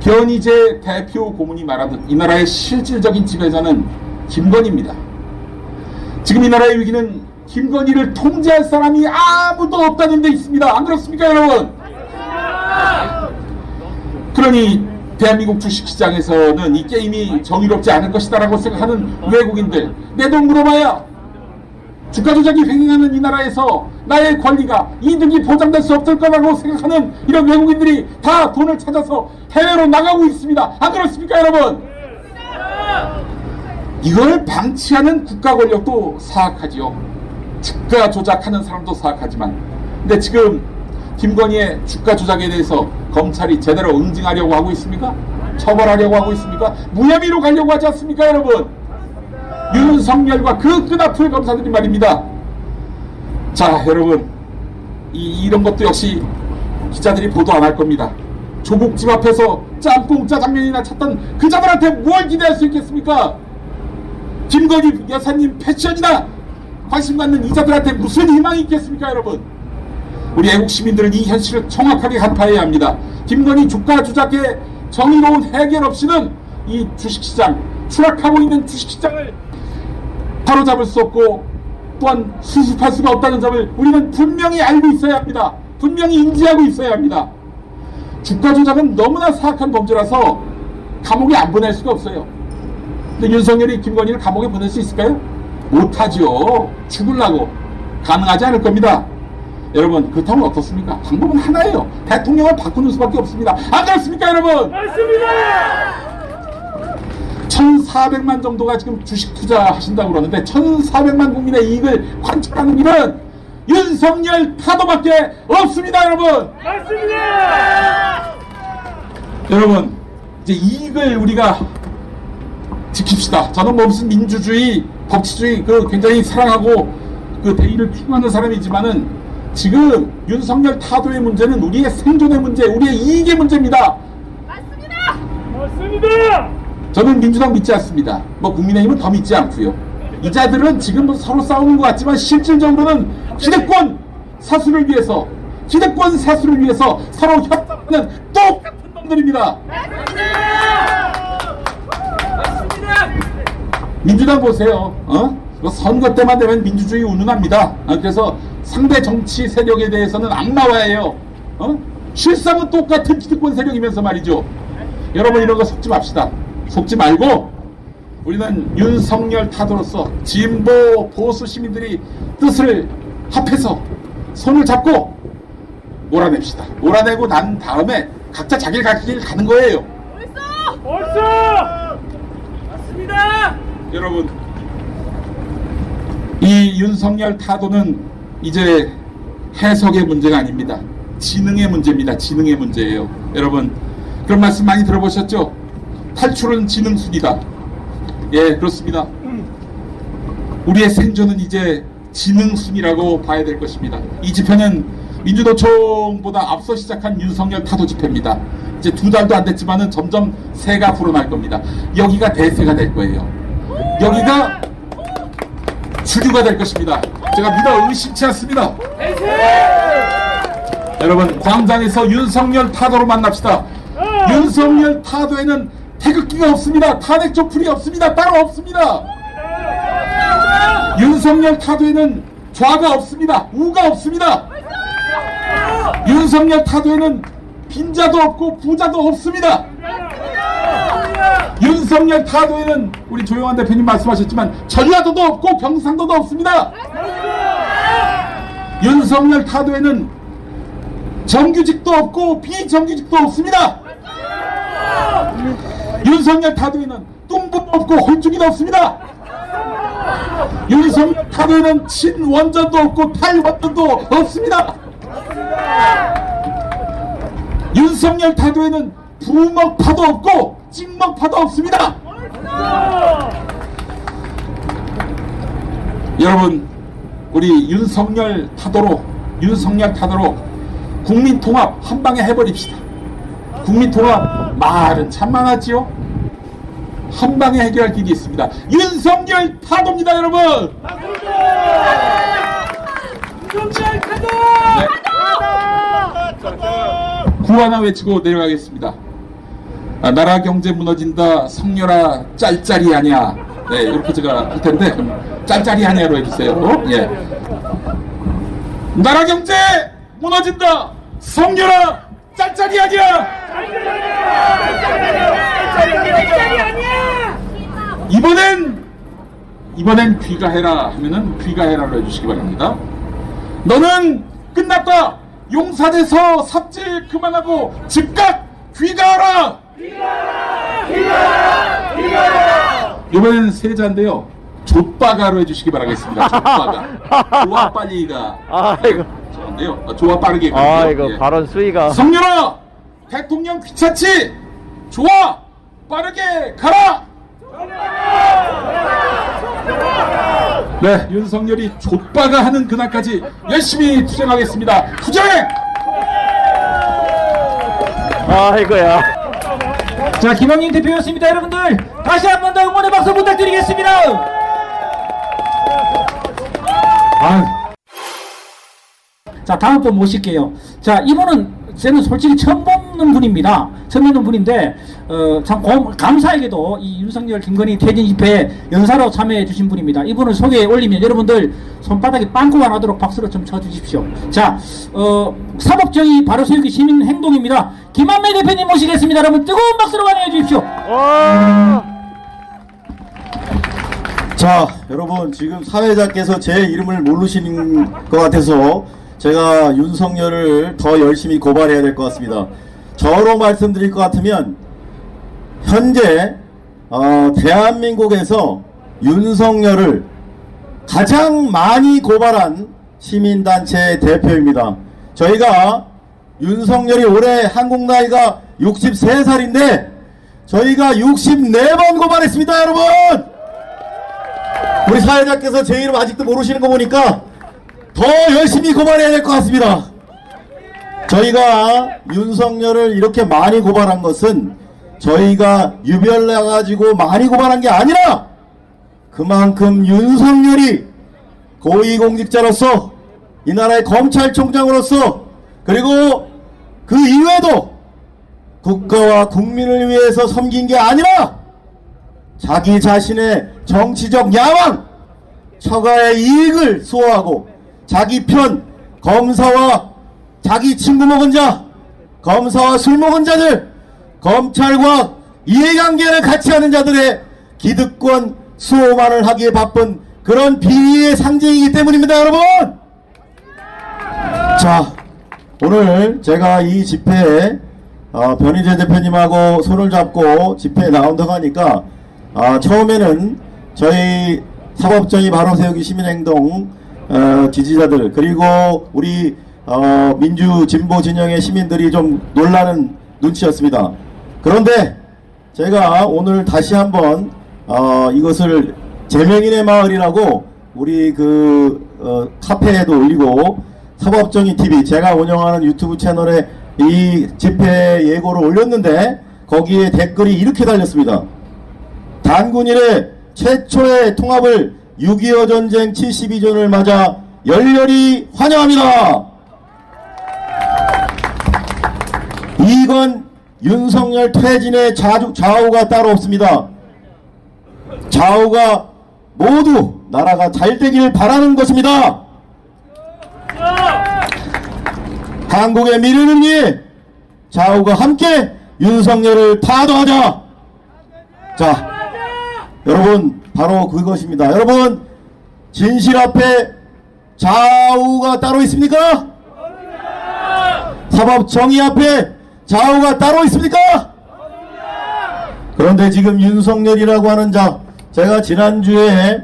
변희재 대표 고문이 말하듯 이 나라의 실질적인 지배자는 김건희입니다. 지금 이 나라의 위기는 김건희를 통제할 사람이 아무도 없다는 데 있습니다. 안 그렇습니까, 여러분? 그러니 대한민국 주식시장에서는 이 게임이 정의롭지 않을 것이다라고 생각하는 외국인들 내 돈 물어봐야 주가 조작이 횡행하는 이 나라에서 나의 권리가 이득이 보장될 수 없을 거라고 생각하는 이런 외국인들이 다 돈을 찾아서 해외로 나가고 있습니다. 안 그렇습니까 여러분? 이걸 방치하는 국가 권력도 사악하지요. 주가 조작하는 사람도 사악하지만 근데 지금 김건희의 주가 조작에 대해서 검찰이 제대로 응징하려고 하고 있습니까? 처벌하려고 하고 있습니까? 무혐의로 가려고 하지 않습니까 여러분? 윤석열과 그 끈앞을 검사들이 말입니다. 자 여러분 이, 이런 것도 역시 기자들이 보도 안 할 겁니다. 조국 집 앞에서 짬뽕 짜장면이나 찾던 그자들한테 뭘 기대할 수 있겠습니까? 김건희 여사님 패션이나 관심 갖는 이자들한테 무슨 희망이 있겠습니까 여러분? 우리 애국 시민들은 이 현실을 정확하게 간파해야 합니다. 김건희 주가 조작의 정의로운 해결 없이는 이 주식시장 추락하고 있는 주식시장을 바로잡을 수 없고 또한 수습할 수가 없다는 점을 우리는 분명히 알고 있어야 합니다. 분명히 인지하고 있어야 합니다. 주가 조작은 너무나 사악한 범죄라서 감옥에 안 보낼 수가 없어요. 근데 윤석열이 김건희를 감옥에 보낼 수 있을까요? 못하죠. 죽을라고. 가능하지 않을 겁니다. 여러분 그렇다면 어떻습니까? 방법은 하나예요. 대통령을 바꾸는 수밖에 없습니다. 안 그렇습니까 여러분? 맞습니다. 1,400만 정도가 지금 주식 투자하신다고 그러는데 1,400만 국민의 이익을 관철하는 일은 윤석열 타도밖에 없습니다 여러분. 맞습니다. 여러분 이제 이익을 우리가 지킵시다. 저는 뭐 무슨 민주주의, 법치주의 그 굉장히 사랑하고 그 대의를 추구하는 사람이지만은 지금 윤석열 타도의 문제는 우리의 생존의 문제, 우리의 이익의 문제입니다. 맞습니다. 맞습니다. 저는 민주당 믿지 않습니다. 뭐 국민의힘은 더 믿지 않고요. 이자들은 지금 뭐 서로 싸우는 것 같지만 실질적으로는 기득권 사수를 위해서 기득권 사수를 위해서 서로 협상하는 똑같은 놈들입니다. 민주당 보세요. 어? 선거 때만 되면 민주주의 운운합니다. 아, 그래서 상대 정치 세력에 대해서는 악마화해요. 어? 실상은 똑같은 기득권 세력이면서 말이죠. 여러분 이런 거 속지 맙시다. 속지 말고 우리는 윤석열 타도로서 진보 보수 시민들이 뜻을 합해서 손을 잡고 몰아냅시다. 몰아내고 난 다음에 각자 자기 갈길 가는 거예요. 벌써! 맞습니다. 여러분 이 윤석열 타도는 이제 해석의 문제가 아닙니다. 지능의 문제입니다. 지능의 문제예요. 여러분 그런 말씀 많이 들어보셨죠? 탈출은 지능순이다. 예, 그렇습니다. 우리의 생존은 이제 지능순이라고 봐야 될 것입니다. 이 집회는 민주노총보다 앞서 시작한 윤석열 타도 집회입니다. 이제 두 달도 안 됐지만은 점점 새가 불어날 겁니다. 여기가 대세가 될 거예요. 여기가 주류가 될 것입니다. 제가 믿어 의심치 않습니다. 여러분 광장에서 윤석열 타도로 만납시다. 윤석열 타도에는 태극기가 없습니다. 탄핵 조풀이 없습니다. 따로 없습니다. 윤석열 타도에는 좌가 없습니다. 우가 없습니다. 윤석열 타도에는 빈자도 없고 부자도 없습니다. 윤석열 타도에는 우리 조영환 대표님 말씀하셨지만 전라도도 없고 경상도도 없습니다. 윤석열 타도에는 정규직도 없고 비정규직도 없습니다. 윤석열 타도에는 뚱보도 없고 홀쭉이도 없습니다. 윤석열 타도에는 친원전도 없고 탈원전도 없습니다. 윤석열 타도에는 부먹파도 없고 찍먹파도 없습니다. 여러분 우리 윤석열 타도로 윤석열 타도로 국민 통합 한 방에 해버립시다. 국민 통합 말은 참 많았지요. 한 방에 해결할 길이 있습니다. 윤석열 타도입니다, 여러분. 윤석열 타도! 구 하나 외치고 내려가겠습니다. 아, 나라 경제 무너진다, 성녀라 짤짤이 하냐. 네, 이렇게 제가 할 텐데 그럼 짤짤이 하냐로 해주세요. 어? 예. 나라 경제 무너진다, 성녀라 짤짤이 하냐. 이번엔 이번엔 귀가 해라 하면은 귀가 해라로 해주시기 바랍니다. 너는 끝났다. 용산에서 삽질 그만하고 즉각 귀가하라. 이번엔 세자인데요. 좆바가로 해주시기 바라겠습니다. 좆바가. 좋아 빨리가. 아, 이거. 좋은데요. 어, 좋아 빠르게. 아, 이거 발언 수위가. 성렬아, 대통령 귀찮지? 좋아, 빠르게 가라. 네, 윤석열이 좆바가 하는 그날까지 열심히 투쟁하겠습니다. 투쟁! 아, 이거야. 자, 김영인 대표였습니다, 여러분들. 다시 한 번 더 응원의 박수 부탁드리겠습니다. 아. 자, 다음 분 모실게요. 자, 이분은 저는 솔직히 처음 보는 분입니다. 처음 보는 분인데, 어, 참 고, 감사하게도 이 윤석열, 김건희 퇴진 집회에 연사로 참여해 주신 분입니다. 이분을 소개해 올리면 여러분들 손바닥에 빵꾸가 나도록 박수로 좀 쳐주십시오. 자, 어, 사법정의 바로 세우기 시민 행동입니다. 김한매 대표님 모시겠습니다. 여러분 뜨거운 박수로 환영해 주십시오. 자, 여러분 지금 사회자께서 제 이름을 모르시는 것 같아서 제가 윤석열을 더 열심히 고발해야 될 것 같습니다. 저로 말씀드릴 것 같으면 현재 어, 대한민국에서 윤석열을 가장 많이 고발한 시민단체 대표입니다. 저희가 윤석열이 올해 한국 나이가 63살인데 저희가 64번 고발했습니다, 여러분! 우리 사회자께서 제 이름 아직도 모르시는 거 보니까 더 열심히 고발해야 될 것 같습니다. 저희가 윤석열을 이렇게 많이 고발한 것은 저희가 유별나가지고 많이 고발한 게 아니라 그만큼 윤석열이 고위공직자로서 이 나라의 검찰총장으로서 그리고 그 이외에도 국가와 국민을 위해서 섬긴 게 아니라 자기 자신의 정치적 야망, 처가의 이익을 수호하고 자기 편 검사와 자기 친구 먹은 자, 검사와 술 먹은 자들, 검찰과 이해관계를 같이 하는 자들의 기득권 수호만을 하기에 바쁜 그런 비리의 상징이기 때문입니다, 여러분! 자, 오늘 제가 이 집회에 어, 변희재 대표님하고 손을 잡고 집회에 나온다고 하니까 아, 처음에는 저희 사법정의 바로 세우기 시민행동 어, 지지자들 그리고 우리 어, 민주 진보 진영의 시민들이 좀 놀라는 눈치였습니다. 그런데 제가 오늘 다시 한번 어, 이것을 제명인의 마을이라고 우리 그 어, 카페에도 올리고 사법정의 TV 제가 운영하는 유튜브 채널에 이 집회 예고를 올렸는데 거기에 댓글이 이렇게 달렸습니다. 단군 이래 최초의 통합을 6.25 전쟁 72전을 맞아 열렬히 환영합니다. 이건 윤석열 퇴진의 좌우가 따로 없습니다. 좌우가 모두 나라가 잘 되길 바라는 것입니다. 한국의 미래를 위해 좌우가 함께 윤석열을 파도하자. 자, 여러분 바로 그것입니다. 여러분 진실 앞에 좌우가 따로 있습니까? 사법 정의 앞에 좌우가 따로 있습니까? 그런데 지금 윤석열이라고 하는 자 제가 지난주에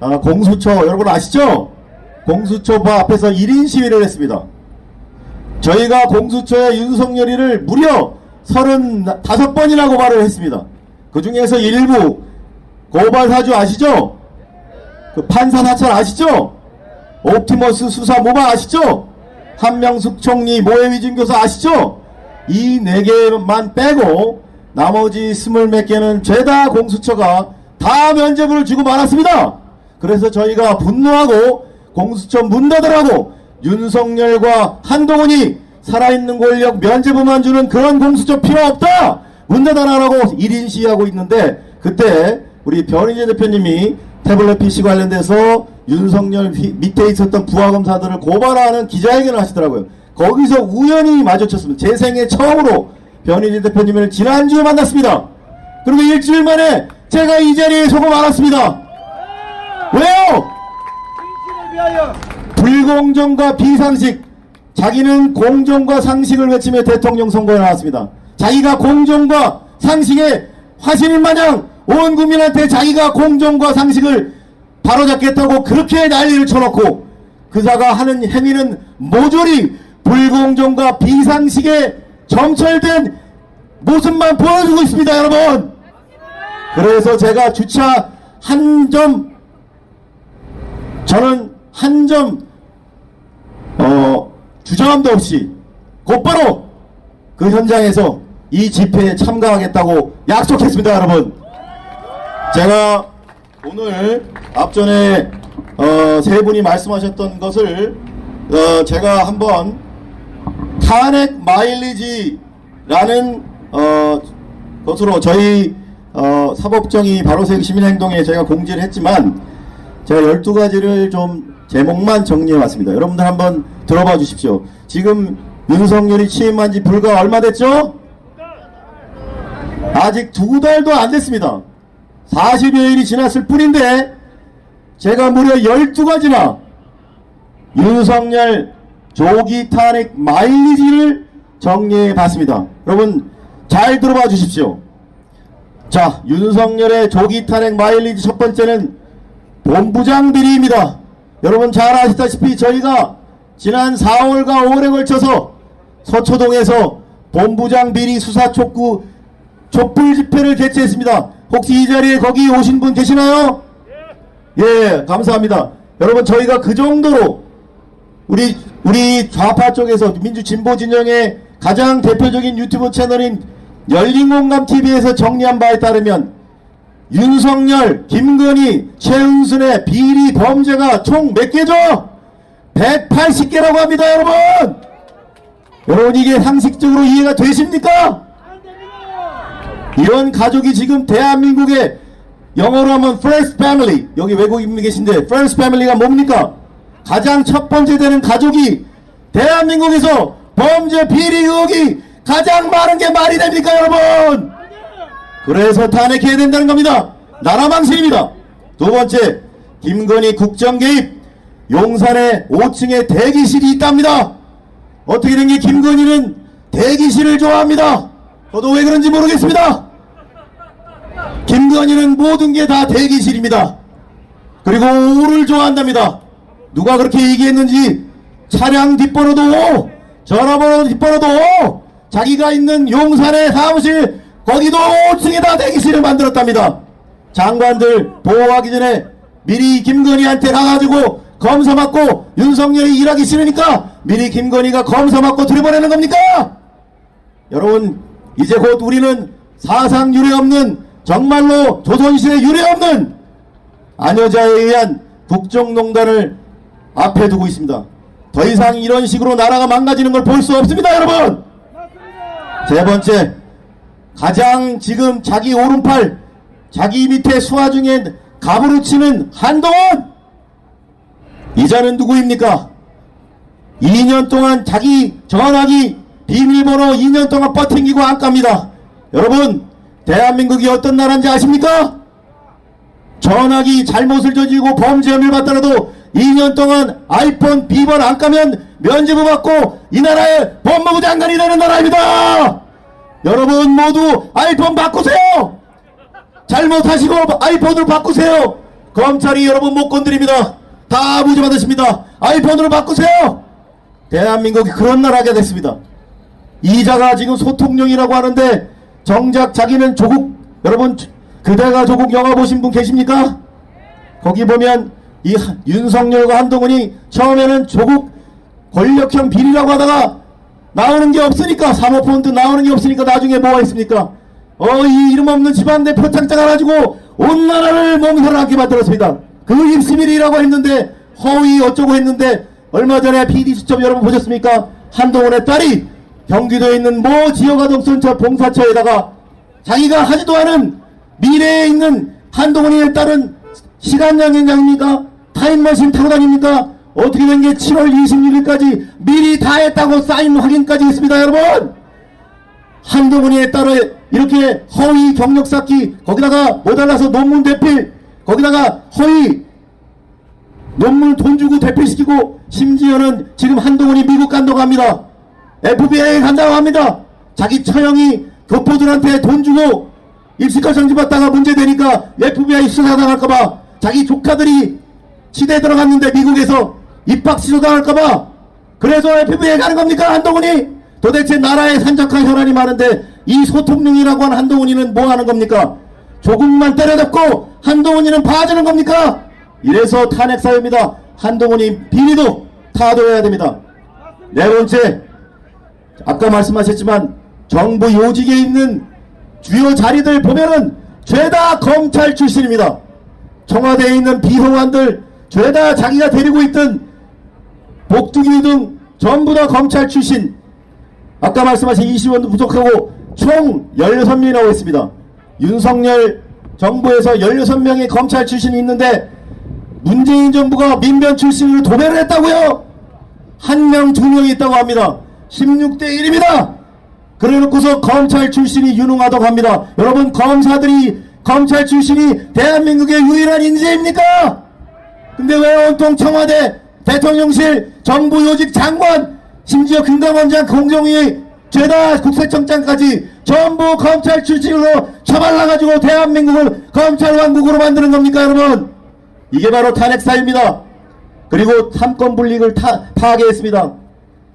아, 공수처 여러분 아시죠? 공수처 앞에서 1인 시위를 했습니다. 저희가 공수처의 윤석열이를 무려 35번이나 고발을 했습니다. 그 중에서 일부 고발 사주 아시죠? 그 판사 사찰 아시죠? 옵티머스 수사 모방 아시죠? 한명숙 총리 모해 위증 교사 아시죠? 이 네 개만 빼고 나머지 스물 몇 개는 죄다 공수처가 다 면접을 주고 말았습니다. 그래서 저희가 분노하고 공수처 문 닫으라고 윤석열과 한동훈이 살아있는 권력 면제부만 주는 그런 공수처 필요 없다! 문 닫아라라고 1인 시위하고 있는데 그때 우리 변희재 대표님이 태블릿 PC 관련돼서 윤석열 휘, 밑에 있었던 부하검사들을 고발하는 기자회견을 하시더라고요. 거기서 우연히 마주쳤습니다. 제 생애 처음으로 변희재 대표님을 지난주에 만났습니다. 그리고 일주일 만에 제가 이 자리에 서고 말았습니다. 왜요? 불공정과 비상식 자기는 공정과 상식을 외치며 대통령 선거에 나왔습니다. 자기가 공정과 상식의 화신인 마냥 온 국민한테 자기가 공정과 상식을 바로잡겠다고 그렇게 난리를 쳐놓고 그자가 하는 행위는 모조리 불공정과 비상식에 점철된 모습만 보여주고 있습니다 여러분. 그래서 제가 주차 한 점 저는 한점 어, 주저함도 없이 곧바로 그 현장에서 이 집회에 참가하겠다고 약속했습니다 여러분. 제가 오늘 앞전에 어, 세 분이 말씀하셨던 것을 어, 제가 한번 탄핵 마일리지라는 어, 것으로 저희 어, 사법정의 바로세기 시민행동에 제가 공지를 했지만 제가 12가지를 좀 제목만 정리해 왔습니다. 여러분들 한번 들어봐 주십시오. 지금 윤석열이 취임한 지 불과 얼마 됐죠? 아직 두 달도 안 됐습니다. 40여일이 지났을 뿐인데 제가 무려 12가지나 윤석열 조기 탄핵 마일리지를 정리해 봤습니다. 여러분 잘 들어봐 주십시오. 자 윤석열의 조기 탄핵 마일리지 첫 번째는 본부장 비리입니다. 여러분 잘 아시다시피 저희가 지난 4월과 5월에 걸쳐서 서초동에서 본부장 비리 수사 촉구 촛불 집회를 개최했습니다. 혹시 이 자리에 거기 오신 분 계시나요? 예, 감사합니다. 여러분 저희가 그 정도로 우리 우리 좌파 쪽에서 민주 진보 진영의 가장 대표적인 유튜브 채널인 열린공감 TV에서 정리한 바에 따르면 윤석열, 김건희, 최은순의 비리 범죄가 총 몇 개죠? 180개라고 합니다, 여러분! 여러분 이게 상식적으로 이해가 되십니까? 이런 가족이 지금 대한민국에 영어로 하면 first family 여기 외국인 계신데 first family가 뭡니까? 가장 첫 번째 되는 가족이 대한민국에서 범죄 비리 의혹이 가장 많은 게 말이 됩니까 여러분? 그래서 탄핵해야 된다는 겁니다. 나라 망신입니다. 두 번째 김건희 국정 개입 용산에 5층에 대기실이 있답니다. 어떻게 된 게 김건희는 대기실을 좋아합니다. 저도 왜 그런지 모르겠습니다. 김건희는 모든 게 다 대기실입니다. 그리고 오를 좋아한답니다. 누가 그렇게 얘기했는지 차량 뒷번호도 오, 전화번호 뒷번호도 오, 자기가 있는 용산의 사무실 거기도 5층에다 대기실을 만들었답니다. 장관들 보호하기 전에 미리 김건희한테 가가지고 검사 받고 윤석열이 일하기 싫으니까 미리 김건희가 검사 받고 들여보내는 겁니까? 여러분 이제 곧 우리는 사상 유례 없는 정말로 조선시대 유례 없는 안여자에 의한 국정농단을 앞에 두고 있습니다. 더 이상 이런 식으로 나라가 망가지는 걸 볼 수 없습니다 여러분! 세 번째 가장 지금 자기 오른팔 자기 밑에 수하 중에 갑으로 치는 한동훈! 이자는 누구입니까? 2년 동안 자기 전화기 비밀번호 2년 동안 버팅기고 안 깝니다. 여러분 대한민국이 어떤 나라인지 아십니까? 전화기 잘못을 저지르고 범죄 혐의를 받더라도 2년 동안 아이폰 비번 안 까면 면제부 받고 이 나라의 법무부 장관이 되는 나라입니다. 여러분 모두 아이폰 바꾸세요. 잘못하시고 아이폰으로 바꾸세요. 검찰이 여러분 못 건드립니다. 다 무죄 받으십니다. 아이폰으로 바꾸세요. 대한민국이 그런 나라가 됐습니다. 이자가 지금 소통령이라고 하는데 정작 자기는 조국 여러분 그대가 조국 영화 보신 분 계십니까? 거기 보면 이 윤석열과 한동훈이 처음에는 조국 권력형 비리라고 하다가 나오는 게 없으니까 사모펀드 나오는 게 없으니까 나중에 뭐가 있습니까? 어 이 이름 없는 집안 내 표창장 가지고 온 나라를 멍설하게 만들었습니다. 그 입시밀이라고 했는데 허위 어쩌고 했는데 얼마 전에 PD 수첩 여러분 보셨습니까? 한동훈의 딸이 경기도에 있는 모 지역아동센터 봉사처에다가 자기가 하지도 않은 미래에 있는 한동훈의 딸은 시간여행장입니까? 타임머신 타고 다닙니까? 어떻게 된 게 7월 26일까지 미리 다 했다고 사인 확인까지 했습니다 여러분 한동훈에 따라 이렇게 허위 경력 쌓기 거기다가 모달라서 논문 대필 거기다가 허위 논문 돈 주고 대필시키고 심지어는 지금 한동훈이 미국 간다고 합니다. FBI에 간다고 합니다. 자기 처형이 교포들한테 돈 주고 입시과 정지 받다가 문제되니까 FBI 수사당할까봐 자기 조카들이 시대에 들어갔는데 미국에서 입학 시도당할까봐 그래서 FBI에 가는 겁니까 한동훈이? 도대체 나라에 산적한 혈안이 많은데 이 소통령이라고 하는 한동훈이는 뭐 하는 겁니까? 조금만 때려잡고 한동훈이는 봐주는 겁니까? 이래서 탄핵 사유입니다. 한동훈이 비리도 타도해야 됩니다. 네 번째 아까 말씀하셨지만 정부 요직에 있는 주요 자리들 보면은 죄다 검찰 출신입니다. 청와대에 있는 비서관들 죄다 자기가 데리고 있던 복두기 등 전부 다 검찰 출신 아까 말씀하신 20원도 부족하고 총 16명이 나오고 있습니다. 윤석열 정부에서 16명의 검찰 출신이 있는데 문재인 정부가 민변 출신으로 도배를 했다고요? 한 명, 두 명이 있다고 합니다. 16대 1입니다. 그래놓고서 검찰 출신이 유능하다고 합니다. 여러분 검사들이 검찰 출신이 대한민국의 유일한 인재입니까? 근데 왜 온통 청와대 대통령실 정부 요직 장관 심지어 금감원장 공정위 죄다 국세청장까지 전부 검찰 출신으로 처발라가지고 대한민국을 검찰 왕국으로 만드는 겁니까 여러분? 이게 바로 탄핵사입니다. 그리고 삼권 분립을 타, 파괴했습니다.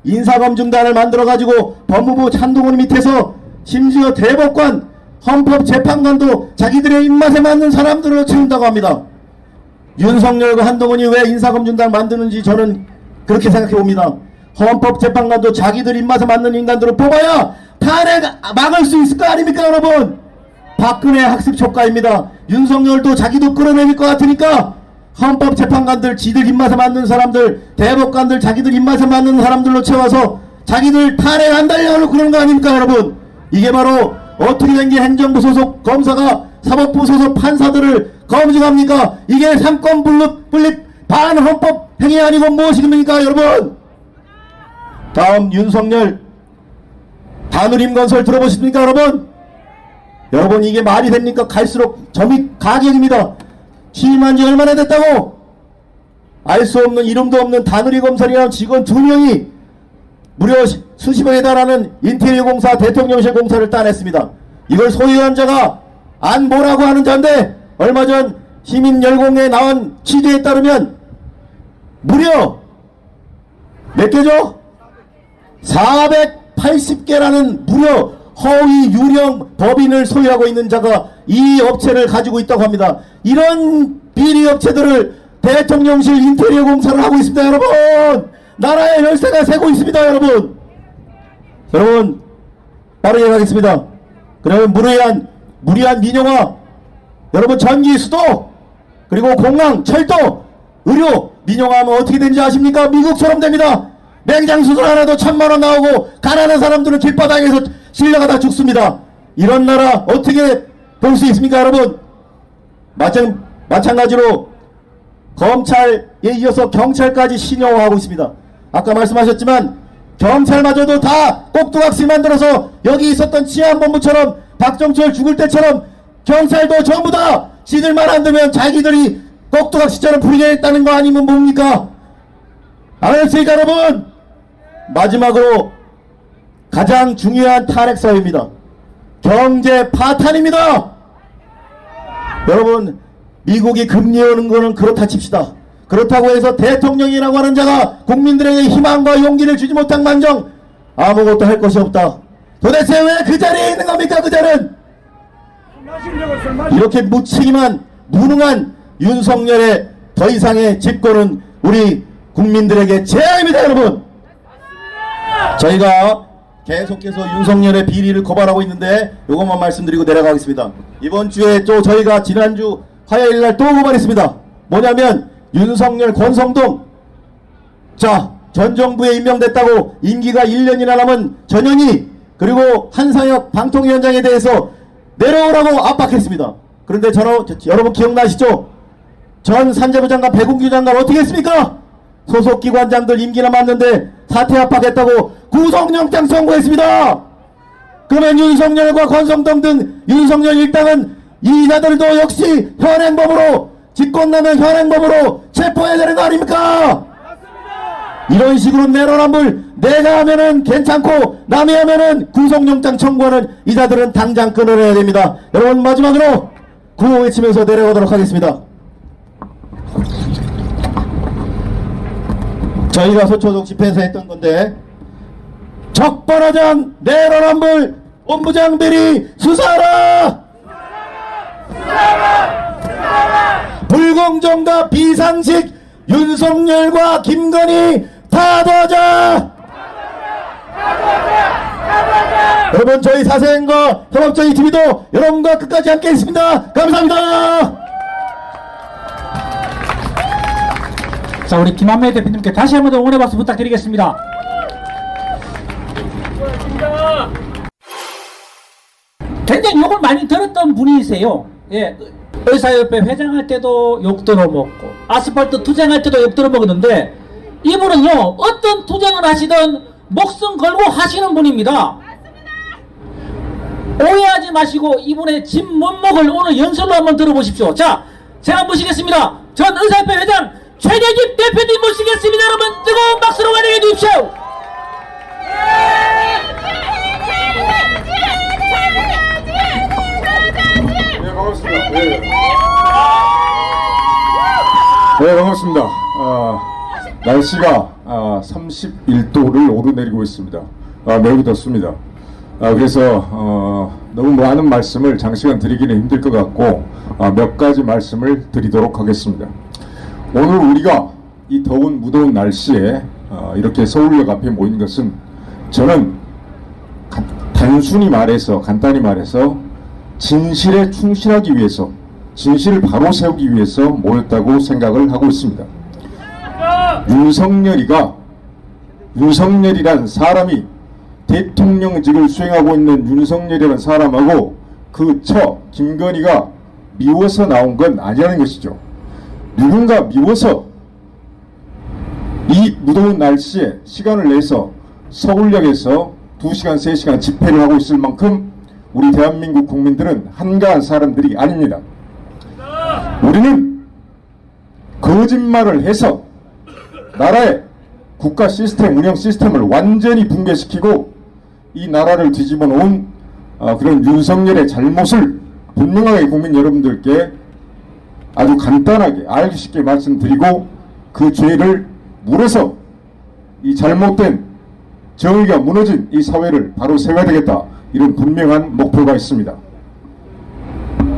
인사검증단을 만들어가지고 법무부 한동훈 밑에서 심지어 대법관 헌법재판관도 자기들의 입맛에 맞는 사람들로 채운다고 합니다. 윤석열과 한동훈이 왜 인사검증단 만드는지 저는 그렇게 생각해 봅니다. 헌법재판관도 자기들 입맛에 맞는 인간들을 뽑아야 탄핵 막을 수 있을 거 아닙니까 여러분? 박근혜 학습 효과입니다. 윤석열도 자기도 끌어내릴 것 같으니까 헌법재판관들 지들 입맛에 맞는 사람들 대법관들 자기들 입맛에 맞는 사람들로 채워서 자기들 탄핵 안 달려고 그러는 거 아닙니까 여러분 이게 바로 어떻게 된 게 행정부 소속 검사가 사법부 소속 판사들을 검증합니까? 이게 삼권 분립, 분립 반헌법 행위 아니고 무엇입니까 여러분? 다음 윤석열 다누림건설 들어보십니까 여러분? 여러분 이게 말이 됩니까? 갈수록 점이 가격입니다. 취임한 지 얼마나 됐다고? 알 수 없는 이름도 없는 다누리 검사이라는 직원 두 명이 무려 수십억에 달하는 인테리어 공사 대통령실 공사를 따냈습니다. 이걸 소유한 자가 안 뭐라고 하는 자인데 얼마 전 시민 열공에 나온 취재에 따르면 무려 몇 개죠? 480개라는 무려 허위 유령 법인을 소유하고 있는 자가 이 업체를 가지고 있다고 합니다. 이런 비리 업체들을 대통령실 인테리어 공사를 하고 있습니다 여러분 나라의 열쇠가 새고 있습니다 여러분 여러분 빠르게 가겠습니다 그러면 무리한 무리한 민영화 여러분 전기 수도 그리고 공항 철도 의료 민영화하면 어떻게 되는지 아십니까? 미국처럼 됩니다. 맹장 수술 하나도 천만원 나오고 가난한 사람들은 길바닥에서 실려가다 죽습니다. 이런 나라 어떻게 볼 수 있습니까 여러분? 마찬, 마찬가지로 검찰에 이어서 경찰까지 신용하고 있습니다. 아까 말씀하셨지만 경찰마저도 다 꼭두각시 만들어서 여기 있었던 치안본부처럼 박정철 죽을 때처럼 경찰도 전부 다 지들만 안 되면 자기들이 꼭두각시처럼 부리겠다는 거 아니면 뭡니까? 알았습니까 여러분? 마지막으로 가장 중요한 탄핵 사유입니다. 경제 파탄입니다. 여러분 미국이 금리 오는 거는 그렇다 칩시다. 그렇다고 해서 대통령이라고 하는 자가 국민들에게 희망과 용기를 주지 못한 만정 아무것도 할 것이 없다. 도대체 왜 그 자리에 있는 겁니까 그 자는? 이렇게 무책임한 무능한 윤석열의 더 이상의 집권은 우리 국민들에게 재앙입니다 여러분. 저희가 계속해서 윤석열의 비리를 고발하고 있는데 이것만 말씀드리고 내려가겠습니다. 이번 주에 또 저희가 지난주 화요일 날 또 고발했습니다. 뭐냐면 윤석열 권성동 자 전 정부에 임명됐다고 임기가 1년이나 남은 전현희 그리고 한상혁 방통위원장에 대해서 내려오라고 압박했습니다. 그런데 저러, 여러분 기억나시죠? 전 산재부 장관 배국규 장관 어떻게 했습니까? 소속 기관장들 임기 남았는데 사퇴 압박했다고 구속영장 선고했습니다. 그러면 윤석열과 권성동 등 윤석열 일당은 이자들도 역시 현행법으로 집권나면 현행법으로 체포해야 되는 거 아닙니까? 이런 식으로 내로남불 내가 하면은 괜찮고 남이 하면은 구속영장 청구하는 이 자들은 당장 끊어내야 됩니다. 여러분 마지막으로 구호 외치면서 내려가도록 하겠습니다. 저희가 소초동 집회에서 했던 건데 적반하장 내로남불 본부장들이 수사하라! 불공정과 비상식 윤석열과 김건희 타도하자! 여러분 저희 사생과 협업저희 TV도 여러분과 끝까지 함께 있습니다. 감사합니다. 자 우리 김한매 대표님께 다시 한번 더 응원의 박수 부탁드리겠습니다. 굉장히 욕을 많이 들었던 분이세요. 예. 의사협회 회장할 때도 욕 들어먹고 아스팔트 투쟁할 때도 욕 들어먹었는데 이분은요 어떤 투쟁을 하시든 목숨 걸고 하시는 분입니다. 오해하지 마시고 이분의 집 못목을 오늘 연설로 한번 들어보십시오. 자, 제가 모시겠습니다. 전 의사협회 회장 최대집 대표님 모시겠습니다. 여러분 뜨거운 박수로 환영해 주십시오. 네, 반갑습니다. 아, 날씨가 아, 31도를 오르내리고 있습니다. 아, 매우 덥습니다. 아, 그래서 어, 너무 많은 말씀을 장시간 드리기는 힘들 것 같고 아, 몇 가지 말씀을 드리도록 하겠습니다. 오늘 우리가 이 더운 무더운 날씨에 아, 이렇게 서울역 앞에 모인 것은 저는 가- 단순히 말해서 간단히 말해서 진실에 충실하기 위해서 진실을 바로 세우기 위해서 모였다고 생각을 하고 있습니다. 윤석열이가 윤석열이란 사람이 대통령직을 수행하고 있는 윤석열이라는 사람하고 그 처 김건희가 미워서 나온 건 아니라는 것이죠. 누군가 미워서 이 무더운 날씨에 시간을 내서 서울역에서 2시간, 3시간 집회를 하고 있을 만큼 우리 대한민국 국민들은 한가한 사람들이 아닙니다. 우리는 거짓말을 해서 나라의 국가 시스템, 운영 시스템을 완전히 붕괴시키고 이 나라를 뒤집어 놓은 어, 그런 윤석열의 잘못을 분명하게 국민 여러분들께 아주 간단하게 알기 쉽게 말씀드리고 그 죄를 물어서 이 잘못된 정의가 무너진 이 사회를 바로 세워야 되겠다 이런 분명한 목표가 있습니다.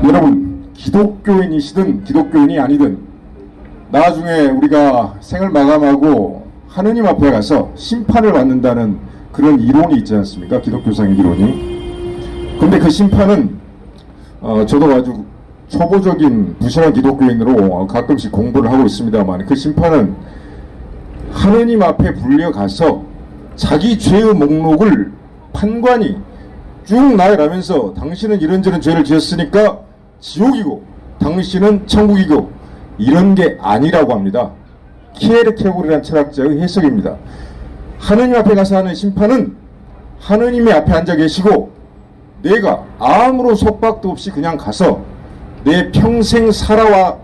여러분 기독교인이시든 기독교인이 아니든 나중에 우리가 생을 마감하고 하느님 앞에 가서 심판을 받는다는 그런 이론이 있지 않습니까? 기독교상의 이론이. 근데 그 심판은 어, 저도 아주 초보적인 부실한 기독교인으로 어, 가끔씩 공부를 하고 있습니다만 그 심판은 하느님 앞에 불려가서 자기 죄의 목록을 판관이 쭉 나열하면서 당신은 이런저런 죄를 지었으니까 지옥이고 당신은 천국이고 이런 게 아니라고 합니다. 키에르케고르라는 철학자의 해석입니다. 하느님 앞에 가서 하는 심판은 하느님의 앞에 앉아 계시고 내가 아무런 속박도 없이 그냥 가서 내 평생 살아와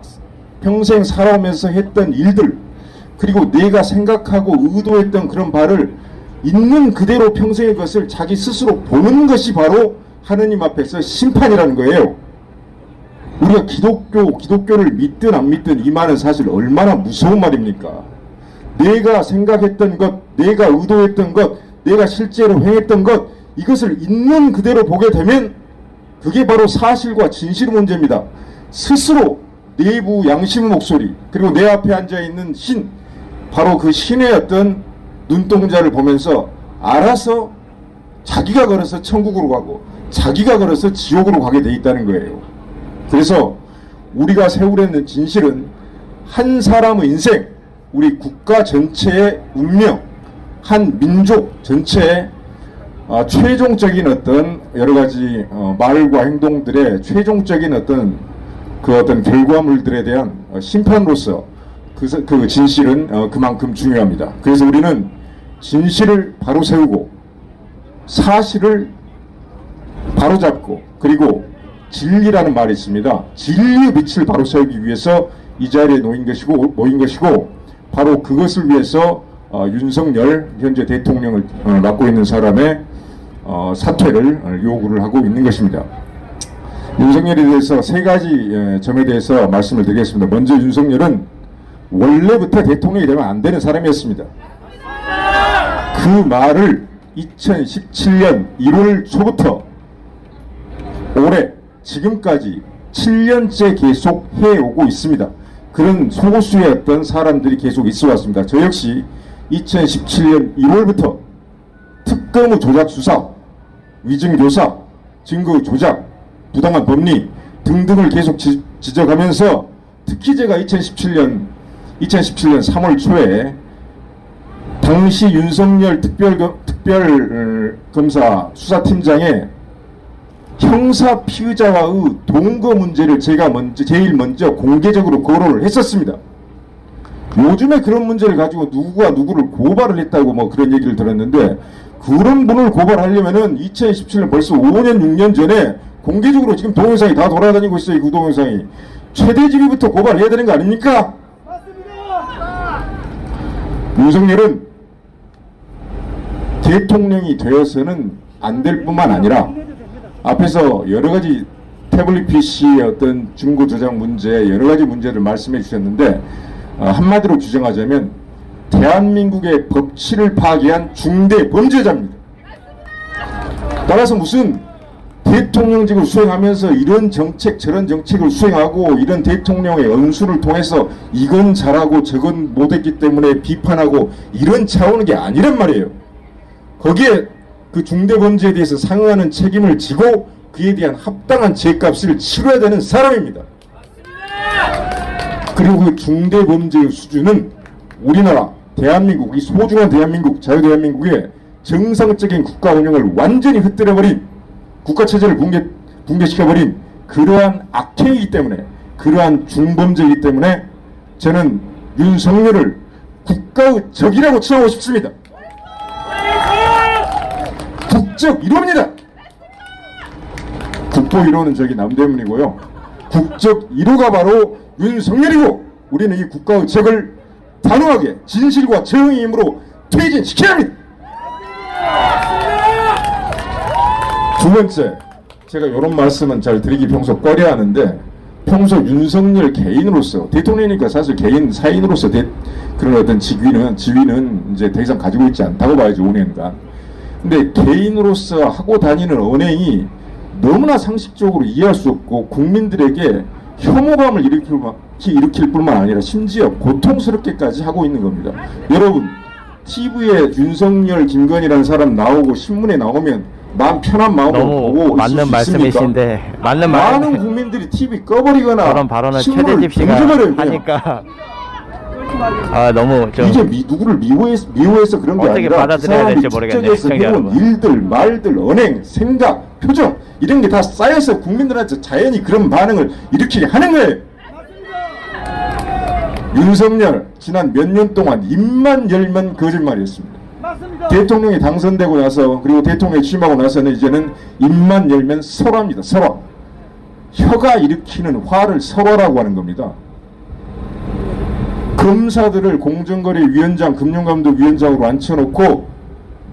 평생 살아오면서 했던 일들 그리고 내가 생각하고 의도했던 그런 바를 있는 그대로 평생의 것을 자기 스스로 보는 것이 바로 하느님 앞에서 심판이라는 거예요. 우리가 기독교, 기독교를 믿든 안 믿든 이 말은 사실 얼마나 무서운 말입니까? 내가 생각했던 것, 내가 의도했던 것, 내가 실제로 행했던 것, 이것을 있는 그대로 보게 되면 그게 바로 사실과 진실 문제입니다. 스스로 내부 양심의 목소리, 그리고 내 앞에 앉아있는 신, 바로 그 신의 어떤 눈동자를 보면서 알아서 자기가 걸어서 천국으로 가고 자기가 걸어서 지옥으로 가게 돼 있다는 거예요. 그래서 우리가 세우려는 진실은 한 사람의 인생, 우리 국가 전체의 운명, 한 민족 전체의 어, 최종적인 어떤 여러 가지 어, 말과 행동들의 최종적인 어떤 그 어떤 결과물들에 대한 어, 심판으로서 그, 서- 그 진실은 어, 그만큼 중요합니다. 그래서 우리는 진실을 바로 세우고 사실을 바로잡고 그리고 진리라는 말이 있습니다. 진리의 빛을 바로 세우기 위해서 이 자리에 놓인 것이고 모인 것이고 바로 그것을 위해서 어, 윤석열 현재 대통령을 어, 맡고 있는 사람의 어, 사퇴를 어, 요구를 하고 있는 것입니다. 윤석열에 대해서 세 가지 예, 점에 대해서 말씀을 드리겠습니다. 먼저 윤석열은 원래부터 대통령이 되면 안 되는 사람이었습니다. 그 말을 2017년 1월 초부터 올해 지금까지 7년째 계속 해오고 있습니다. 그런 소수의 어떤 사람들이 계속 있어 왔습니다. 저 역시 2017년 1월부터 특검의 조작 수사, 위증 교사, 증거 조작, 부당한 법리 등등을 계속 지, 지적하면서 특히 제가 2017년 2017년 3월 초에 당시 윤석열 특별 특별 어, 검사 수사팀장의 형사 피의자와의 동거 문제를 제가 먼저 제일 먼저 공개적으로 거론을 했었습니다. 요즘에 그런 문제를 가지고 누구가 누구를 고발을 했다고 뭐 그런 얘기를 들었는데 그런 분을 고발하려면은 2017년 벌써 5년 6년 전에 공개적으로 지금 동영상이 다 돌아다니고 있어요. 그 동영상이 최대지휘부터 고발해야 되는 거 아닙니까? 윤석열은 대통령이 되어서는 안 될 뿐만 아니라 앞에서 여러 가지 태블릿 PC의 어떤 중고 저장 문제 여러 가지 문제를 말씀해 주셨는데 어, 한마디로 규정하자면 대한민국의 법치를 파괴한 중대 범죄자입니다. 따라서 무슨 대통령직을 수행하면서 이런 정책 저런 정책을 수행하고 이런 대통령의 언수를 통해서 이건 잘하고 저건 못했기 때문에 비판하고 이런 차원의 게 아니란 말이에요. 거기에 그 중대 범죄에 대해서 상응하는 책임을 지고 그에 대한 합당한 죄값을 치러야 되는 사람입니다. 그리고 그 중대 범죄의 수준은 우리나라 대한민국 이 소중한 대한민국 자유대한민국의 정상적인 국가 운영을 완전히 흩뜨려버린 국가 체제를 붕괴, 붕괴시켜버린 그러한 악행이기 때문에 그러한 중범죄이기 때문에 저는 윤석열을 국가의 적이라고 칭하고 싶습니다. 국적 1호입니다. 국보 1호는 저기 남대문이고요. 국적 1호가 바로 윤석열이고 우리는 이 국가의 적을 단호하게 진실과 정의의 힘으로 퇴진시켜야 합니다. 두 번째, 제가 이런 말씀은 잘 드리기 평소 꺼려 하는데 평소 윤석열 개인으로서 대통령이니까 사실 개인 사인으로서 대, 그런 어떤 직위는 지위는 이제 더 이상 가지고 있지 않다고 봐야죠 5년간. 근데 개인으로서 하고 다니는 언행이 너무나 상식적으로 이해할 수 없고 국민들에게 혐오감을 일으킬, 일으킬 뿐만 아니라 심지어 고통스럽게까지 하고 있는 겁니다. 여러분 TV에 윤석열, 김건희라는 사람 나오고 신문에 나오면 마음 편한 마음으로 보고 맞는 말씀이신데? 맞는 말 많은 국민들이 TV 꺼버리거나 그런 발언을 최대집 씨가. 하니까 아 너무 좀 이게 미, 누구를 미워해서, 미워해서 그런 게 어떻게 아니라 그 받아들여야 될지 모르겠네요, 시청자 여러분. 일들, 말들, 언행, 생각, 표정 이런 게 다 쌓여서 국민들한테 자연히 그런 반응을 일으키게 하는 거예요. 윤석열 지난 몇 년 동안 입만 열면 거짓말이었습니다. 대통령이 당선되고 나서 그리고 대통령이 취임하고 나서는 이제는 입만 열면 설화입니다. 설화. 혀가 일으키는 화를 설화라고 하는 겁니다. 검사들을 공정거래위원장, 금융감독위원장으로 앉혀놓고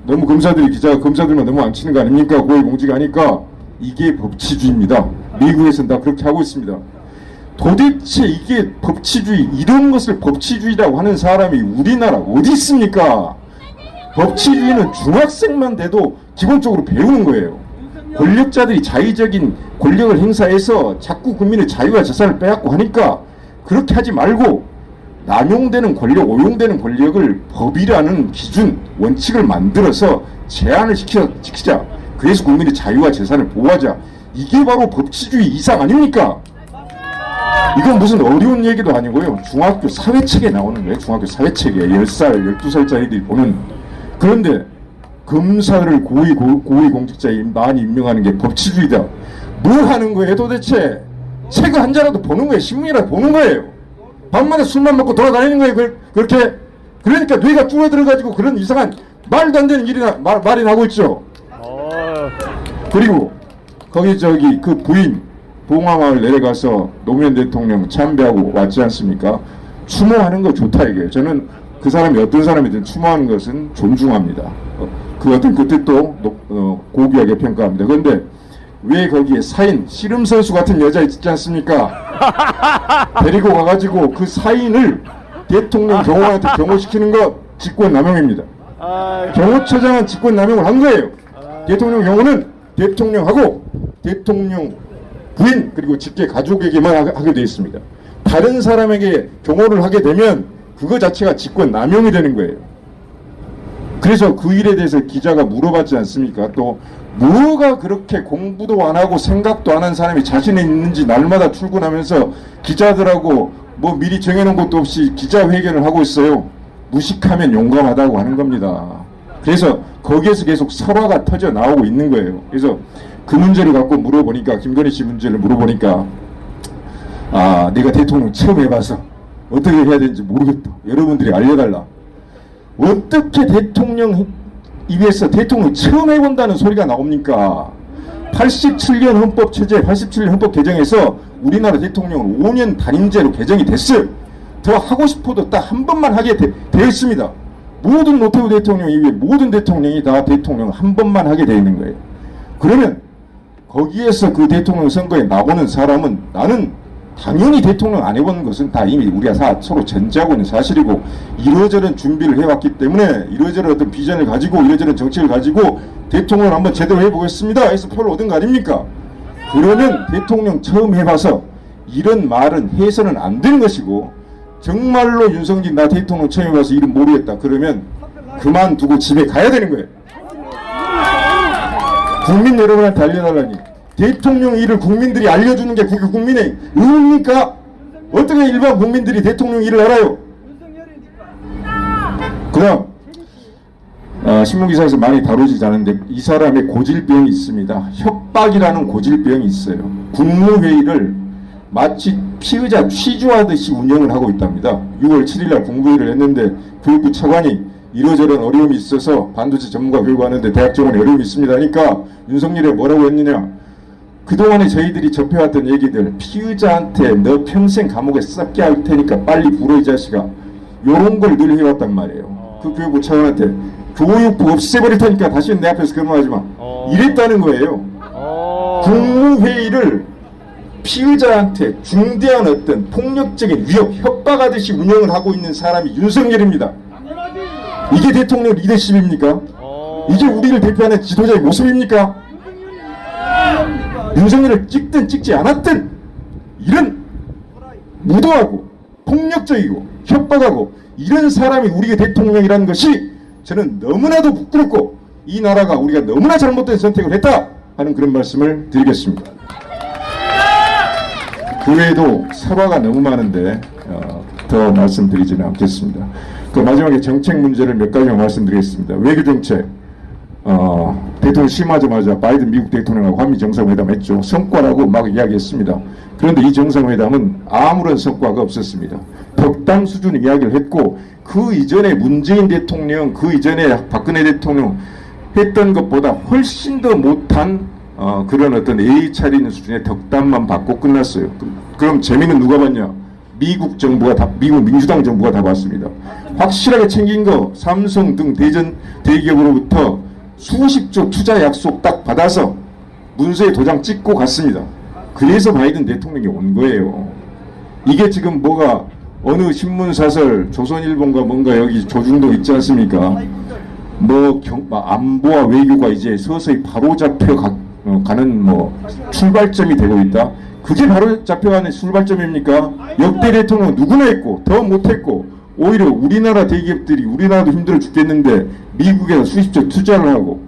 너무 검사들이 기자가 검사들만 너무 앉히는 거 아닙니까? 고위공직 하니까 이게 법치주의입니다. 미국에서는 다 그렇게 하고 있습니다. 도대체 이게 법치주의 이런 것을 법치주의라고 하는 사람이 우리나라 어디 있습니까? 법치주의는 중학생만 돼도 기본적으로 배우는 거예요. 권력자들이 자의적인 권력을 행사해서 자꾸 국민의 자유와 재산을 빼앗고 하니까 그렇게 하지 말고 남용되는 권력, 오용되는 권력을 법이라는 기준, 원칙을 만들어서 제한을 시켜, 지키자. 그래서 국민의 자유와 재산을 보호하자. 이게 바로 법치주의 이상 아닙니까? 이건 무슨 어려운 얘기도 아니고요. 중학교 사회책에 나오는 거예요. 중학교 사회책에 10살, 12살짜리들이 보는. 그런데 검사를 고위, 고, 고위 공직자에 많이 임명하는 게 법치주의다. 뭘 하는 거예요 도대체? 책을 한 자라도 보는 거예요. 신문이라도 보는 거예요. 밤마다 술만 먹고 돌아다니는 거예요. 그, 그렇게. 그러니까 뇌가 줄어들어가지고 그런 이상한 말도 안 되는 일이 나, 말, 말이 나고 있죠. 그리고 거기 저기 그 부인 봉화마을 내려가서 노무현 대통령 참배하고 왔지 않습니까? 추모하는 거 좋다 이게 저는 그 사람이 어떤 사람이든 추모하는 것은 존중합니다. 어, 그 어떤 그 뜻도 높- 어, 고귀하게 평가합니다. 그런데 왜 거기에 사인 씨름 선수 같은 여자 있지 않습니까? 데리고 가가지고 그 사인을 대통령 경호한테 경호시키는 거 직권남용입니다. 경호처장은 직권남용을 한 거예요. 대통령 경호는 대통령하고 대통령 부인 그리고 직계 가족에게만 하- 하게 되어 있습니다. 다른 사람에게 경호를 하게 되면 그거 자체가 직권남용이 되는 거예요. 그래서 그 일에 대해서 기자가 물어봤지 않습니까? 또 뭐가 그렇게 공부도 안 하고 생각도 안 한 사람이 자신이 있는지 날마다 출근하면서 기자들하고 뭐 미리 정해놓은 것도 없이 기자회견을 하고 있어요. 무식하면 용감하다고 하는 겁니다. 그래서 거기에서 계속 설화가 터져 나오고 있는 거예요. 그래서 그 문제를 갖고 물어보니까 김건희 씨 문제를 물어보니까 아 내가 대통령 처음 해봐서 어떻게 해야 되는지 모르겠다. 여러분들이 알려달라. 어떻게 대통령 입에서 대통령 처음 해본다는 소리가 나옵니까? 87년 헌법 체제, 87년 헌법 개정에서 우리나라 대통령은 5년 단임제로 개정이 됐어요. 더 하고 싶어도 딱 한 번만 하게 되, 되어 있습니다. 모든 노태우 대통령 이외에 모든 대통령이 다 대통령 한 번만 하게 되어 있는 거예요. 그러면 거기에서 그 대통령 선거에 나오는 사람은 나는 당연히 대통령 안 해본 것은 다 이미 우리가 다 서로 전제하고 있는 사실이고 이러저런 준비를 해왔기 때문에 이러저런 어떤 비전을 가지고 이러저런 정책을 가지고 대통령을 한번 제대로 해보겠습니다 해서 표를 얻은 거 아닙니까? 그러면 대통령 처음 해봐서 이런 말은 해서는 안 되는 것이고 정말로 윤석열 나 대통령 처음 해봐서 이름 모르겠다 그러면 그만두고 집에 가야 되는 거예요. 국민 여러분한테 알려달라니 대통령 일을 국민들이 알려주는 게 그게 국민의 의무입니까? 어떻게 일반 국민들이 대통령 일을 알아요? 그다음 어, 신문기사에서 많이 다루지 않은데 이 사람의 고질병이 있습니다. 협박이라는 고질병이 있어요. 국무회의를 마치 피의자 취조하듯이 운영을 하고 있답니다. 6월 7일날 국무회의를 했는데 교육부 차관이 이러저런 어려움이 있어서 반도체 전문가 교육하는데 대학 정원에 어려움이 있습니다. 하니까 윤석열이 뭐라고 했느냐 그동안에 저희들이 접해왔던 얘기들 피의자한테 너 평생 감옥에 썩게 할 테니까 빨리 불어 이 자식아 요런 걸 늘 해왔단 말이에요. 그 교육부 차관한테 교육부 없애버릴 테니까 다시는 내 앞에서 그런 말 하지 마. 이랬다는 거예요. 국무회의를 피의자한테 중대한 어떤 폭력적인 위협, 협박하듯이 운영을 하고 있는 사람이 윤석열입니다. 이게 대통령 리더십입니까? 이게 우리를 대표하는 지도자의 모습입니까? 윤석열을 찍든 찍지 않았든 이런 무도하고 폭력적이고 협박하고 이런 사람이 우리의 대통령이라는 것이 저는 너무나도 부끄럽고 이 나라가 우리가 너무나 잘못된 선택을 했다 하는 그런 말씀을 드리겠습니다. 그 외에도 사과가 너무 많은데 어, 더 말씀드리지는 않겠습니다. 그 마지막에 정책 문제를 몇 가지만 말씀드리겠습니다. 외교 정책 어, 대통령 취임하자마자 바이든 미국 대통령하고 한미 정상회담 했죠. 성과라고 막 이야기했습니다. 그런데 이 정상회담은 아무런 성과가 없었습니다. 덕담 수준 이야기를 했고 그 이전에 문재인 대통령, 그 이전에 박근혜 대통령 했던 것보다 훨씬 더 못한 어, 그런 어떤 예의 차리는 수준의 덕담만 받고 끝났어요. 그- 그럼 재미는 누가 봤냐? 미국 정부가 다, 미국 민주당 정부가 다 봤습니다. 확실하게 챙긴 거 삼성 등 대전 대기업으로부터 수십 조 투자 약속 딱 받아서 문서에 도장 찍고 갔습니다. 그래서 바이든 대통령이 온 거예요. 이게 지금 뭐가 어느 신문사설 조선일보인가 뭔가 여기 조중동 있지 않습니까? 뭐 경, 뭐 안보와 외교가 이제 서서히 바로 잡혀 가, 어, 가는 뭐 출발점이 되고 있다. 그게 바로 잡혀가는 출발점입니까? 역대 대통령 누구나 했고 더 못했고 오히려 우리나라 대기업들이 우리나라도 힘들어 죽겠는데 미국에서 수십조 투자를 하고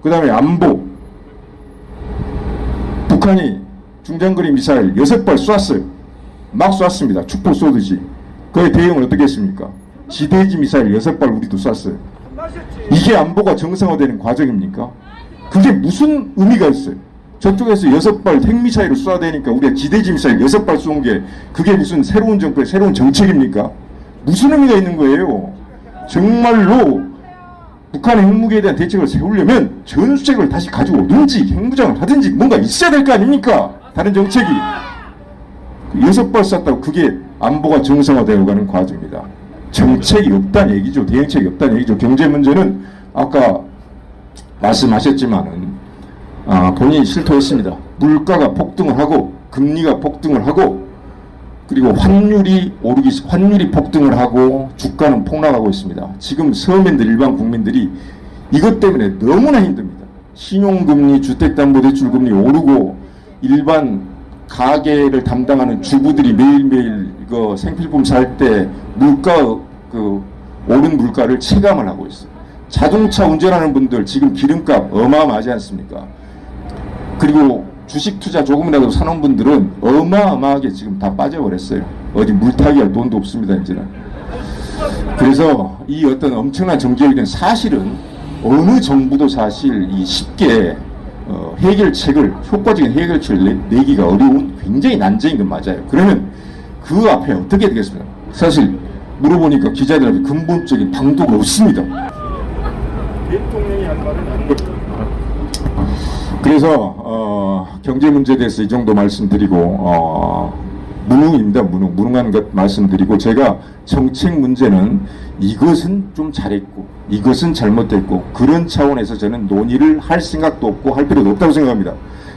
그 다음에 안보 북한이 중장거리 미사일 여섯 발 쐈어요. 막 쐈습니다. 축포 쏘듯이. 그의 대응을 어떻게 했습니까? 지대지 미사일 여섯 발 우리도 쐈어요. 이게 안보가 정상화되는 과정입니까? 그게 무슨 의미가 있어요? 저쪽에서 여섯 발 핵미사일을 쏴야 되니까 우리가 지대지 미사일 여섯 발쏜 게 그게 무슨 새로운 정부의 새로운 정책입니까? 무슨 의미가 있는 거예요? 정말로 북한의 핵무기에 대한 대책을 세우려면 전술핵을 다시 가지고 오든지 핵무장을 하든지 뭔가 있어야 될 거 아닙니까? 다른 정책이. 여섯 발 쐈다고 그게 안보가 정상화되어 가는 과정입니다. 정책이 없다는 얘기죠. 대응책이 없다는 얘기죠. 경제 문제는 아까 말씀하셨지만은 아, 본인이 실토했습니다. 물가가 폭등을 하고 금리가 폭등을 하고 그리고 환율이 오르기 환율이 폭등을 하고 주가는 폭락하고 있습니다. 지금 서민들 일반 국민들이 이것 때문에 너무나 힘듭니다. 신용금리, 주택담보대출금리 오르고 일반 가게를 담당하는 주부들이 매일매일 이거 생필품 살 때 물가 그 오른 물가를 체감을 하고 있어요. 자동차 운전하는 분들 지금 기름값 어마어마하지 않습니까? 그리고 주식 투자 조금이라도 사놓은 분들은 어마어마하게 지금 다 빠져버렸어요. 어디 물타기 할 돈도 없습니다, 이제는. 그래서 이 어떤 엄청난 정책이든 사실은 어느 정부도 사실 이 쉽게 어, 해결책을 효과적인 해결책을 내, 내기가 어려운 굉장히 난제인 건 맞아요. 그러면 그 앞에 어떻게 되겠습니까? 사실 물어보니까 기자들한테 근본적인 방도가 없습니다. 대통령이 한 말은 아니고 그래서 어, 경제 문제에 대해서 이 정도 말씀드리고 어, 무능입니다. 무능. 무능한 것 말씀드리고 제가 정책 문제는 이것은 좀 잘했고 이것은 잘못됐고 그런 차원에서 저는 논의를 할 생각도 없고 할 필요도 없다고 생각합니다.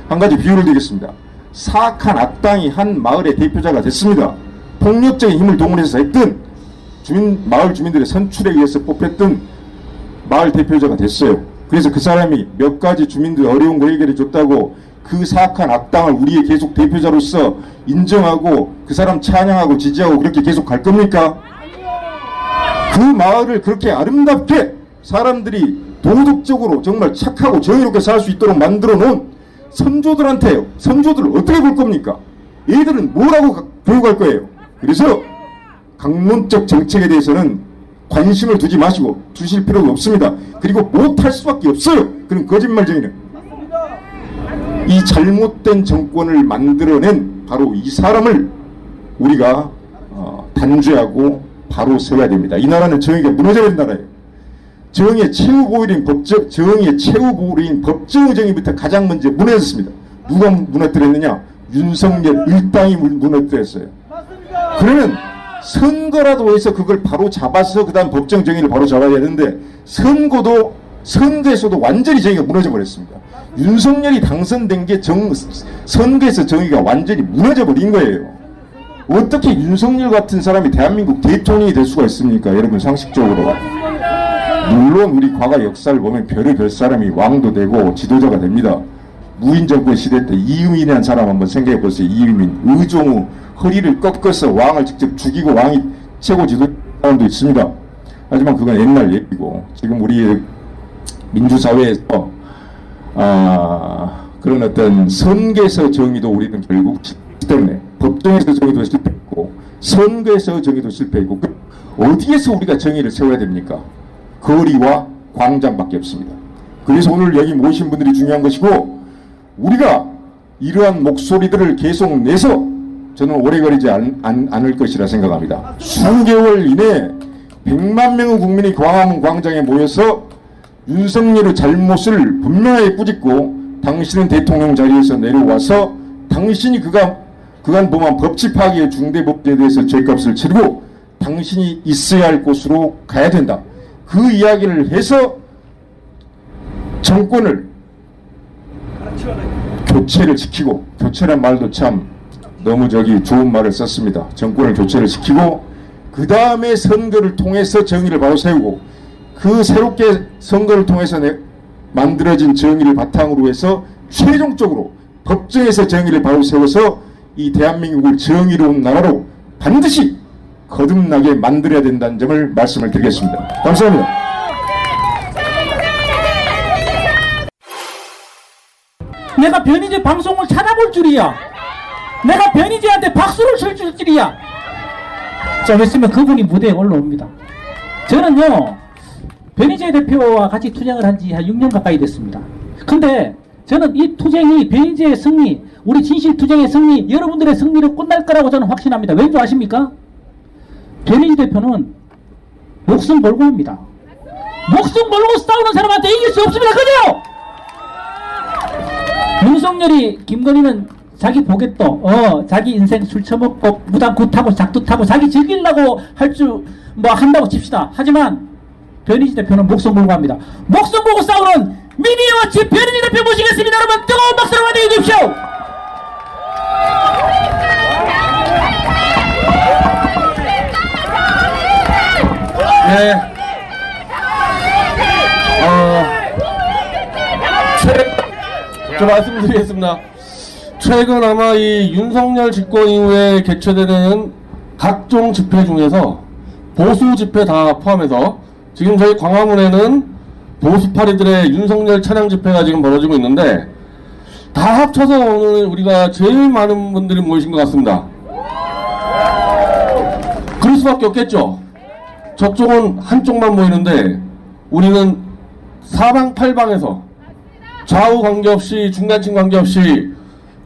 한 가지 비유를 드리겠습니다. 사악한 악당이 한 마을의 대표자가 됐습니다. 폭력적인 힘을 동원해서 했던 주민 마을 주민들의 선출에 의해서 뽑혔던 마을 대표자가 됐어요. 그래서 그 사람이 몇 가지 주민들 어려운 거 해결해 줬다고 그 사악한 악당을 우리의 계속 대표자로서 인정하고 그 사람 찬양하고 지지하고 그렇게 계속 갈 겁니까? 그 마을을 그렇게 아름답게 사람들이 도덕적으로 정말 착하고 정의롭게 살 수 있도록 만들어 놓은 선조들한테 선조들을 어떻게 볼 겁니까? 얘들은 뭐라고 가- 교육할 거예요? 그래서 강론적 정책에 대해서는 관심을 두지 마시고 주실 필요가 없습니다. 그리고 못할 수밖에 없어요. 그런 거짓말쟁이는. 이 잘못된 정권을 만들어낸 바로 이 사람을 우리가 어, 단죄하고 바로 세워야 됩니다. 이 나라는 정의가 무너져버린 나라예요. 정의의 최후 보일인 법정, 정의의 최후 보일인 법정 정의부터 가장 먼저 무너졌습니다. 누가 무너뜨렸느냐? 윤석열 일당이 무- 무너뜨렸어요. 그러면 선거라도 해서 그걸 바로 잡아서 그 다음 법정 정의를 바로 잡아야 되는데 선거도 선거에서도 완전히 정의가 무너져 버렸습니다. 윤석열이 당선된 게 정, 선거에서 정의가 완전히 무너져 버린 거예요. 어떻게 윤석열 같은 사람이 대한민국 대통령이 될 수가 있습니까? 여러분 상식적으로. 물론 우리 과거 역사를 보면 별의별 사람이 왕도 되고 지도자가 됩니다. 무인 정권 시대 때 이유민이라는 사람 한번 생각해 보세요. 이유민, 의종우 허리를 꺾어서 왕을 직접 죽이고 왕이 최고 지도자도 있습니다. 하지만 그건 옛날 얘기고 지금 우리 민주사회에서 아, 그런 어떤 선거에서 정의도 우리는 결국 때문에 법정에서 정의도 실패했고 선거에서 정의도 실패했고 그 어디에서 우리가 정의를 세워야 됩니까? 거리와 광장밖에 없습니다. 그래서 오늘 여기 모신 분들이 중요한 것이고 우리가 이러한 목소리들을 계속 내서 저는 오래 걸리지 않을 것이라 생각합니다. 수개월 이내 100만 명의 국민이 광화문 광장에 모여서 윤석열의 잘못을 분명하게 꾸짖고 당신은 대통령 자리에서 내려와서 당신이 그간 그간 범한 법치 파기의 중대 범죄에 대해서 죄값을 치르고 당신이 있어야 할 곳으로 가야 된다. 그 이야기를 해서 정권을 교체를 시키고 교체란 말도 참 너무 저기 좋은 말을 썼습니다. 정권을 교체를 시키고 그 다음에 선거를 통해서 정의를 바로 세우고 그 새롭게 선거를 통해서 내, 만들어진 정의를 바탕으로 해서 최종적으로 법정에서 정의를 바로 세워서 이 대한민국을 정의로운 나라로 반드시 거듭나게 만들어야 된다는 점을 말씀을 드리겠습니다. 감사합니다. 내가 변희재 방송을 찾아볼 줄이야. 내가 변희재한테 박수를 칠 줄이야. 자, 됐으면 그분이 무대에 올라옵니다. 저는요, 변희재 대표와 같이 투쟁을 한 지 한 6년 가까이 됐습니다. 근데 저는 이 투쟁이 변희재의 승리, 우리 진실 투쟁의 승리, 여러분들의 승리로 끝날 거라고 저는 확신합니다. 왠지 아십니까? 변희재 대표는 목숨 걸고 합니다. 목숨 걸고 싸우는 사람한테 이길 수 없습니다. 그죠? 윤석열이 김건희는 자기 보겠도 어 자기 인생 술 처먹고 무당 굿하고 작두 타고 자기 즐기려고 할 줄 뭐 한다고 칩시다. 하지만 변희지 대표는 목숨 걸고 합니다. 목숨 걸고 싸우는 미니어치 변희지 대표 모시겠습니다. 여러분 뜨거운 박수로 환영해 주십시오. 네. 어, 최, 저 말씀드리겠습니다. 최근 아마 이 윤석열 집권 이후에 개최되는 각종 집회 중에서 보수 집회 다 포함해서 지금 저희 광화문에는 보수파리들의 윤석열 차량 집회가 지금 벌어지고 있는데 다 합쳐서 오늘 우리가 제일 많은 분들이 모이신 것 같습니다. 그럴 수밖에 없겠죠. 저쪽은 한쪽만 모이는데 우리는 사방팔방에서 좌우 관계없이 중간층 관계없이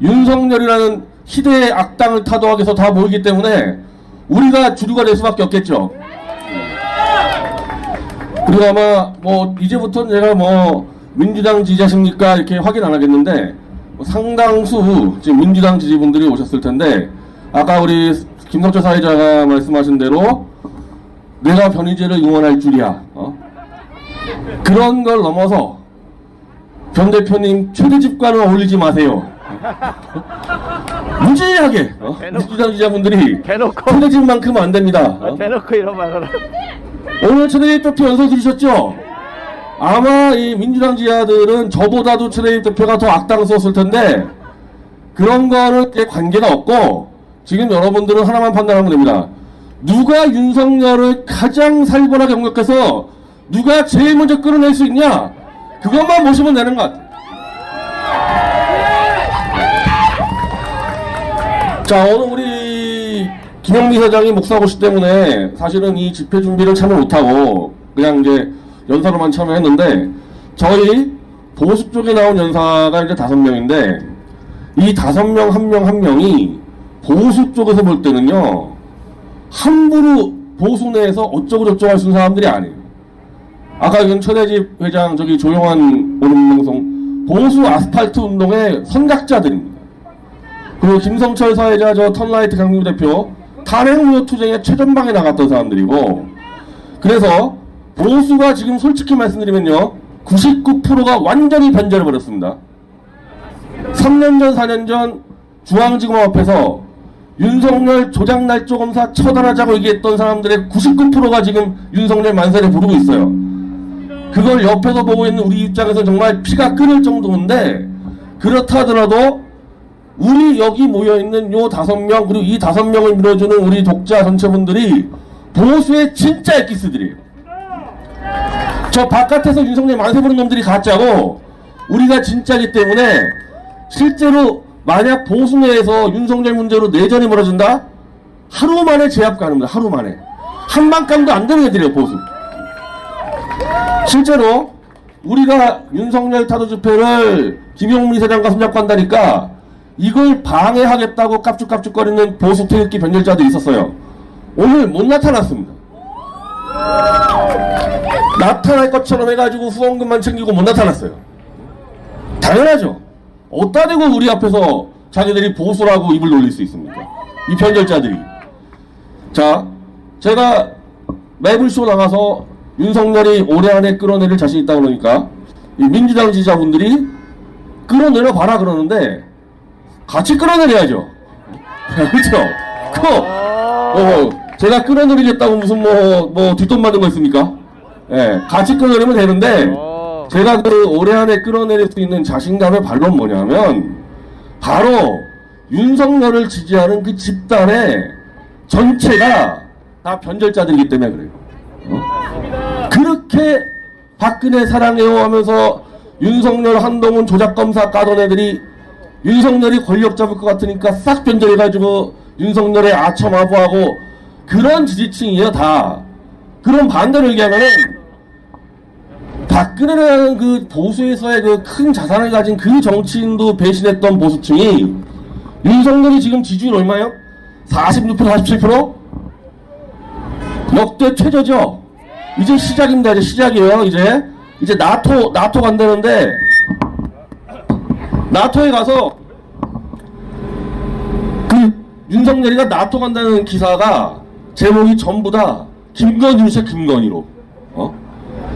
윤석열이라는 희대의 악당을 타도하기 위해서 다 모이기 때문에 우리가 주류가 될 수밖에 없겠죠. 그리고 아마 뭐 이제부터는 제가 뭐 민주당 지지자십니까 이렇게 확인 안 하겠는데 뭐 상당수 지금 민주당 지지분들이 오셨을 텐데 아까 우리 김성철 사회자가 말씀하신 대로 내가 변희재를 응원할 줄이야. 어? 그런 걸 넘어서 변 대표님 최대집과는 어울리지 마세요. 무지하게 어? 민주당 지지자분들이 최대집만큼은 안 됩니다. 어? 대놓고 이런 말을 오늘 최대집 대표 연설 들으셨죠? 아마 이 민주당 지지자들은 저보다도 최대집 대표가 더 악당스러웠을 텐데 그런 거는 관계가 없고 지금 여러분들은 하나만 판단하면 됩니다. 누가 윤석열을 가장 살벌하게 공격해서 누가 제일 먼저 끌어낼 수 있냐? 그것만 보시면 되는 것 같아요. 자, 오늘 우리 김영미 사장이 목사고시 때문에 사실은 이 집회 준비를 참여 못하고 그냥 이제 연사로만 참여했는데 저희 보수 쪽에 나온 연사가 이제 다섯 명인데 이 다섯 명 한 명 한 명이 보수 쪽에서 볼 때는요 함부로 보수 내에서 어쩌고 저쩌고 할 수 있는 사람들이 아니에요. 아까 최대집 회장 저기 조용한 오는 방송 보수 아스팔트 운동의 선각자들입니다. 그리고 김성철 사회자 저 턴라이트 강민 대표 탄핵무효 투쟁에 최전방에 나갔던 사람들이고 그래서 보수가 지금 솔직히 말씀드리면요 99%가 완전히 변절해버렸습니다. 3년 전 4년 전 중앙지검 앞에서 윤석열 조작날조 검사 처단하자고 얘기했던 사람들의 99%가 지금 윤석열 만세를 부르고 있어요. 그걸 옆에서 보고 있는 우리 입장에서 정말 피가 끓을 정도인데 그렇다 하더라도 우리 여기 모여있는 요 다섯 명 그리고 이 다섯 명을 밀어주는 우리 독자 전체분들이 보수의 진짜 엑기스들이에요. 저 바깥에서 윤석열 만세 부르는 놈들이 가짜고 우리가 진짜기 때문에 실제로 만약 보수 내에서 윤석열 문제로 내전이 벌어진다? 하루 만에 제압 가능합니다. 하루 만에. 한방감도 안 되는 애들이에요, 보수. 실제로 우리가 윤석열 타도 집회를 김용민 사장과 손잡고 한다니까 이걸 방해하겠다고 깝죽깝죽거리는 보수 태극기 변절자도 있었어요. 오늘 못 나타났습니다. 나타날 것처럼 해가지고 후원금만 챙기고 못 나타났어요. 당연하죠. 어디다 대고 우리 앞에서 자기들이 보수라고 입을 놀릴 수 있습니까? 이 변절자들이. 자, 제가 매불쇼 나가서 윤석열이 올해 안에 끌어내릴 자신 있다 그러니까 이 민주당 지지자분들이 끌어내려 봐라 그러는데 같이 끌어내려야죠. 그렇죠? 그, 어, 제가 끌어내리겠다고 무슨 뭐, 뭐 뒷돈 받는 거 있습니까? 예, 같이 끌어내리면 되는데 제가 그 올해 안에 끌어내릴 수 있는 자신감의 발론 뭐냐면 바로 윤석열을 지지하는 그 집단의 전체가 다 변절자들이기 때문에 그래요. 어? 그렇게 박근혜 사랑해요 하면서 윤석열 한동훈 조작검사 까던 애들이 윤석열이 권력 잡을 것 같으니까 싹 변절해가지고 윤석열의 아첨아부하고 그런 지지층이에요 다. 그런 반대로 얘기하면은 박근혜라는 그 보수에서의 그 큰 자산을 가진 그 정치인도 배신했던 보수층이 윤석열이 지금 지지율 얼마요? 46% 47%? 역대 최저죠. 이제 시작입니다. 이제 시작이에요. 이제 이제 나토 나토 간다는데 나토에 가서 그 윤석열이가 나토 간다는 기사가 제목이 전부 다 김건희 뉴스의 김건희로 어?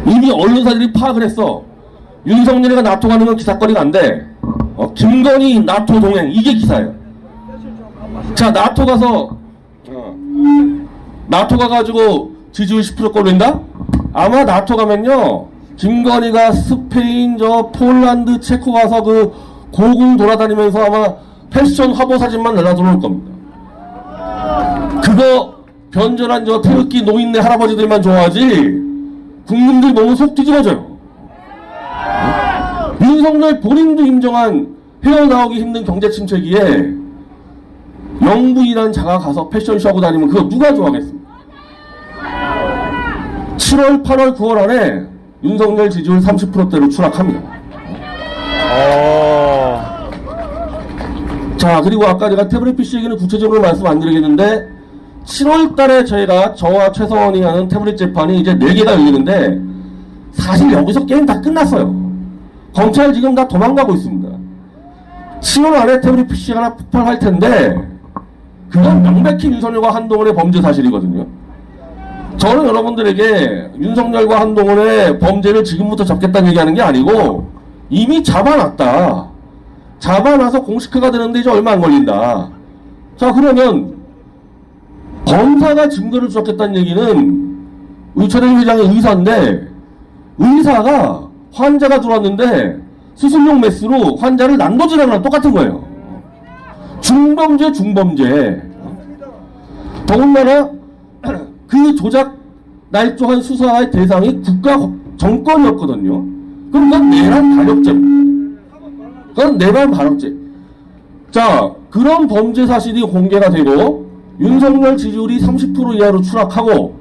이미 언론사들이 파악을 했어. 윤석열이가 나토 가는 건 기사거리가 안 돼. 어, 김건희 나토 동행 이게 기사예요. 자 나토 가서 어, 나토 가가지고 지지율 10% 꼴 린다? 아마 나토 가면요 김건희가 스페인 저 폴란드 체코 가서 그 고궁 돌아다니면서 아마 패션 화보 사진만 날라 들어올 겁니다. 그거 변절한 저 태극기 노인네 할아버지들만 좋아하지 국민들 너무 속 뒤집어져요. 윤석열 본인도 인정한 헤어나오기 힘든 경제 침체기에 영부인한 자가 가서 패션쇼 하고 다니면 그거 누가 좋아하겠습니까? 7월, 8월, 9월 안에 윤석열 지지율 30%대로 추락합니다. 자, 그리고 아까 제가 태블릿 PC 얘기는 구체적으로 말씀 안 드리겠는데 7월 달에 저희가 저와 최성원이 하는 태블릿 재판이 이제 4개가 열리는데 사실 여기서 게임 다 끝났어요. 검찰 지금 다 도망가고 있습니다. 7월 안에 태블릿 PC가 하나 폭발할 텐데 그건 명백히 윤석열과 한동훈의 범죄 사실이거든요. 저는 여러분들에게 윤석열과 한동훈의 범죄를 지금부터 잡겠다는 얘기하는 게 아니고 이미 잡아놨다. 잡아놔서 공식화가 되는데 이제 얼마 안 걸린다. 자 그러면 검사가 증거를 주었겠다는 얘기는 의철행 회장의 의사인데 의사가 환자가 들어왔는데 수술용 메스로 환자를 난도질하는 거랑 똑같은 거예요. 중범죄 중범죄. 더군다나 그 조작 날조한 수사의 대상이 국가 정권이었거든요. 그럼 그건 내란 반역죄입니다. 그건 내란 반역죄. 자, 그런 범죄 사실이 공개가 되고 윤석열 지지율이 30% 이하로 추락하고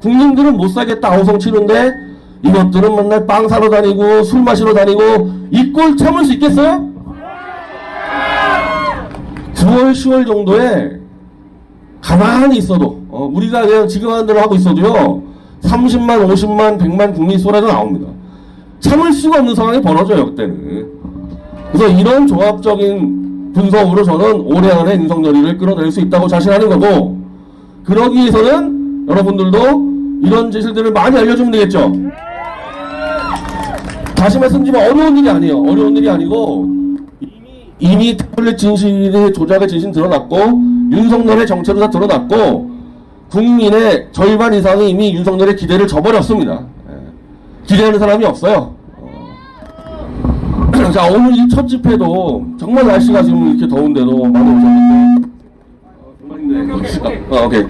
국민들은 못 살겠다 아우성 치는데 이것들은 맨날 빵 사러 다니고 술 마시러 다니고 이 꼴 참을 수 있겠어요? 9월, 10월 정도에 가만히 있어도 어, 우리가 그냥 지금 하는 대로 하고 있어도요 30만, 50만, 100만 국민 쏘라도 나옵니다. 참을 수가 없는 상황이 벌어져요 그때는. 그래서 이런 종합적인 분석으로 저는 올해 안에 윤석열이를 끌어낼 수 있다고 자신하는 거고 그러기 위해서는 여러분들도 이런 제실들을 많이 알려주면 되겠죠. 다시 말씀드리면 어려운 일이 아니에요. 어려운 일이 아니고 이미 태블릿 진실의 조작의 진실 드러났고 윤석열의 정체도 다 드러났고 국민의 절반 이상이 이미 윤석열의 기대를 저버렸습니다. 예. 기대하는 사람이 없어요. 어. 자 오늘 이 첫 집회도 정말 날씨가 지금 이렇게 더운데도 많이 오셨는데 어, 오케이.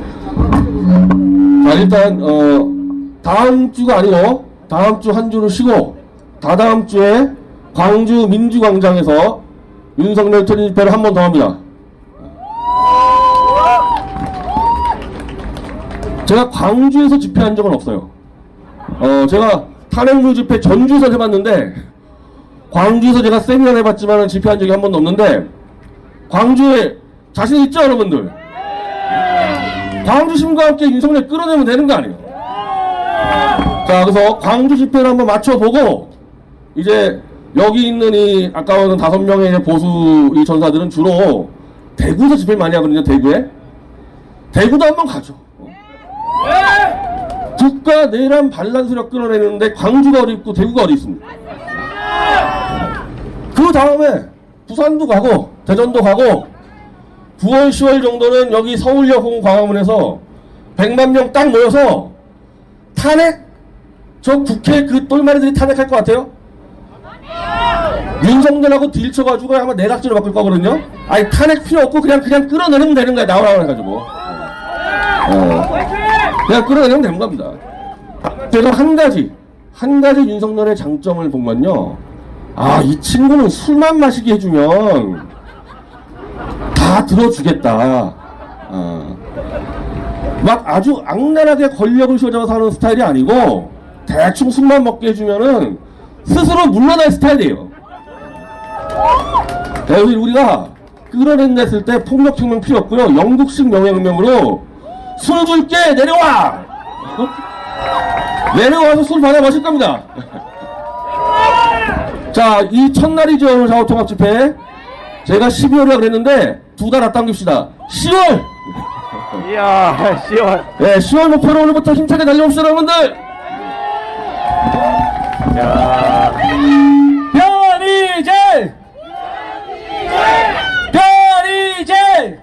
자 일단 어 다음 주가 아니고 다음 주 한 주를 쉬고 다다음 주에 광주 민주광장에서 윤석열 퇴진 집회를 한 번 더 합니다. 제가 광주에서 집회한 적은 없어요. 어, 제가 탄핵물 집회 전주에서 해봤는데, 광주에서 제가 세미나 해봤지만 집회한 적이 한 번도 없는데, 광주에 자신 있죠, 여러분들? 광주 시민과 함께 윤석열 끌어내면 되는 거 아니에요? 자, 그래서 광주 집회를 한번 맞춰보고, 이제 여기 있는 이 아까운 다섯 명의 보수 이 전사들은 주로 대구에서 집회를 많이 하거든요, 대구에. 대구도 한번 가죠. 국가 내란 반란 수력 끌어내는데 광주가 어디 있고 대구가 어디 있습니까? 그 다음에 부산도 가고 대전도 가고 9월 10월 정도는 여기 서울역 홍 광화문에서 100만 명 딱 모여서 탄핵? 저 국회 그 똘마리들이 탄핵할 것 같아요? 윤석열하고 딜 쳐가지고 아마 내각제로 바꿀 거거든요? 아니 탄핵 필요 없고 그냥 그냥 끌어내면 되는 거야 나오라고 해가지고 어. 그냥 끌어내면 되는 겁니다. 제가 한 가지, 한 가지 윤석열의 장점을 보면요. 아, 이 친구는 술만 마시게 해주면 다 들어주겠다. 어. 막 아주 악랄하게 권력을 휘어잡아서 하는 스타일이 아니고 대충 술만 먹게 해주면은 스스로 물러날 스타일이에요. 그래서 우리가 끌어냈을 때 폭력 혁명 필요 없고요. 영국식 명예혁명으로 술 줄게 내려와. 어? 내려와서 술 받아 마실 겁니다. 자, 이 첫날이죠, 오늘 좌우통합 집회. 제가 12월이라 그랬는데, 두 달 앞당깁시다. 10월! 이야, 10월. 네, 10월 목표로 오늘부터 힘차게 달려봅시다, 여러분들! 변희재! 변희재!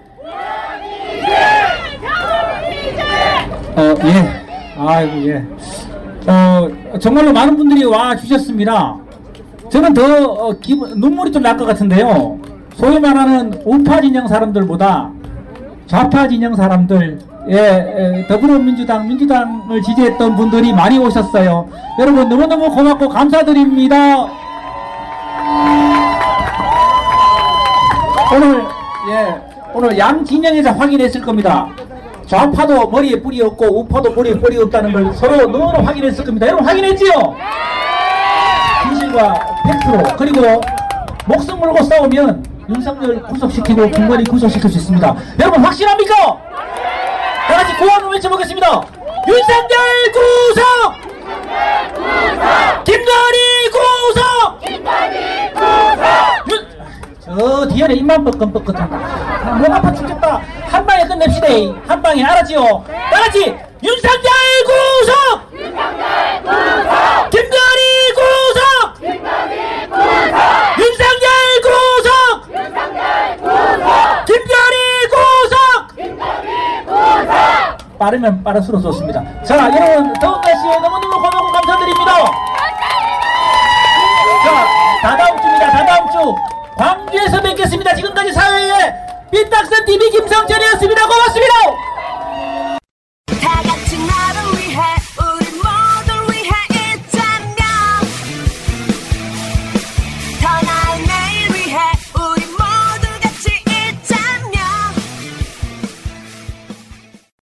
어, 예. 아이고, 예. 어, 정말로 많은 분들이 와 주셨습니다. 저는 더 어, 기분, 눈물이 좀 날 것 같은데요. 소위 말하는 우파 진영 사람들보다 좌파 진영 사람들, 예, 예, 더불어민주당, 민주당을 지지했던 분들이 많이 오셨어요. 여러분 너무너무 고맙고 감사드립니다. 오늘, 예, 오늘 양 진영에서 확인했을 겁니다. 좌파도 머리에 뿔이 없고 우파도 머리에 뿔이 없다는 걸 서로 너무 확인했을 겁니다. 여러분 확인했지요? 진실과 팩트로 그리고 목숨 걸고 싸우면 윤석열 구속시키고 김건희 구속시킬 수 있습니다. 여러분 확실합니까? 다 같이 고함을 외쳐보겠습니다. 윤석열 구속! 김건희 구속! 윤... 저 뒤에 입만 뻐끔뻐끔한 목 아파 죽겠다. 한 방에 끝냅시다 한 방에. 알았지요? 다 같이 윤석열 구속! 빠르면 빠를수록 좋습니다. 자 여러분 더운 날씨에 너무너무 고맙고 감사드립니다. 자 다다음 주입니다. 다다음 주 광주에서 뵙겠습니다. 지금까지 사회의 삐딱선 TV 김성철이었습니다. 고맙습니다